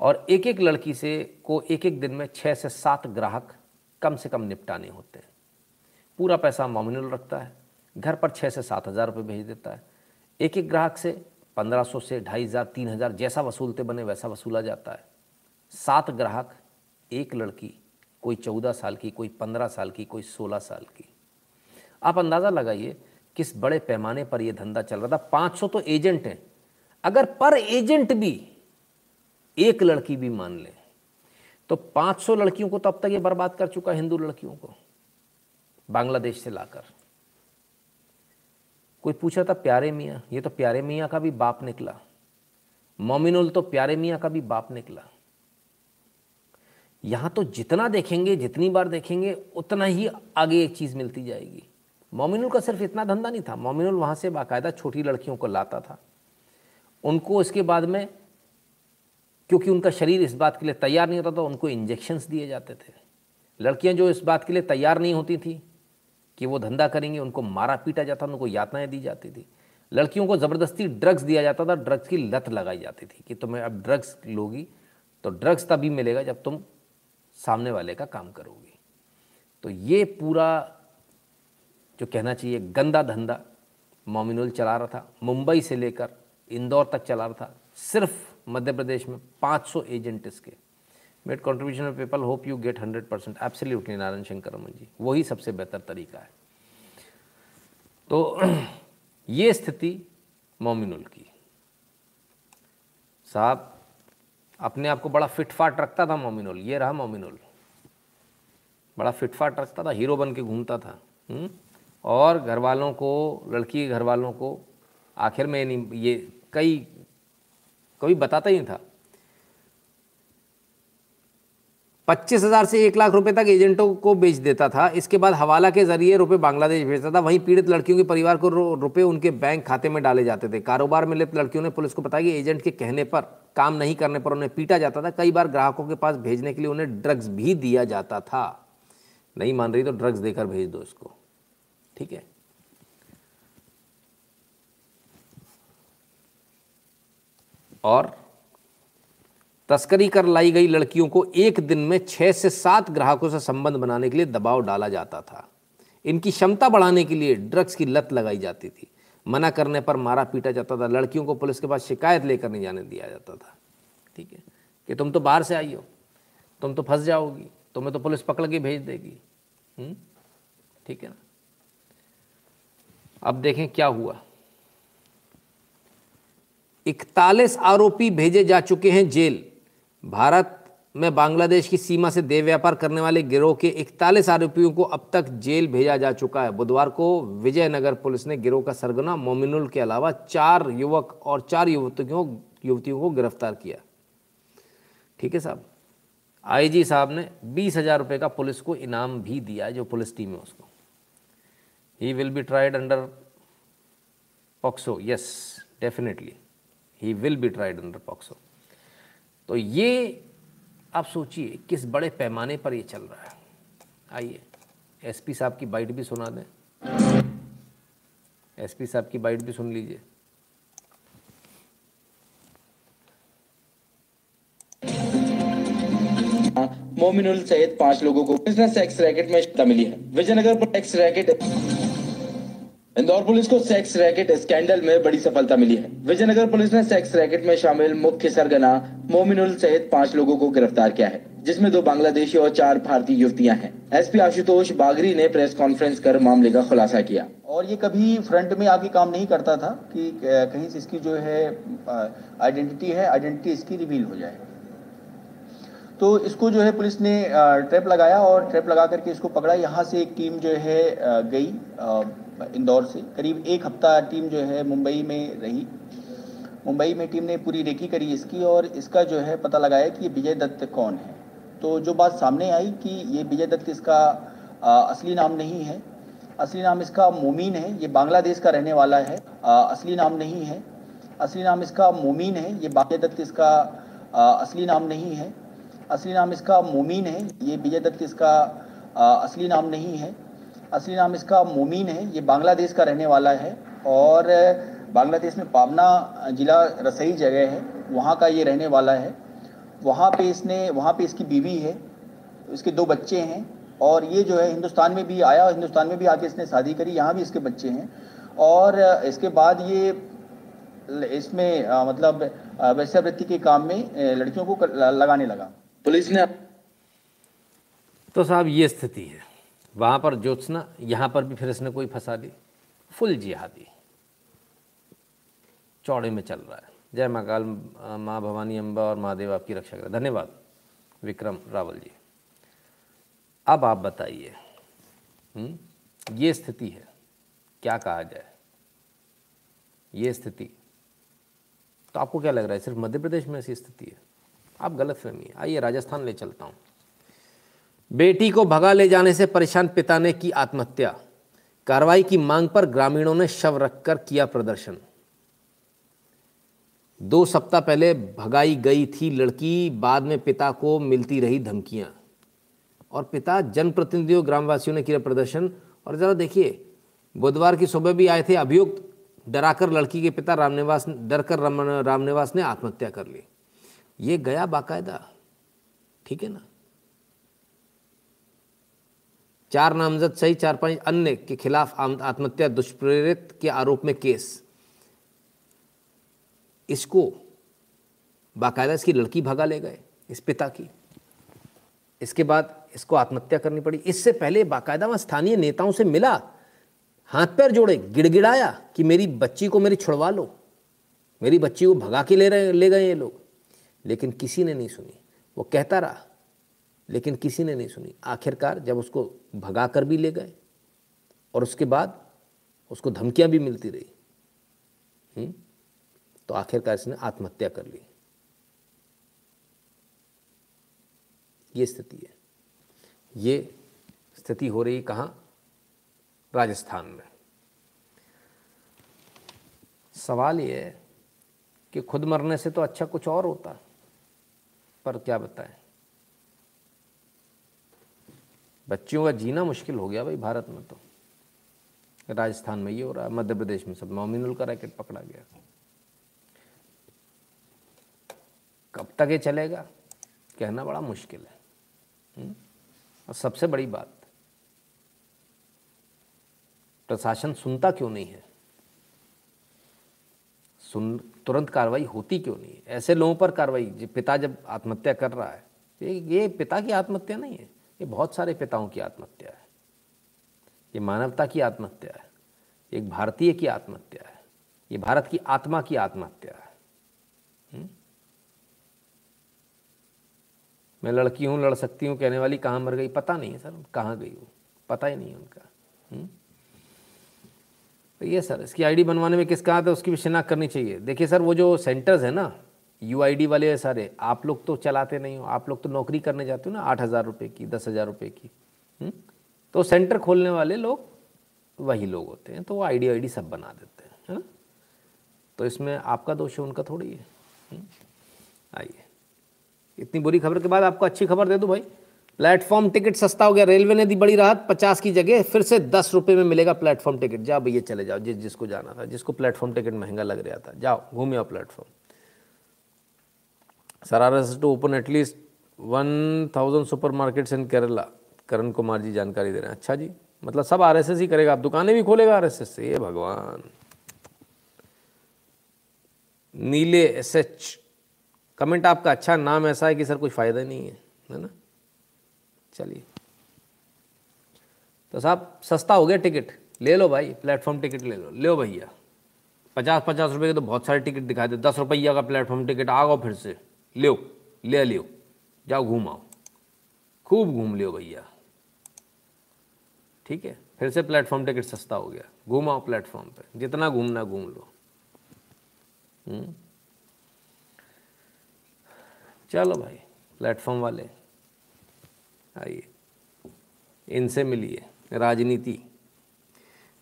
और एक एक लड़की से को एक एक दिन में छः से सात ग्राहक कम से कम निपटाने होते हैं। पूरा पैसा मोमिनुल रखता है। घर पर छः से सात हज़ार रुपये भेज देता है। एक एक ग्राहक से पंद्रह सौ से ढाई हज़ार, तीन हज़ार, जैसा वसूलते बने वैसा वसूला जाता है। सात ग्राहक, एक लड़की, कोई चौदह साल की, कोई पंद्रह साल की, कोई सोलह साल की। आप अंदाज़ा लगाइए किस बड़े पैमाने पर यह धंधा चल रहा था। पाँच सौ तो एजेंट हैं। अगर पर एजेंट भी एक लड़की भी मान ले तो 500 लड़कियों को तो अब तक ये बर्बाद कर चुका हिंदू लड़कियों को, बांग्लादेश से लाकर। कोई पूछा था, प्यारे मियाँ? ये तो प्यारे मियाँ का भी बाप निकला। मोमिनुल तो प्यारे मियाँ का भी बाप निकला। यहाँ तो जितना देखेंगे, जितनी बार देखेंगे, उतना ही आगे एक चीज़ मिलती जाएगी। मोमिनुल का सिर्फ़ इतना धंधा नहीं था। मोमिनुल वहाँ से बाकायदा छोटी लड़कियों को लाता था। उनको इसके बाद में, क्योंकि उनका शरीर इस बात के लिए तैयार नहीं होता था, उनको इंजेक्शन्स दिए जाते थे। लड़कियाँ जो इस बात के लिए तैयार नहीं होती थी कि वो धंधा करेंगे, उनको मारा पीटा जाता उनको यातनाएँ दी जाती थी। लड़कियों को ज़बरदस्ती ड्रग्स दिया जाता था, ड्रग्स की लत लगाई जाती थी कि तुम्हें अब ड्रग्स लोगी तो ड्रग्स तभी मिलेगा जब तुम सामने वाले का काम करोगी। तो ये पूरा जो कहना चाहिए, गंदा धंधा मोमिनुल चला रहा था, मुंबई से लेकर इंदौर तक चला रहा था, सिर्फ़ मध्य प्रदेश में 500 एजेंट इसके। Made contribution of people hope you get 100 percent absolutely Narayan Shankar Raman ji, वही सबसे बेहतर तरीका है। तो ये स्थिति मोमिनुल की। साहब, अपने आप को बड़ा फिटफाट रखता था मोमिनुल, ये रहा मोमिनुल। बड़ा फिटफाट रखता था, हीरो बन के घूमता था हुँ? और घर वालों को, लड़की के घर वालों को आखिर में नहीं ये कई, कभी बताता ही नहीं था। पच्चीस हज़ार से एक लाख रुपए तक एजेंटों को बेच देता था। इसके बाद हवाला के ज़रिए रुपए बांग्लादेश भेजता था। वहीं पीड़ित लड़कियों के परिवार को रुपए उनके बैंक खाते में डाले जाते थे। कारोबार में लिप्त लड़कियों ने पुलिस को बताया कि एजेंट के कहने पर, काम नहीं करने पर उन्हें पीटा जाता था। कई बार ग्राहकों के पास भेजने के लिए उन्हें ड्रग्स भी दिया जाता था। नहीं मान रही तो ड्रग्स देकर भेज दो इसको। ठीक है? और तस्करी कर लाई गई लड़कियों को एक दिन में छः से सात ग्राहकों से संबंध बनाने के लिए दबाव डाला जाता था। इनकी क्षमता बढ़ाने के लिए ड्रग्स की लत लगाई जाती थी। मना करने पर मारा पीटा जाता था। लड़कियों को पुलिस के पास शिकायत लेकर नहीं जाने दिया जाता था। ठीक है? कि तुम तो बाहर से आई हो। तुम तो फंस जाओगी। तुम्हें तो पुलिस पकड़ के भेज देगी। हम्म? ठीक है ना? अब देखें क्या हुआ। इकतालीस आरोपी भेजे जा चुके हैं जेल। भारत में बांग्लादेश की सीमा से देह व्यापार करने वाले गिरोह के इकतालीस आरोपियों को अब तक जेल भेजा जा चुका है। बुधवार को विजयनगर पुलिस ने गिरोह का सरगना मोमिनुल के अलावा चार युवक और चार युवतियों युवतियों को गिरफ़्तार किया। ठीक है साहब, आईजी साहब ने बीस हज़ार रुपये का पुलिस को इनाम भी दिया जो पुलिस टीम है उसको। He will be tried under POCSO yes definitely he will be tried under POCSO तो ये आप सोचिए, किस बड़े पैमाने पर ये चल रहा है। आइए, एसपी साहब की बाइट भी सुना दें। एसपी साहब की बाइट भी सुन लीजिए। मोमिनुल सहित पाँच लोगों को बिज़नेस सेक्स रैकेट में मिली है। विजयनगर पर सेक्स रैकेट इंदौर पुलिस को सेक्स रैकेट स्कैंडल में बड़ी सफलता मिली है। विजयनगर पुलिस ने सेक्स रैकेट में शामिल मुख्य सरगना मोमिनुल सहित पाँच लोगों को गिरफ़्तार किया है, जिसमें दो बांग्लादेशी और चार भारतीय युवतियाँ हैं। एसपी आशुतोष बागरी ने प्रेस कॉन्फ्रेंस कर मामले का खुलासा किया। और ये कभी फ्रंट में आके काम नहीं करता था कि कहीं से इसकी जो है आइडेंटिटी है आइडेंटिटी इसकी रिवील हो जाए। तो इसको जो है पुलिस ने ट्रैप लगाया और ट्रैप लगा करके इसको पकड़ा। यहाँ से एक टीम जो है गई इंदौर से। करीब एक हफ़्ता टीम जो है मुंबई में रही। मुंबई में टीम ने पूरी रेकी करी इसकी और इसका जो है पता लगाया कि विजय दत्त कौन है। तो जो बात सामने आई कि ये विजय दत्त इसका असली नाम नहीं है। असली नाम इसका मोमीन है, ये बांग्लादेश का रहने वाला है। असली नाम नहीं है। असली नाम इसका मोमीन है, ये विजय दत्त इसका असली नाम नहीं है। असली नाम इसका मोमीन है, ये विजय दत्त इसका असली नाम नहीं है। असली नाम इसका मोमीन है ये बांग्लादेश का रहने वाला है और बांग्लादेश में पावना जिला रसई जगह है वहाँ का ये रहने वाला है। वहाँ पे इसने वहाँ पे इसकी बीवी है इसके दो बच्चे हैं और ये जो है हिंदुस्तान में भी आया और हिंदुस्तान में भी आके इसने शादी करी यहाँ भी इसके बच्चे हैं और इसके बाद ये इसमें आ, मतलब वैश्यावृत्ति के काम में लड़कियों को लगाने लगा। पुलिस ने तो साहब ये स्थिति है। वहाँ पर ज्योत्सना यहाँ पर भी फिर इसने कोई फंसा दी। फुल जिहादी। चौड़े में चल रहा है। जय माँ काल माँ भवानी अम्बा और महादेव आपकी रक्षा करें। धन्यवाद विक्रम रावल जी। अब आप बताइए हम्म, ये स्थिति है क्या कहा जाए? ये स्थिति। तो आपको क्या लग रहा है सिर्फ़ मध्य प्रदेश में ऐसी स्थिति है? आप गलत फहमी आइए राजस्थान ले चलता हूँ। बेटी को भगा ले जाने से परेशान पिता ने की आत्महत्या। कार्रवाई की मांग पर ग्रामीणों ने शव रखकर किया प्रदर्शन। दो सप्ताह पहले भगाई गई थी लड़की, बाद में पिता को मिलती रही धमकियाँ। और पिता, जनप्रतिनिधियों, ग्रामवासियों ने किया प्रदर्शन। और ज़रा देखिए, बुधवार की सुबह भी आए थे अभियुक्त। डराकर लड़की के पिता रामनिवास, डरकर राम रामनिवास ने आत्महत्या कर ली। ये गया बाकायदा। ठीक है ना? चार नामजद, सही चार पाँच अन्य के खिलाफ आत्महत्या, दुष्प्रेरित के आरोप में केस। इसको बाकायदा इसकी लड़की भगा ले गए, इस पिता की। इसके बाद इसको आत्महत्या करनी पड़ी। इससे पहले बाकायदा वहाँ स्थानीय नेताओं से मिला, हाथ पैर जोड़े, गिड़गिड़ाया कि मेरी बच्ची को मेरी छुड़वा लो, मेरी बच्ची को भगा के ले रहे, ले गए ये लोग। लेकिन किसी ने नहीं सुनी। वो कहता रहा लेकिन किसी ने नहीं सुनी आखिरकार जब उसको भगा कर भी ले गए और उसके बाद उसको धमकियाँ भी मिलती रही हुँ? हम्म? तो आखिरकार इसने आत्महत्या कर ली ये स्थिति है ये स्थिति हो रही कहाँ राजस्थान में सवाल ये है कि खुद मरने से तो अच्छा कुछ और होता, पर क्या बताएँ बच्चियों का जीना मुश्किल हो गया भाई भारत में तो। राजस्थान में ये हो रहा है, मध्य प्रदेश में सब मोमिनुल का रैकेट पकड़ा गया। कब तक ये चलेगा? कहना बड़ा मुश्किल है। हम्म? और सबसे बड़ी बात, प्रशासन सुनता क्यों नहीं है? सुन, तुरंत कार्रवाई होती क्यों नहीं है? ऐसे लोगों पर कार्रवाई पिता जब आत्महत्या कर रहा है, ये ये पिता की आत्महत्या नहीं है। ये बहुत सारे पिताओं की आत्महत्या है ये मानवता की आत्महत्या है एक भारतीय की आत्महत्या है ये भारत की आत्मा की आत्महत्या है? हम्म? मैं लड़की हूँ, लड़ सकती हूँ, कहने वाली कहाँ मर गई, पता नहीं है सर, कहाँ गई वो पता ही नहीं है उनका हम्म? तो ये सर, इसकी आईडी बनवाने में किसका आता है, उसकी भी शिनाख्त करनी चाहिए देखिए सर, वो जो सेंटर्स है ना यूआईडी वाले सारे। आप लोग तो चलाते नहीं हो। आप लोग तो नौकरी करने जाते हो ना आठ हज़ार रुपये की, दस हज़ार रुपये की? हम्म? तो सेंटर खोलने वाले लोग वही लोग होते हैं तो वो आई डी सब बना देते हैं, है ना? तो इसमें आपका दोष है, उनका थोड़ी है। हम्म? आइए। इतनी बुरी खबर के बाद आपको अच्छी खबर दे दूँ भाई। प्लेटफॉर्म टिकट सस्ता हो गया। रेलवे ने दी बड़ी राहत, पचास की जगह, फिर से दस रुपये में मिलेगा प्लेटफॉर्म टिकट। जाओ भैया, चले जाओ। जिस जिसको जाना था, जिसको प्लेटफॉर्म टिकट महँगा लग रहा था, जाओ, घूमे आओ platform. सरारस to open at least one thousand supermarkets in Kerala Karan Kumar ji जानकारी दे रहे हैं अच्छा जी मतलब सब आरएसएस ही करेगा आप दुकानें भी खोलेगा आरएसएस से ये भगवान नीले एस एच कमेंट आपका अच्छा नाम ऐसा है कि सर कुछ फ़ायदा नहीं है है ना चलिए तो साहब सस्ता हो गया टिकट ले लो भाई प्लेटफॉर्म टिकट ले लो ले भैया पचास पचास रुपये के तो बहुत सारे टिकट दिखाई दे, दस रुपया का प्लेटफॉर्म टिकट आ गो फिर से। लो ले लियो जाओ घूम आओ खूब घूम लियो भैया ठीक है फिर से प्लेटफॉर्म टिकट सस्ता हो गया घूम आओ प्लेटफॉर्म पे जितना घूमना घूम लो चलो भाई प्लेटफॉर्म वाले आइए इनसे मिलिए राजनीति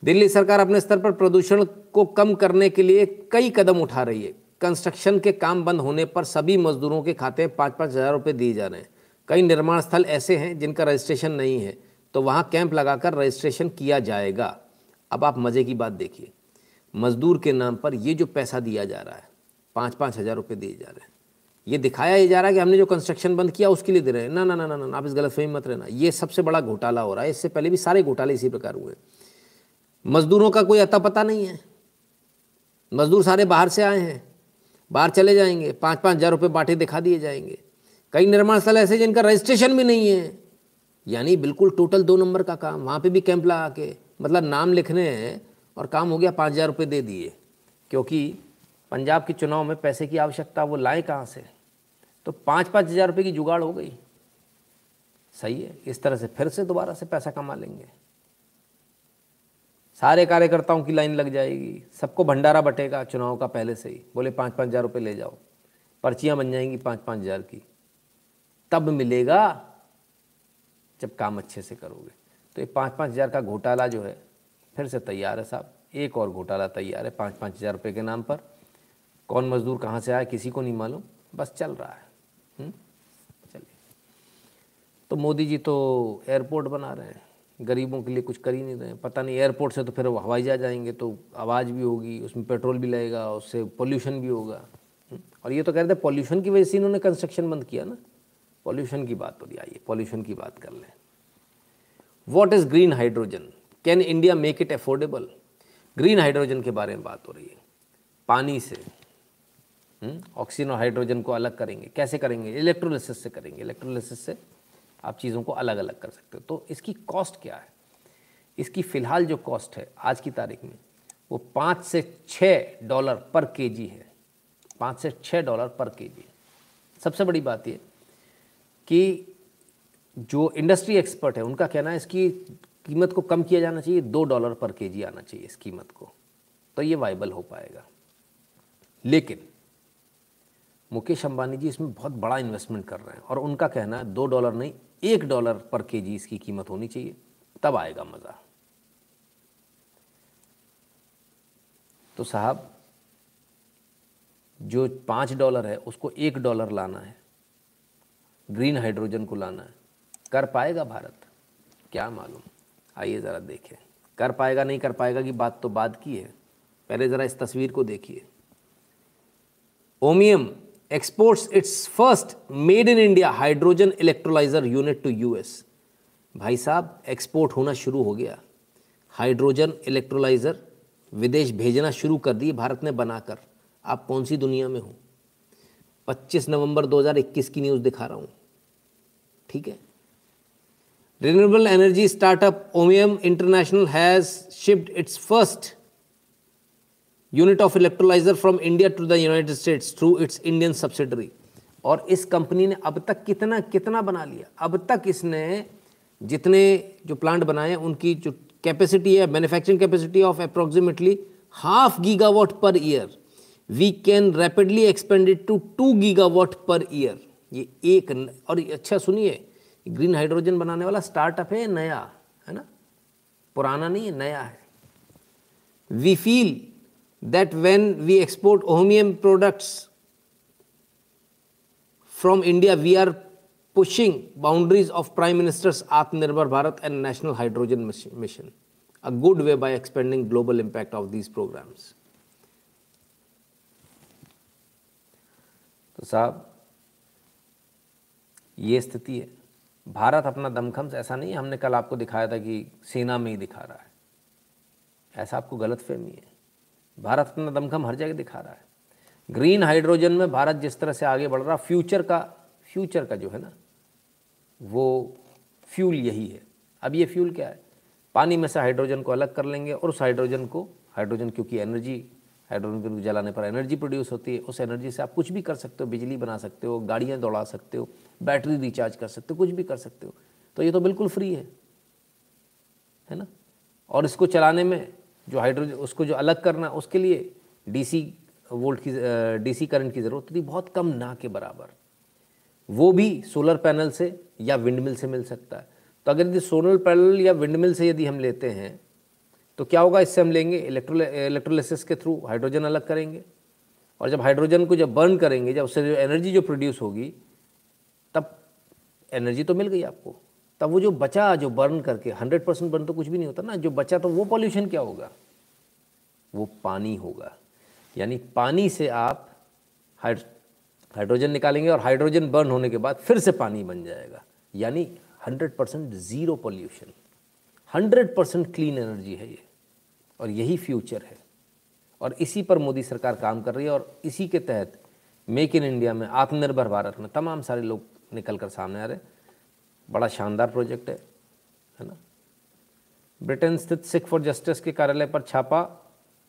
दिल्ली सरकार अपने स्तर पर प्रदूषण को कम करने के लिए कई कदम उठा रही है कंस्ट्रक्शन के काम बंद होने पर सभी मजदूरों के खाते में पाँच पाँच हज़ार रुपये दिए जा रहे हैं। कई निर्माण स्थल ऐसे हैं जिनका रजिस्ट्रेशन नहीं है तो वहाँ कैंप लगाकर रजिस्ट्रेशन किया जाएगा। अब आप मज़े की बात देखिए। मजदूर के नाम पर ये जो पैसा दिया जा रहा है पाँच पाँच हज़ार रुपये दिए जा रहे हैं। ये दिखाया ही जा रहा है कि हमने जो कंस्ट्रक्शन बंद किया उसके लिए दे रहे हैं। ना ना ना ना ना आप इस गलत फहमी मत रहना। ये सबसे बड़ा घोटाला हो रहा है। इससे पहले भी सारे घोटाले इसी प्रकार हुए मजदूरों का कोई अता पता नहीं है। मजदूर सारे बाहर से आए हैं। बाहर चले जाएँगे पाँच पाँच हज़ार रुपये बांटे दिखा दिए जाएँगे। कई निर्माण स्थल ऐसे जिनका रजिस्ट्रेशन भी नहीं है। यानी बिल्कुल टोटल दो नंबर का काम, वहाँ पे भी कैंप लगा के मतलब नाम लिखने हैं और काम हो गया पाँच हज़ार रुपये दे दिए। क्योंकि पंजाब के चुनाव में पैसे की आवश्यकता, वो लाए कहाँ से? तो पाँच पाँच हज़ार रुपये की जुगाड़ हो गई। सही है, इस तरह से फिर से दोबारा से पैसा कमा लेंगे। सारे कार्यकर्ताओं की लाइन लग जाएगी। सबको भंडारा बटेगा चुनाव का पहले से ही। बोले पाँच पाँच हज़ार रुपये ले जाओ। पर्चियाँ बन जाएँगी पाँच पाँच हज़ार की। तब मिलेगा जब काम अच्छे से करोगे। तो ये पाँच पाँच हज़ार का घोटाला जो है, फिर से तैयार है साहब। एक और घोटाला तैयार है पाँच पाँच हज़ार रुपये के नाम पर। कौन मज़दूर कहाँ से आया, किसी को नहीं मालूम। बस चल रहा है। हम्म? चलिए। तो मोदी जी तो एयरपोर्ट बना रहे हैं। गरीबों के लिए कुछ कर ही नहीं रहे पता नहीं एयरपोर्ट से तो फिर हवाई जहाज़ आएँगे तो आवाज़ भी होगी उसमें पेट्रोल भी लगेगा उससे पोल्यूशन भी होगा। हम्म? और ये तो कह रहे थे पॉल्यूशन की वजह से इन्होंने कंस्ट्रक्शन बंद किया ना। पॉल्यूशन की बात रही आइए पॉल्यूशन की बात कर लें। What is green hydrogen can India make it affordable green hydrogen के बारे में बात हो रही है। पानी से। ऑक्सीजन हम्म, और हाइड्रोजन को अलग करेंगे। कैसे करेंगे? इलेक्ट्रोलिसिस से करेंगे। इलेक्ट्रोलिसिस से आप चीज़ों को अलग अलग कर सकते हो। तो इसकी कॉस्ट क्या है? इसकी फ़िलहाल जो कॉस्ट है, आज की तारीख में, वो पाँच से छः डॉलर पर केजी है। पाँच से छः डॉलर पर केजी सबसे बड़ी बात ये कि जो इंडस्ट्री एक्सपर्ट है, उनका कहना है इसकी कीमत को कम किया जाना चाहिए, दो डॉलर पर केजी आना चाहिए इस कीमत को। तो ये वाइबल हो पाएगा। लेकिन मुकेश अंबानी जी इसमें बहुत बड़ा इन्वेस्टमेंट कर रहे हैं और उनका कहना है दो डॉलर नहीं एक डॉलर पर के जी इसकी कीमत होनी चाहिए, तब आएगा मज़ा। तो साहब, जो पाँच डॉलर है, उसको एक डॉलर लाना है, ग्रीन हाइड्रोजन को लाना है, कर पाएगा भारत? क्या मालूम? आइए ज़रा देखें। कर पाएगा, नहीं कर पाएगा की बात तो बात की है। पहले ज़रा इस तस्वीर को देखिए। Ohmium exports its first made in India hydrogen electrolyser unit to US भाई साहब एक्सपोर्ट होना शुरू हो गया। हाइड्रोजन इलेक्ट्रोलाइजर विदेश भेजना शुरू कर दिए भारत ने बनाकर। आप कौन सी दुनिया में हो? 25 नवंबर 2021 की न्यूज़ दिखा रहा हूँ। ठीक है? Renewable energy startup Ohmium international has shipped its first unit of electrolyser from India to the united States through its Indian subsidiary. और इस कंपनी ने अब तक कितना कितना बना लिया? अब तक इसने जितने जो प्लांट बनाए, उनकी जो कैपेसिटी है, manufacturing capacity of approximately half gigawatt per year we can rapidly expanded to two gigawatt per year ये एक और अच्छा सुनिए ग्रीन हाइड्रोजन बनाने वाला स्टार्टअप है, नया, है ना? पुराना नहीं है, नया है। We feel that when we export Ohmium products from India we are pushing boundaries of prime minister's Atmanirbhar Bharat and national hydrogen mission a good way by expanding global impact of these programmes तो साहब, ये स्थिति है। भारत अपना दमखम ऐसा नहीं हमने कल आपको दिखाया था कि सेना में ही दिखा रहा है। ऐसा आपको गलत फहमी है। भारत अपना दमखम हर जगह दिखा रहा है। ग्रीन हाइड्रोजन में भारत जिस तरह से आगे बढ़ रहा, फ्यूचर का फ्यूचर का जो है ना, वो फ्यूल यही है। अब ये फ्यूल क्या है? पानी में से हाइड्रोजन को अलग कर लेंगे और उस हाइड्रोजन को, हाइड्रोजन क्योंकि एनर्जी, हाइड्रोजन को जलाने पर एनर्जी प्रोड्यूस होती है, उस एनर्जी से आप कुछ भी कर सकते हो, बिजली बना सकते हो, गाड़ियाँ दौड़ा सकते हो, बैटरी रिचार्ज कर सकते हो, कुछ भी कर सकते हो। तो ये तो बिल्कुल फ्री है है ना? और इसको चलाने में जो हाइड्रोजन उसको जो अलग करना, उसके लिए डीसी वोल्ट की डीसी करंट की ज़रूरत होती, बहुत कम ना के बराबर। वो भी सोलर पैनल से या विंड मिल से मिल सकता है। तो अगर यदि सोलर पैनल या विंडमिल से यदि हम लेते हैं तो क्या होगा, इससे हम लेंगे इलेक्ट्रो इलेक्ट्रोलिसिस के थ्रू हाइड्रोजन अलग करेंगे। और जब हाइड्रोजन को जब बर्न करेंगे, जब उससे जो एनर्जी जो प्रोड्यूस होगी, तब एनर्जी तो मिल गई आपको। तब वो जो बचा, जो बर्न करके, हंड्रेड परसेंट बर्न तो कुछ भी नहीं होता ना, जो बचा तो वो पॉल्यूशन क्या होगा? वो पानी होगा। यानी पानी से आप हाइड्रोजन निकालेंगे और हाइड्रोजन बर्न होने के बाद फिर से पानी बन जाएगा। यानी hundred percent zero pollution. Hundred percent clean energy है ये। और यही फ्यूचर है। और इसी पर मोदी सरकार काम कर रही है और इसी के तहत मेक इन इंडिया में आत्मनिर्भर भारत में तमाम सारे लोग निकल कर सामने आ रहे बड़ा शानदार प्रोजेक्ट है है ना? ब्रिटेन स्थित सिख फॉर जस्टिस के कार्यालय पर छापा,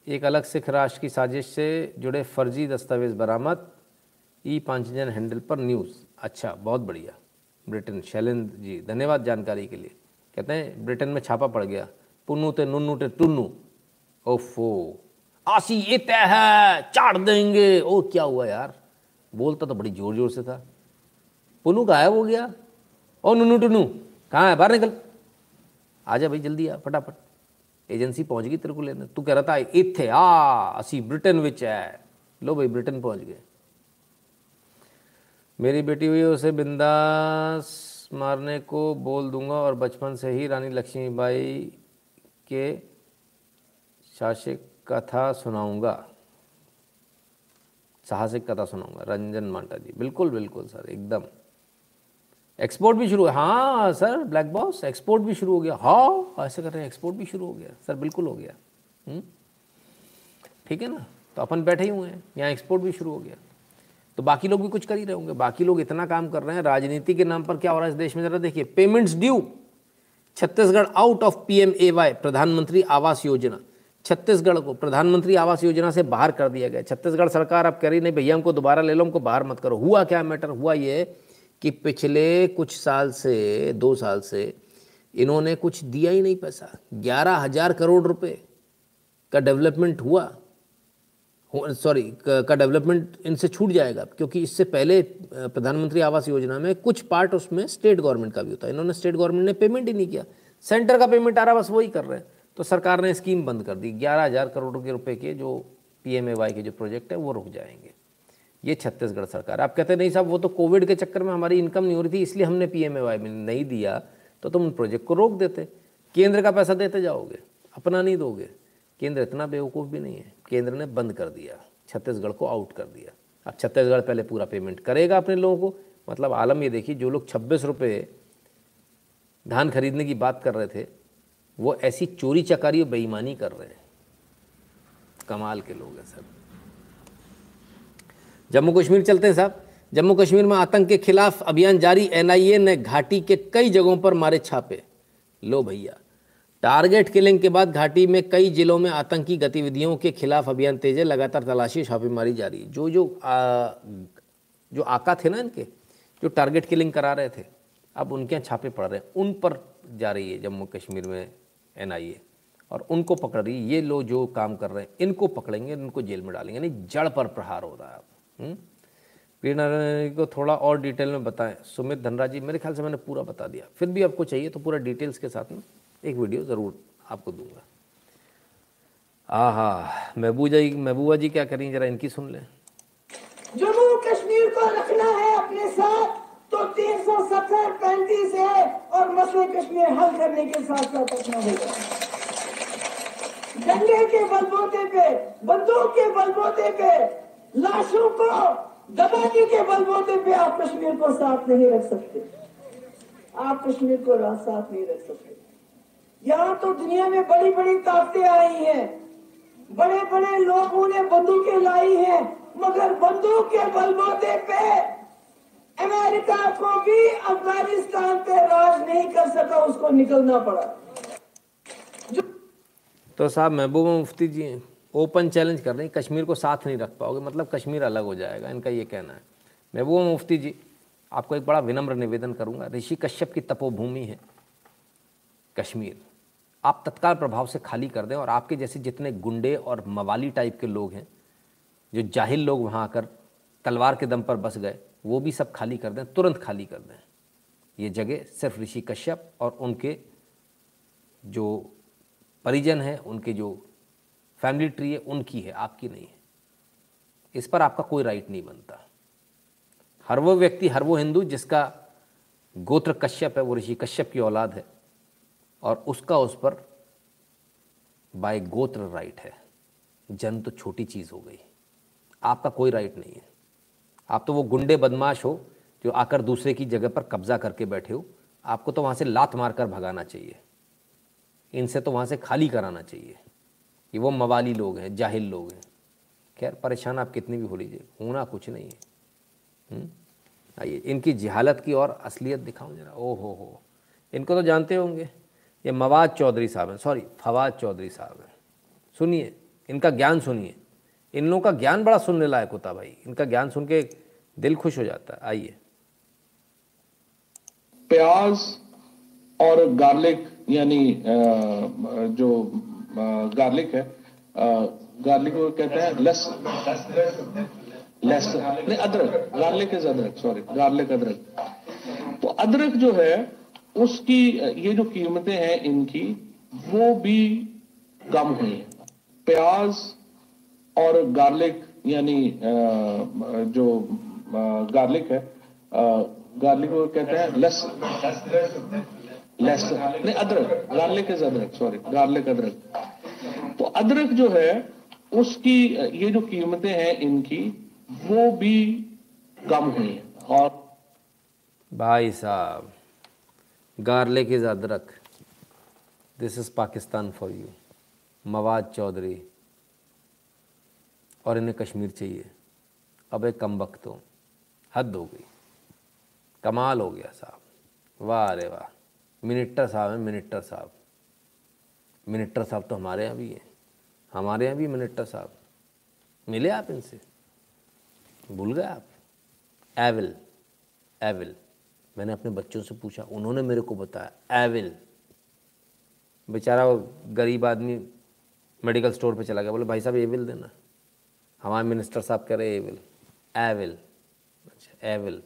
एक अलग सिख राष्ट्र की साजिश से जुड़े फर्जी दस्तावेज़ बरामद, ई पांचजन हैंडल पर न्यूज़। अच्छा बहुत बढ़िया। ब्रिटेन, शैलेंद्र जी, धन्यवाद जानकारी के लिए। कहते हैं, ब्रिटेन में छापा पड़ गया। पुन्नू ते नुन्नू ते टुन्नू ओफो आसी ये तय है चाट देंगे। ओ, क्या हुआ यार? बोलता तो बड़ी ज़ोर ज़ोर से था। पुन्नू गायब हो गया। ओ, नुनू टुन्नू कहाँ है? बाहर निकल। आ जा भाई, जल्दी आ, फटाफट। एजेंसी पहुँच गई तेरे को लेने। तू कह रहा था इथे आ, असी ब्रिटेन विच है। लो भाई, ब्रिटेन पहुँच गए। मेरी बेटी हुई, उसे बिंदास मारने को बोल दूँगा और बचपन से ही रानी लक्ष्मीबाई के शासिक कथा सुनाऊँगा। साहसिक कथा सुनाऊँगा। रंजन मांटा जी। बिल्कुल बिल्कुल, सर, एकदम। एक्सपोर्ट भी शुरू हाँ सर ब्लैक बॉस एक्सपोर्ट भी शुरू हो गया। हाँ ऐसे कर रहे हैं एक्सपोर्ट भी शुरू हो गया। सर, बिल्कुल हो गया। हम्म? ठीक है ना? तो अपन बैठे ही हुए हैं। यहाँ एक्सपोर्ट भी शुरू हो गया। तो बाकी लोग भी कुछ कर ही रहे होंगे। बाकी लोग इतना काम कर रहे हैं। राजनीति के नाम पर क्या हो रहा है इस देश में? जरा देखिए। Payments due Chhattisgarh out of P M A Y प्रधानमंत्री आवास योजना। छत्तीसगढ़ को, प्रधानमंत्री आवास योजना से बाहर कर दिया गया। छत्तीसगढ़ सरकार अब कह रही, नहीं भैया, हमको दोबारा ले लो, हमको बाहर मत करो। हुआ क्या मैटर? हुआ ये कि पिछले कुछ साल से, दो साल से इन्होंने कुछ दिया ही नहीं पैसा। ग्यारह हज़ार करोड़ रुपए का डेवलपमेंट हुआ। सॉरी, का डेवलपमेंट इनसे छूट जाएगा, क्योंकि इससे पहले प्रधानमंत्री आवास योजना में कुछ पार्ट उसमें स्टेट गवर्नमेंट का भी होता है। इन्होंने स्टेट गवर्नमेंट ने पेमेंट ही नहीं किया। सेंटर का पेमेंट आ रहा बस वही कर रहे हैं। तो सरकार ने स्कीम बंद कर दी। ग्यारह हज़ार करोड़ के रुपए के जो पीएमएवाई के जो प्रोजेक्ट है, वो रुक जाएँगे। ये छत्तीसगढ़ सरकार। आप कहते नहीं साहब, वो तो कोविड के चक्कर में हमारी इनकम नहीं हो रही थी, इसलिए हमने पी एम में नहीं दिया तो तुम उन प्रोजेक्ट को रोक देते। केंद्र का पैसा देते जाओगे, अपना नहीं दोगे। केंद्र इतना बेवकूफ़ भी नहीं है। केंद्र ने बंद कर दिया, छत्तीसगढ़ को आउट कर दिया। अब छत्तीसगढ़ पहले पूरा पेमेंट करेगा अपने लोगों को। मतलब आलम ये देखिए, जो लोग छब्बीस रुपये धान खरीदने की बात कर रहे थे, वो ऐसी चोरी चकारी और बेईमानी कर रहे हैं। कमाल के लोग हैं सब। जम्मू कश्मीर चलते हैं साहब। जम्मू कश्मीर में आतंक के खिलाफ अभियान जारी एनआईए ने घाटी के कई जगहों पर मारे छापे। लो भैया। टारगेट किलिंग के बाद घाटी में कई जिलों में आतंकी गतिविधियों के खिलाफ अभियान तेज है लगातार तलाशी छापेमारी जारी। जो जो आ, जो आका थे ना इनके जो टारगेट किलिंग करा रहे थे अब उनके यहाँ छापे पड़ रहे हैं। उन पर जा रही है जम्मू कश्मीर में एनआईए। और उनको पकड़ रही है। ये लोग जो काम कर रहे हैं इनको पकड़ेंगे इनको जेल में डालेंगे यानी जड़ पर प्रहार हो रहा है हम्म? को थोड़ा और डिटेल में बताएँ। सुमित धनराज जी, मेरे ख्याल से मैंने पूरा बता दिया। फिर भी आपको चाहिए तो पूरा डिटेल्स के साथ में एक वीडियो ज़रूर आपको दूँगा। आ हा महबूजा जी, महबूबा जी क्या करें? जरा इनकी सुन लें। जम्मू कश्मीर को रखना है अपने साथ तो तीन सौ सत्तर पैंतीस है, और मसले कश्मीर हल करने के साथ साथ रखना होगा डंडे के बलबोते पे, बंदूक के बलबोते पे लाशों को दबाने के बलबोते पे आप कश्मीर को साथ नहीं रख सकते। आप कश्मीर को साथ नहीं रख सकते। यहाँ तो दुनिया में बड़ी बड़ी ताकतें आई हैं। बड़े बड़े लोगों ने बंदूकें लाई हैं, मगर बंदूक के बलबोते पे अमेरिका को भी अफ़गानिस्तान पे राज नहीं कर सका, उसको निकलना पड़ा। तो साहब, महबूबा मुफ्ती जी ओपन चैलेंज कर रही कश्मीर को साथ नहीं रख पाओगे मतलब कश्मीर अलग हो जाएगा, इनका ये कहना है। महबूबा मुफ्ती जी, आपको एक बड़ा विनम्र निवेदन करूँगा, ऋषि कश्यप की तपोभूमि है कश्मीर। आप तत्काल प्रभाव से खाली कर दें और आपके जैसे जितने गुंडे और मवाली टाइप के लोग हैं, जो जाहिल लोग वहाँ आकर तलवार के दम पर बस गए, वो भी सब खाली कर दें, तुरंत खाली कर दें। ये जगह सिर्फ़ ऋषि कश्यप और उनके जो परिजन हैं, उनके जो फैमिली ट्री है, उनकी है, आपकी नहीं है। इस पर आपका कोई राइट नहीं बनता। हर वो व्यक्ति, हर वो हिंदू जिसका गोत्र कश्यप है, वो ऋषि कश्यप की औलाद है, और उसका उस पर बाय गोत्र राइट है। जन्म तो छोटी चीज़ हो गई। आपका कोई राइट नहीं है। आप तो वो गुंडे, बदमाश हो, जो आकर दूसरे की जगह पर कब्जा करके बैठे हो। आपको तो वहाँ से लात मारकर भगाना चाहिए। इनसे तो वहाँ से खाली कराना चाहिए। कि वो मवाली लोग हैं, जाहिल लोग हैं। खैर, परेशान आप कितनी भी हो लीजिए, होना कुछ नहीं है। हम्म? आइए, इनकी जहालत की और असलियत दिखाऊँ जरा। ओ हो हो इनको तो जानते होंगे। ये मवाद चौधरी साहब हैं, सॉरी, फवाद चौधरी साहब हैं। सुनिए, इनका ज्ञान सुनिए। इन लोगों का ज्ञान बड़ा सुनने लायक होता भाई। इनका ज्ञान सुन के दिल खुश हो जाता है। आइए। प्याज और गार्लिक, यानी जो गार्लिक है। गार्लिक को कहते हैं लस लस नहीं, अदरक। गार्लिक इज़ अदरक सॉरी गार्लिक अदरक। तो अदरक जो है, उसकी, ये जो कीमतें हैं इनकी, वो भी कम हुई है। प्याज और गार्लिक यानी जो गार्लिक है गार्लिक को कहते हैं लस नहीं, अदरक. गार्लिक इज़ अदरक सॉरी गार्लिक अदरक. तो अदरक जो है, उसकी, ये जो कीमतें हैं इनकी, वो भी कम हुई है। और भाई साहब गार्लिक इज़ अदरक. This is Pakistan for you मवाद चौधरी. और इन्हें कश्मीर चाहिए। अब एक कम वक्त हो हद हो गई। कमाल हो गया साहब। वाह अरे वाह। मिनिस्टर साहब हैं, मिनिस्टर साहब। मिनिस्टर साहब तो हमारे यहाँ भी हैं। हमारे यहाँ भी मिनिस्टर साहब। मिले आप इनसे? भूल गए आप? एविल एविल मैंने अपने बच्चों से पूछा, उन्होंने मेरे को बताया एविल बेचारा वो गरीब आदमी मेडिकल स्टोर पे चला गया। बोले, भाई साहब एविल देना। हमारे मिनिस्टर साहब कह रहे एविल एविल अच्छा एविल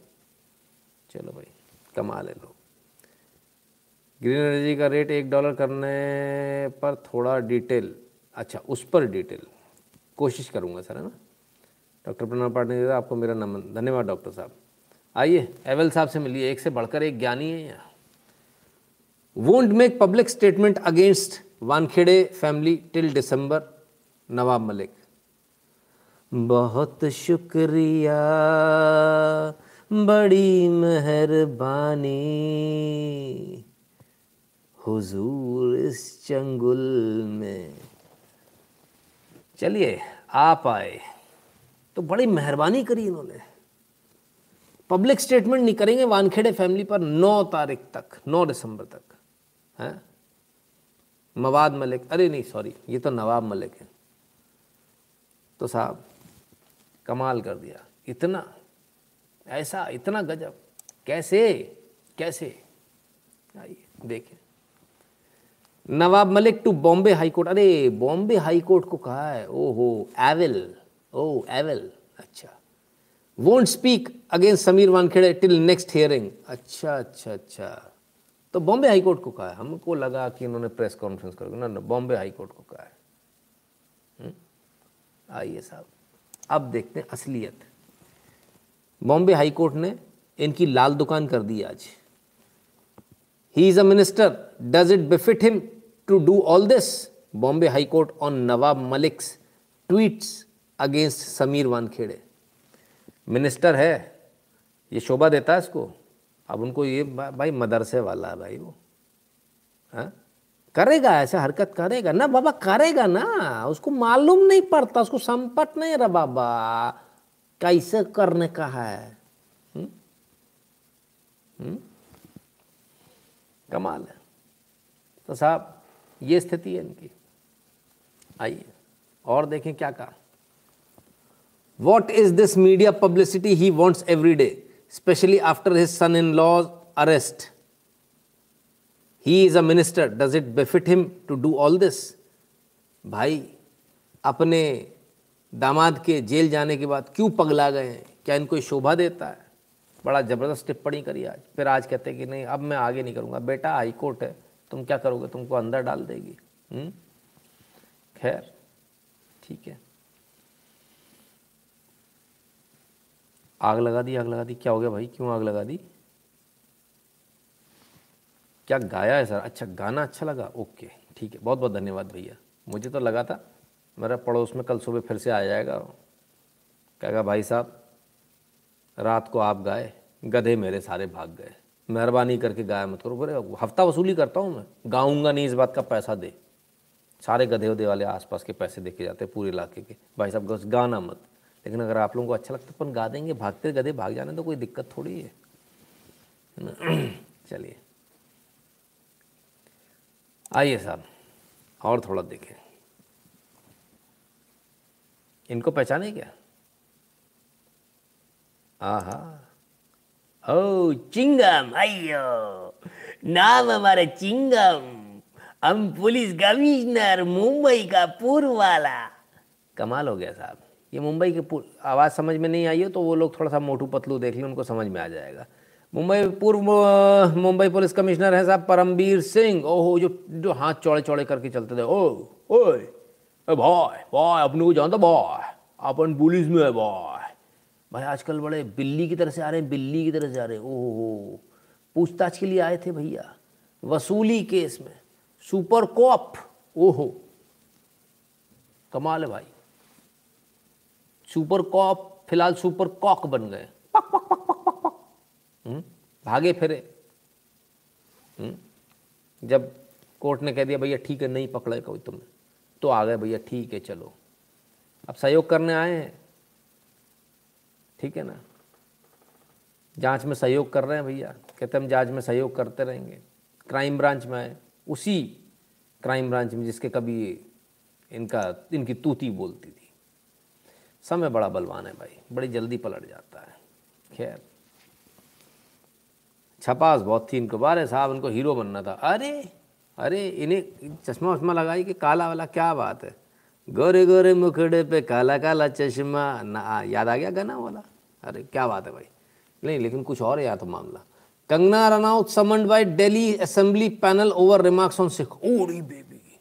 चलो भाई कमा ले लो ग्रीन एनर्जी का रेट एक डॉलर करने पर थोड़ा डिटेल अच्छा उस पर डिटेल कोशिश करूँगा सर, है ना? डॉक्टर प्रणाम प्रणव पाटिल आपको मेरा नमन, धन्यवाद डॉक्टर साहब। आइए, एवल साहब से मिलिए, एक से बढ़कर एक ज्ञानी है यहाँ। Won't make public statement against Wankhede family till December, Nawab Malik. बहुत शुक्रिया, बड़ी मेहरबानी। हुजूर इस चंगुल में। चलिए, आप आए। तो बड़ी मेहरबानी करी इन्होंने। पब्लिक स्टेटमेंट नहीं करेंगे, वानखेड़े फैमिली पर 9 तारीख तक 9 दिसंबर तक, हैं? मवाद मलिक, अरे नहीं सॉरी ये तो नवाब मलिक है। तो साहब, कमाल कर दिया। इतना, ऐसा, इतना गजब। कैसे? कैसे? आइए, देखिए। Nawab Malik to Bombay high court. अरे, बॉम्बे हाई कोर्ट को कहा है? ओहो एविल ओ एविल अच्छा। Won't speak against Sameer Wankhede till next hearing अच्छा अच्छा अच्छा। तो बॉम्बे हाई कोर्ट को कहा है? हमको लगा कि इन्होंने प्रेस कॉन्फ्रेंस कर ना ना, बॉम्बे हाई कोर्ट को कहा है। हम्म? आइए साहब। अब देखते हैं असलियत। बॉम्बे हाई कोर्ट ने इनकी लाल दुकान कर दी आज। He is a minister does it befit him to do all this Bombay high court on Nawab Malik's tweets against Sameer Wankhede minister है, ये शोभा देता है इसको? अब उनको ये भाई मदरसे वाला है भाई वो। हाँ? करेगा, ऐसा हरकत करेगा ना, बाबा करेगा ना, उसको मालूम नहीं पड़ता, उसको संपट नहीं रहा बाबा। कैसे करने का है? हुँ? हुँ? कमाल है। तो साहब ये स्थिति है इनकी। आइए, और देखें क्या कहा। What is this media publicity he wants every day especially after his son in law's arrest he is a minister does it befit him to do all this भाई, अपने दामाद के जेल जाने के बाद क्यों पगला गए हैं? क्या इनको शोभा देता है? बड़ा ज़बरदस्त टिप्पणी करी आज। फिर आज कहते हैं कि नहीं, अब मैं आगे नहीं करूँगा। बेटा हाईकोर्ट है। तुम क्या करोगे? तुमको अंदर डाल देगी। हम्म? खैर, ठीक है। आग लगा दी, आग लगा दी। क्या हो गया भाई? क्यों आग लगा दी? क्या गाया है सर? अच्छा गाना अच्छा लगा। ओके, ठीक है। बहुत बहुत धन्यवाद भैया। मुझे तो लगा था, मेरा पड़ोस में कल सुबह फिर से आ जाएगा। क्या कहा भाई साहब, रात को आप गाए, गधे मेरे सारे भाग गए। मेहरबानी करके गाया मत करो। बोले हफ़्ता वसूली करता हूँ मैं। गाऊँगा नहीं इस बात का पैसा दे। सारे गधे उधे वाले आसपास के पैसे देखे जाते हैं पूरे इलाके के। भाई साहब गाना मत। लेकिन अगर आप लोगों को अच्छा लगता है अपन गा देंगे। भागते गधे भाग जाने तो कोई दिक्कत थोड़ी है। चलिए। आइए साहब, और थोड़ा देखें। इनको पहचाने क्या? आहा। ओ चिंगम अयो नाम हमारा चिंगम हम पुलिस कमिश्नर मुंबई का पूर्व वाला कमाल हो गया साहब ये मुंबई के आवाज़ समझ में नहीं आई हो तो वो लोग थोड़ा सा मोटू पतलू देख लें उनको समझ में आ जाएगा मुंबई पूर्व मुंबई पुलिस कमिश्नर है साहब परमबीर सिंह ओहो जो जो हाथ चौड़े चौड़े करके चलते थे ओ ओए भाई भाई अपने को जानता भाई अपन पुलिस में है भाई भाई आजकल बड़े बिल्ली की तरह से आ रहे हैं, बिल्ली की तरह से आ रहे हैं। ओहो, पूछताछ के लिए आए थे भैया, वसूली केस में, सुपर कॉप। ओहो, कमाल है भाई। सुपर कॉप, फ़िलहाल सुपर कॉक बन गए। हम्म? भागे फिरे। हम्म? जब कोर्ट ने कह दिया, भैया ठीक है, नहीं पकड़े कोई तुमने। तो आ गए, भैया ठीक है, चलो। अब सहयोग करने आए हैं। ठीक है ना? जाँच में सहयोग कर रहे हैं भैया। कहते हम जाँच में सहयोग करते रहेंगे। क्राइम ब्रांच में आए। उसी क्राइम ब्रांच में जिसके कभी इनका, इनकी तूती बोलती थी। समय बड़ा बलवान है भाई। बड़ी जल्दी पलट जाता है। खैर। छपास बहुत थी इनको। बारे साहब, उनको हीरो बनना था। अरे अरे, इन्हें चश्मा वश्मा लगाई कि काला वाला? क्या बात है? गोरे गोरे मुखड़े पे काला काला चश्मा। ना, याद आ गया गाना वाला? अरे, क्या बात है भाई। नहीं, लेकिन कुछ और याद तो मामला। Kangana Ranaut summoned by Delhi assembly panel over remarks on Sikh ओड़ी बेबी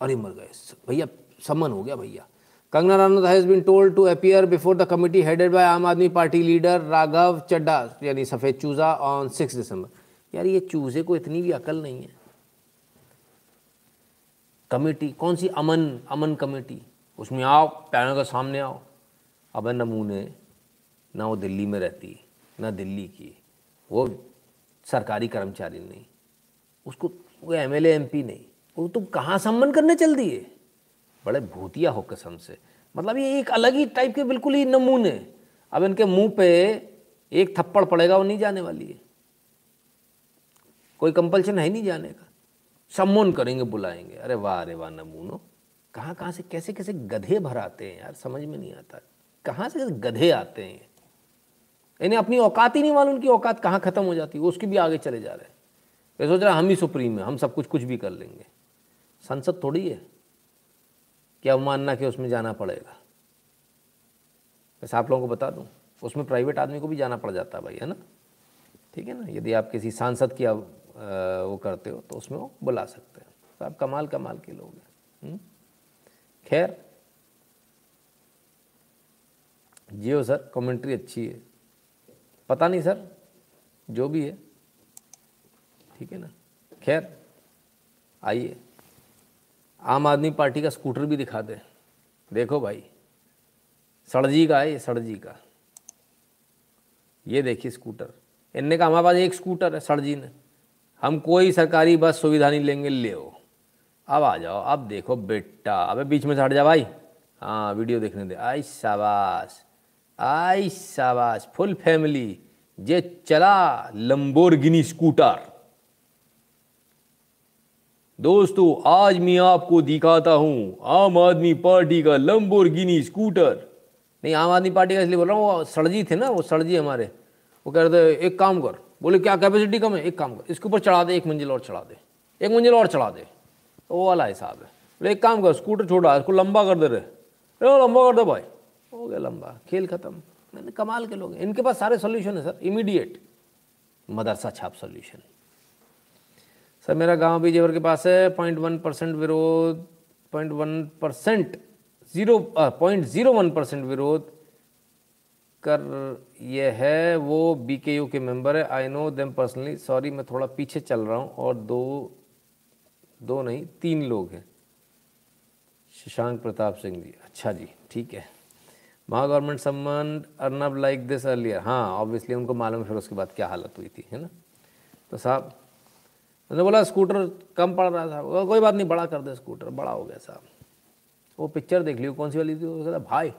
अरे, मर गए। भैया, समन हो गया भैया। Kangana Ranaut has been told to appear before the committee headed by Aam Aadmi Party leader Raghav Chadda यानी सफ़ेद चूज़ा ऑन सिक्स दिसंबर यार, ये चूज़े को इतनी भी अकल नहीं है। कमेटी, कौन सी अमन अमन कमेटी? उसमें आओ पैनल के सामने आओ। अब नमूने ना वो दिल्ली में रहती, ना दिल्ली की। वो सरकारी कर्मचारी नहीं। उसको वो एम एल नहीं। वो तुम कहाँ सम्मान करने चल दिए? बड़े भूतिया हो कसम से। मतलब ये एक अलग ही टाइप के बिल्कुल ही नमूने अब इनके मुँह पे एक थप्पड़ पड़ेगा, वो नहीं जाने वाली है। कोई कंपल्शन है नहीं जाने का। सम्मोन करेंगे, बुलाएँगे। अरे वाह अरे वाह, नमूनो। कहाँ कहाँ से, कैसे कैसे गधे भर आते हैं यार? समझ में नहीं आता। कहाँ से गधे आते हैं? इन्हें अपनी औकात ही नहीं मालूम उनकी औकात कहाँ ख़त्म हो जाती। है उसकी भी आगे चले जा रहे हैं। वे सोच रहे हम ही सुप्रीम है। हम सब कुछ कुछ भी कर लेंगे। संसद थोड़ी है। कि अवमानना कि उसमें जाना पड़ेगा? वैसे आप लोगों को बता दूँ, उसमें प्राइवेट आदमी को भी जाना पड़ जाता है भाई, है ना? ठीक है ना? यदि आप किसी सांसद की वो करते हो तो उसमें वो बुला सकते हैं। तो आप कमाल कमाल के लोग हैं। हम्म? खैर, जियो सर कमेंट्री अच्छी है। पता नहीं सर, जो भी है। ठीक है ना? खैर, आइए। आम आदमी पार्टी का स्कूटर भी दिखा दे। देखो भाई, सड़जी का है ये, सड़जी का। ये देखिए स्कूटर। इनने कहा हमारे पास एक स्कूटर है, सड़जी ने। हम कोई सरकारी बस सुविधा नहीं लेंगे, ले अब आ जाओ, अब देखो बेटा, अबे बीच में से हट जा भाई। हाँ वीडियो देखने दे। आई शाबाश आई शाबाश, फुल फैमिली, जे चला लंबोरगिनी स्कूटर। दोस्तों, आज मैं आपको दिखाता हूँ, आम आदमी पार्टी का लंबोरगिनी स्कूटर। नहीं, आम आदमी पार्टी का इसलिए बोल रहा हूँ, वो सड़जी थे ना, वो सड़जी हमारे। वो कह रहे थे, एक काम कर बोले, क्या कैपेसिटी कम है? एक काम कर, इसके ऊपर चढ़ा दे, एक मंजिल और चढ़ा दे, एक मंजिल और चढ़ा दे। तो वो वाला हिसाब है। बोले, एक काम कर स्कूटर छोड़ा, इसको लंबा कर दे रहे अरे लंबा कर दे भाई। हो गया लंबा, खेल खत्म। मैंने कमाल के लोग हैं, इनके पास सारे सोल्यूशन है सर इमीडिएट मदरसा छाप सोल्यूशन सर, मेरा गाँव भी जेवर के पास है पॉइंट वन परसेंट विरोध point one percent zero point zero one percent विरोध कर ये है, वो बी के यू के मेंबर है। I know them personally sorry मैं थोड़ा पीछे चल रहा हूँ और दो दो नहीं, तीन लोग हैं। शशांक प्रताप सिंह जी। अच्छा जी, ठीक है। महा गवर्नमेंट सम्मान, अर्नब लाइक दिस अर्लियर हाँ ऑब्वियसली उनको मालूम है फिर उसके बाद क्या हालत हुई थी, है ना? तो साहब, मैंने बोला, स्कूटर कम पड़ रहा था। कोई बात नहीं, बड़ा कर दे स्कूटर, बड़ा हो गया साहब। वो पिक्चर देख लियो, कौन सी वाली थी? वो कहता, भाई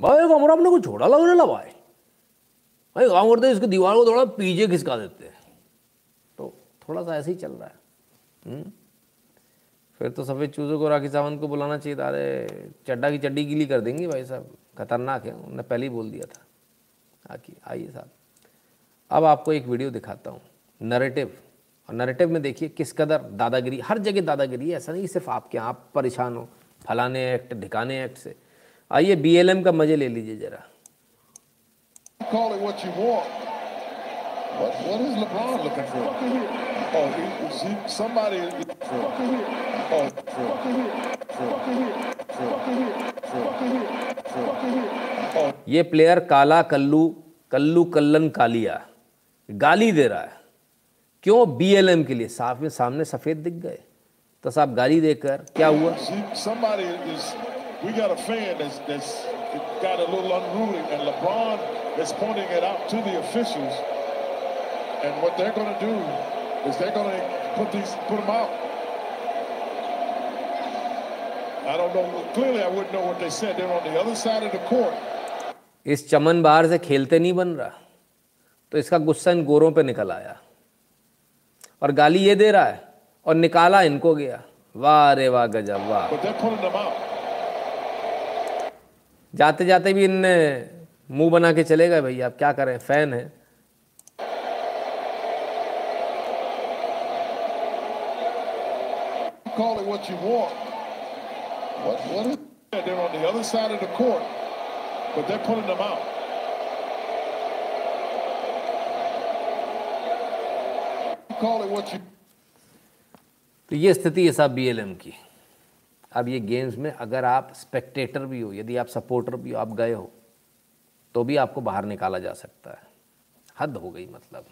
भाई कमरा अपने को लगने लगा भाई। भाई, काम करते इसकी दीवार को थोड़ा पीछे खिसका देते हैं। तो थोड़ा सा ऐसे ही चल रहा है। हुँ? फिर तो सफ़ेद चूज़ों को, राखी सावंत को बुलाना चाहिए था। अरे चड्डा की चड्डी गीली कर देंगे भाई साहब। खतरनाक है, उन्होंने पहले ही बोल दिया था। आकी आइए साहब। अब आपको एक वीडियो दिखाता हूँ। नरेटिव। और नरेटिव में देखिए, किस कदर दादागिरी, हर जगह दादागिरी है। ऐसा नहीं सिर्फ़ आपके आप परेशान हो। फलाने एक्ट, ढिकाने एक्ट से। आइए बीएलएम का मज़े ले लीजिए जरा। What. What, what is LeBron looking for? Oh, he, somebody. Oh, ये प्लेयर काला कल्लू कल्लू कल्लन कालिया। गाली दे रहा है। क्यों? बीएलएम के लिए। साफ़ में सामने सफ़ेद दिख गए। तो साहब गाली देकर क्या हुआ. We got a fan that's that's got a little unruly, and LeBron is pointing it out to the officials. And what they're going to do is they're going to put these put them out. I don't know. Clearly, I wouldn't know what they said. They're on the other side of the court. इस चमन बाहर से खेलते नहीं बन रहा तो इसका गुस्सा इन गोरों पे निकल आया और गाली ये दे रहा है और निकाला इनको गया वाह रे वाह गजब वाह But they're pulling them out. जाते जाते भी इनने मुँह बना के चले गए भैया आप क्या करें? फ़ैन है। तो ये स्थिति है साहब बी एल एम की। अब ये गेम्स में अगर आप स्पेक्टेटर भी हो, यदि आप सपोर्टर भी हो, आप गए हो तो भी आपको बाहर निकाला जा सकता है। हद हो गई मतलब।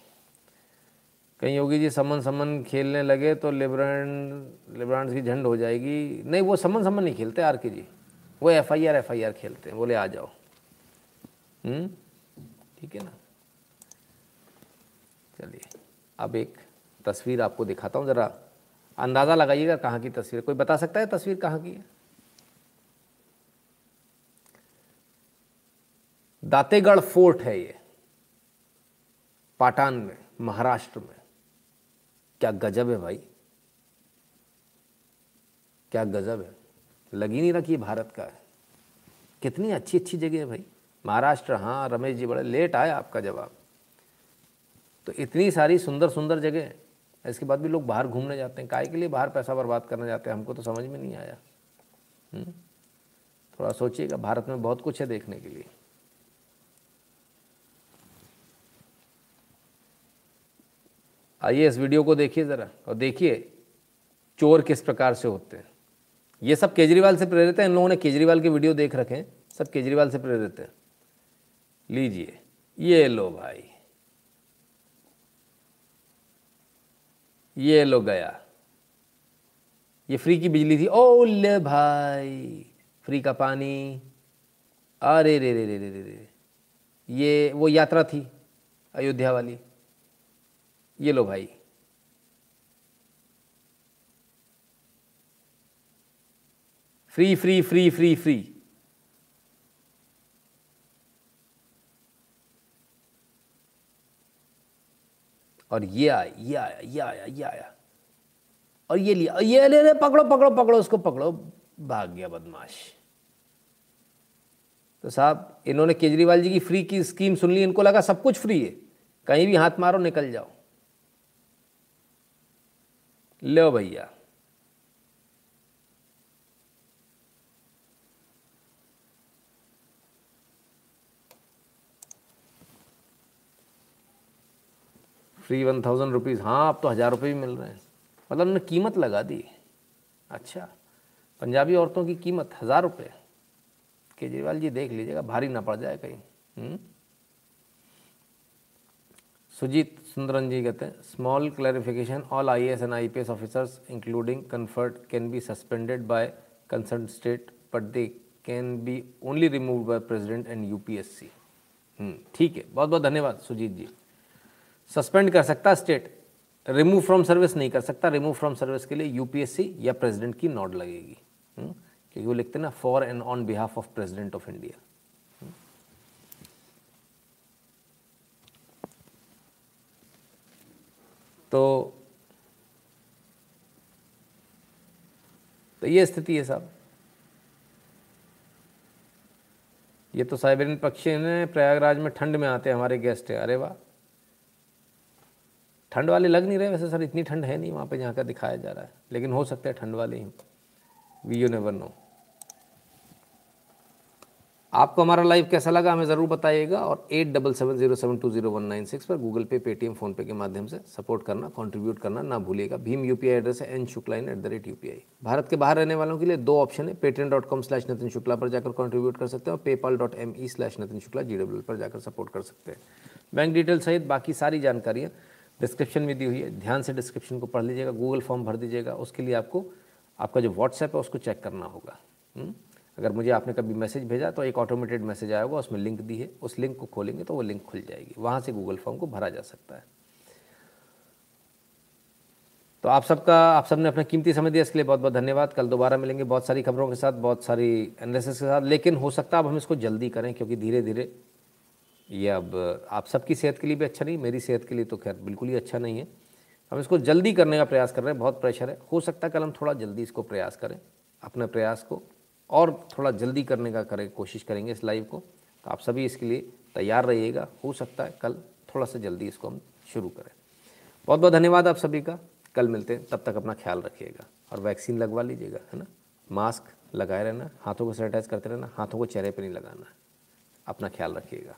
कहीं योगी जी समन समन खेलने लगे तो लिब्रांड लिब्रांड की झंड हो जाएगी। नहीं, वो समन समन नहीं खेलते आर के जी। वो F I R F I R खेलते हैं। बोले, आ जाओ। हम्म? ठीक है ना? चलिए, अब एक तस्वीर आपको दिखाता हूँ ज़रा। अंदाज़ा लगाइएगा कहाँ की तस्वीर कोई बता सकता है तस्वीर कहाँ की है? दातेगढ़ फोर्ट है ये, पाटान में, महाराष्ट्र में। क्या गजब है भाई। क्या गजब है। लगी नहीं रखी भारत का। है कितनी अच्छी अच्छी जगह है भाई। महाराष्ट्र हाँ रमेश जी बड़े लेट आए आपका जवाब। तो इतनी सारी सुंदर सुंदर जगह है। इसके बाद भी लोग बाहर घूमने जाते हैं, काय के लिए बाहर पैसा बर्बाद करने जाते हैं, हमको तो समझ में नहीं आया। थोड़ा सोचिएगा, भारत में बहुत कुछ है देखने के लिए। आइए इस वीडियो को देखिए ज़रा, और देखिए चोर किस प्रकार से होते हैं। ये सब केजरीवाल से प्रेरित है, इन लोगों ने केजरीवाल के वीडियो देख रखे हैं, सब केजरीवाल से प्रेरित है। लीजिए, ये लो भाई। ये लो गया। ये फ्री की बिजली थी। ओ ले भाई, फ्री का पानी। अरे रे रे रे रे रे रे। ये वो यात्रा थी अयोध्या वाली। ये लो भाई। Free free free free free. और ये आया ये आया ये आया ये आया। और ये लिया ये ले ले, पकड़ो पकड़ो पकड़ो, उसको पकड़ो। भाग गया बदमाश। तो साहब, इन्होंने केजरीवाल जी की फ्री की स्कीम सुन ली, इनको लगा सब कुछ फ्री है। कहीं भी हाथ मारो, निकल जाओ। लो भैया। फ्री वन थाउज़ेंड रुपीज़ हाँ अब तो हज़ार रुपये भी मिल रहे हैं। मतलब उन्होंने कीमत लगा दी। अच्छा पंजाबी औरतों की कीमत हज़ार रुपये केजरीवाल जी देख लीजिएगा, भारी ना पड़ जाए कहीं। हम्म? सुजीत सुंदरन जी कहते हैं small clarification all I S and I P S officers including comfort can be suspended by concern state but they can be only remove by president and C ठीक है बहुत बहुत धन्यवाद सुजीत जी। सस्पेंड कर सकता स्टेट, रिमूव फ्रॉम सर्विस नहीं कर सकता, रिमूव फ्रॉम सर्विस के लिए यूपीएससी या प्रेसिडेंट की नोट लगेगी। हम्म? क्योंकि वो लिखते ना for and on behalf of president of India तो तो ये स्थिति है साहब। ये तो साइबेरियन पक्षी ने प्रयागराज में ठंड में आते हमारे गेस्ट है। अरे वाह। ठंड वाले लग नहीं रहे, वैसे सर इतनी ठंड है नहीं वहाँ पे जहाँ का दिखाया जा रहा है। लेकिन हो सकता है ठंड वाले ही वी यू नेवर नो आपको हमारा लाइव कैसा लगा हमें ज़रूर बताइएगा और at double seven zero seven two zero one nine six पर गूगल पे, पेटीएम फ़ोनपे के माध्यम से सपोर्ट करना कंट्रीब्यूट करना ना भूलिएगा। भीम यूपीआई एड्रेस है N Shukla in at the rate UPI Bharat के बाहर रहने वालों के लिए दो ऑप्शन है Paytm dot com slash Nitin Shukla पर जाकर कॉन्ट्रीब्यूट कर सकते हैं और PayPal dot M E slash Nitin Shukla G W पर जाकर सपोर्ट कर सकते हैं। बैंक डिटेल सहित बाकी सारी जानकारियाँ डिस्क्रिप्शन में दी हुई है। ध्यान से डिस्क्रिप्शन को पढ़ लीजिएगा गूगल फॉर्म भर दीजिएगा, उसके लिए आपको, आपका जो व्हाट्सएप है उसको चेक करना होगा? हम्म? अगर मुझे आपने कभी मैसेज भेजा तो एक ऑटोमेटेड मैसेज आएगा उसमें लिंक दी है। उस लिंक को खोलेंगे तो वो लिंक खुल जाएगी। वहाँ से गूगल फॉर्म को भरा जा सकता है। तो आप सबका, आप सबने अपना कीमती समय दिया, इसके लिए बहुत बहुत धन्यवाद। कल दोबारा मिलेंगे बहुत सारी खबरों के साथ, बहुत सारी एनालिसिस के साथ। लेकिन हो सकता है अब हम इसको जल्दी करें, क्योंकि धीरे धीरे ये अब, आप सबकी सेहत के लिए भी अच्छा नहीं, मेरी सेहत के लिए तो खैर बिल्कुल ही अच्छा नहीं है। हम इसको जल्दी करने का प्रयास कर रहे हैं, बहुत प्रेशर है। हो सकता है कल हम थोड़ा जल्दी इसको प्रयास करें, अपने प्रयास को, और थोड़ा जल्दी करने का करें, कोशिश करेंगे इस लाइव को। तो आप सभी इसके लिए तैयार रहिएगा। हो सकता है कल थोड़ा सा जल्दी इसको हम शुरू करें। बहुत बहुत धन्यवाद आप सभी का। कल मिलते हैं, तब तक अपना ख्याल रखिएगा। और वैक्सीन लगवा लीजिएगा, है ना? मास्क लगाए रहना, हाथों को सैनिटाइज करते रहना, हाथों को चेहरे पर नहीं लगाना। अपना ख्याल रखिएगा।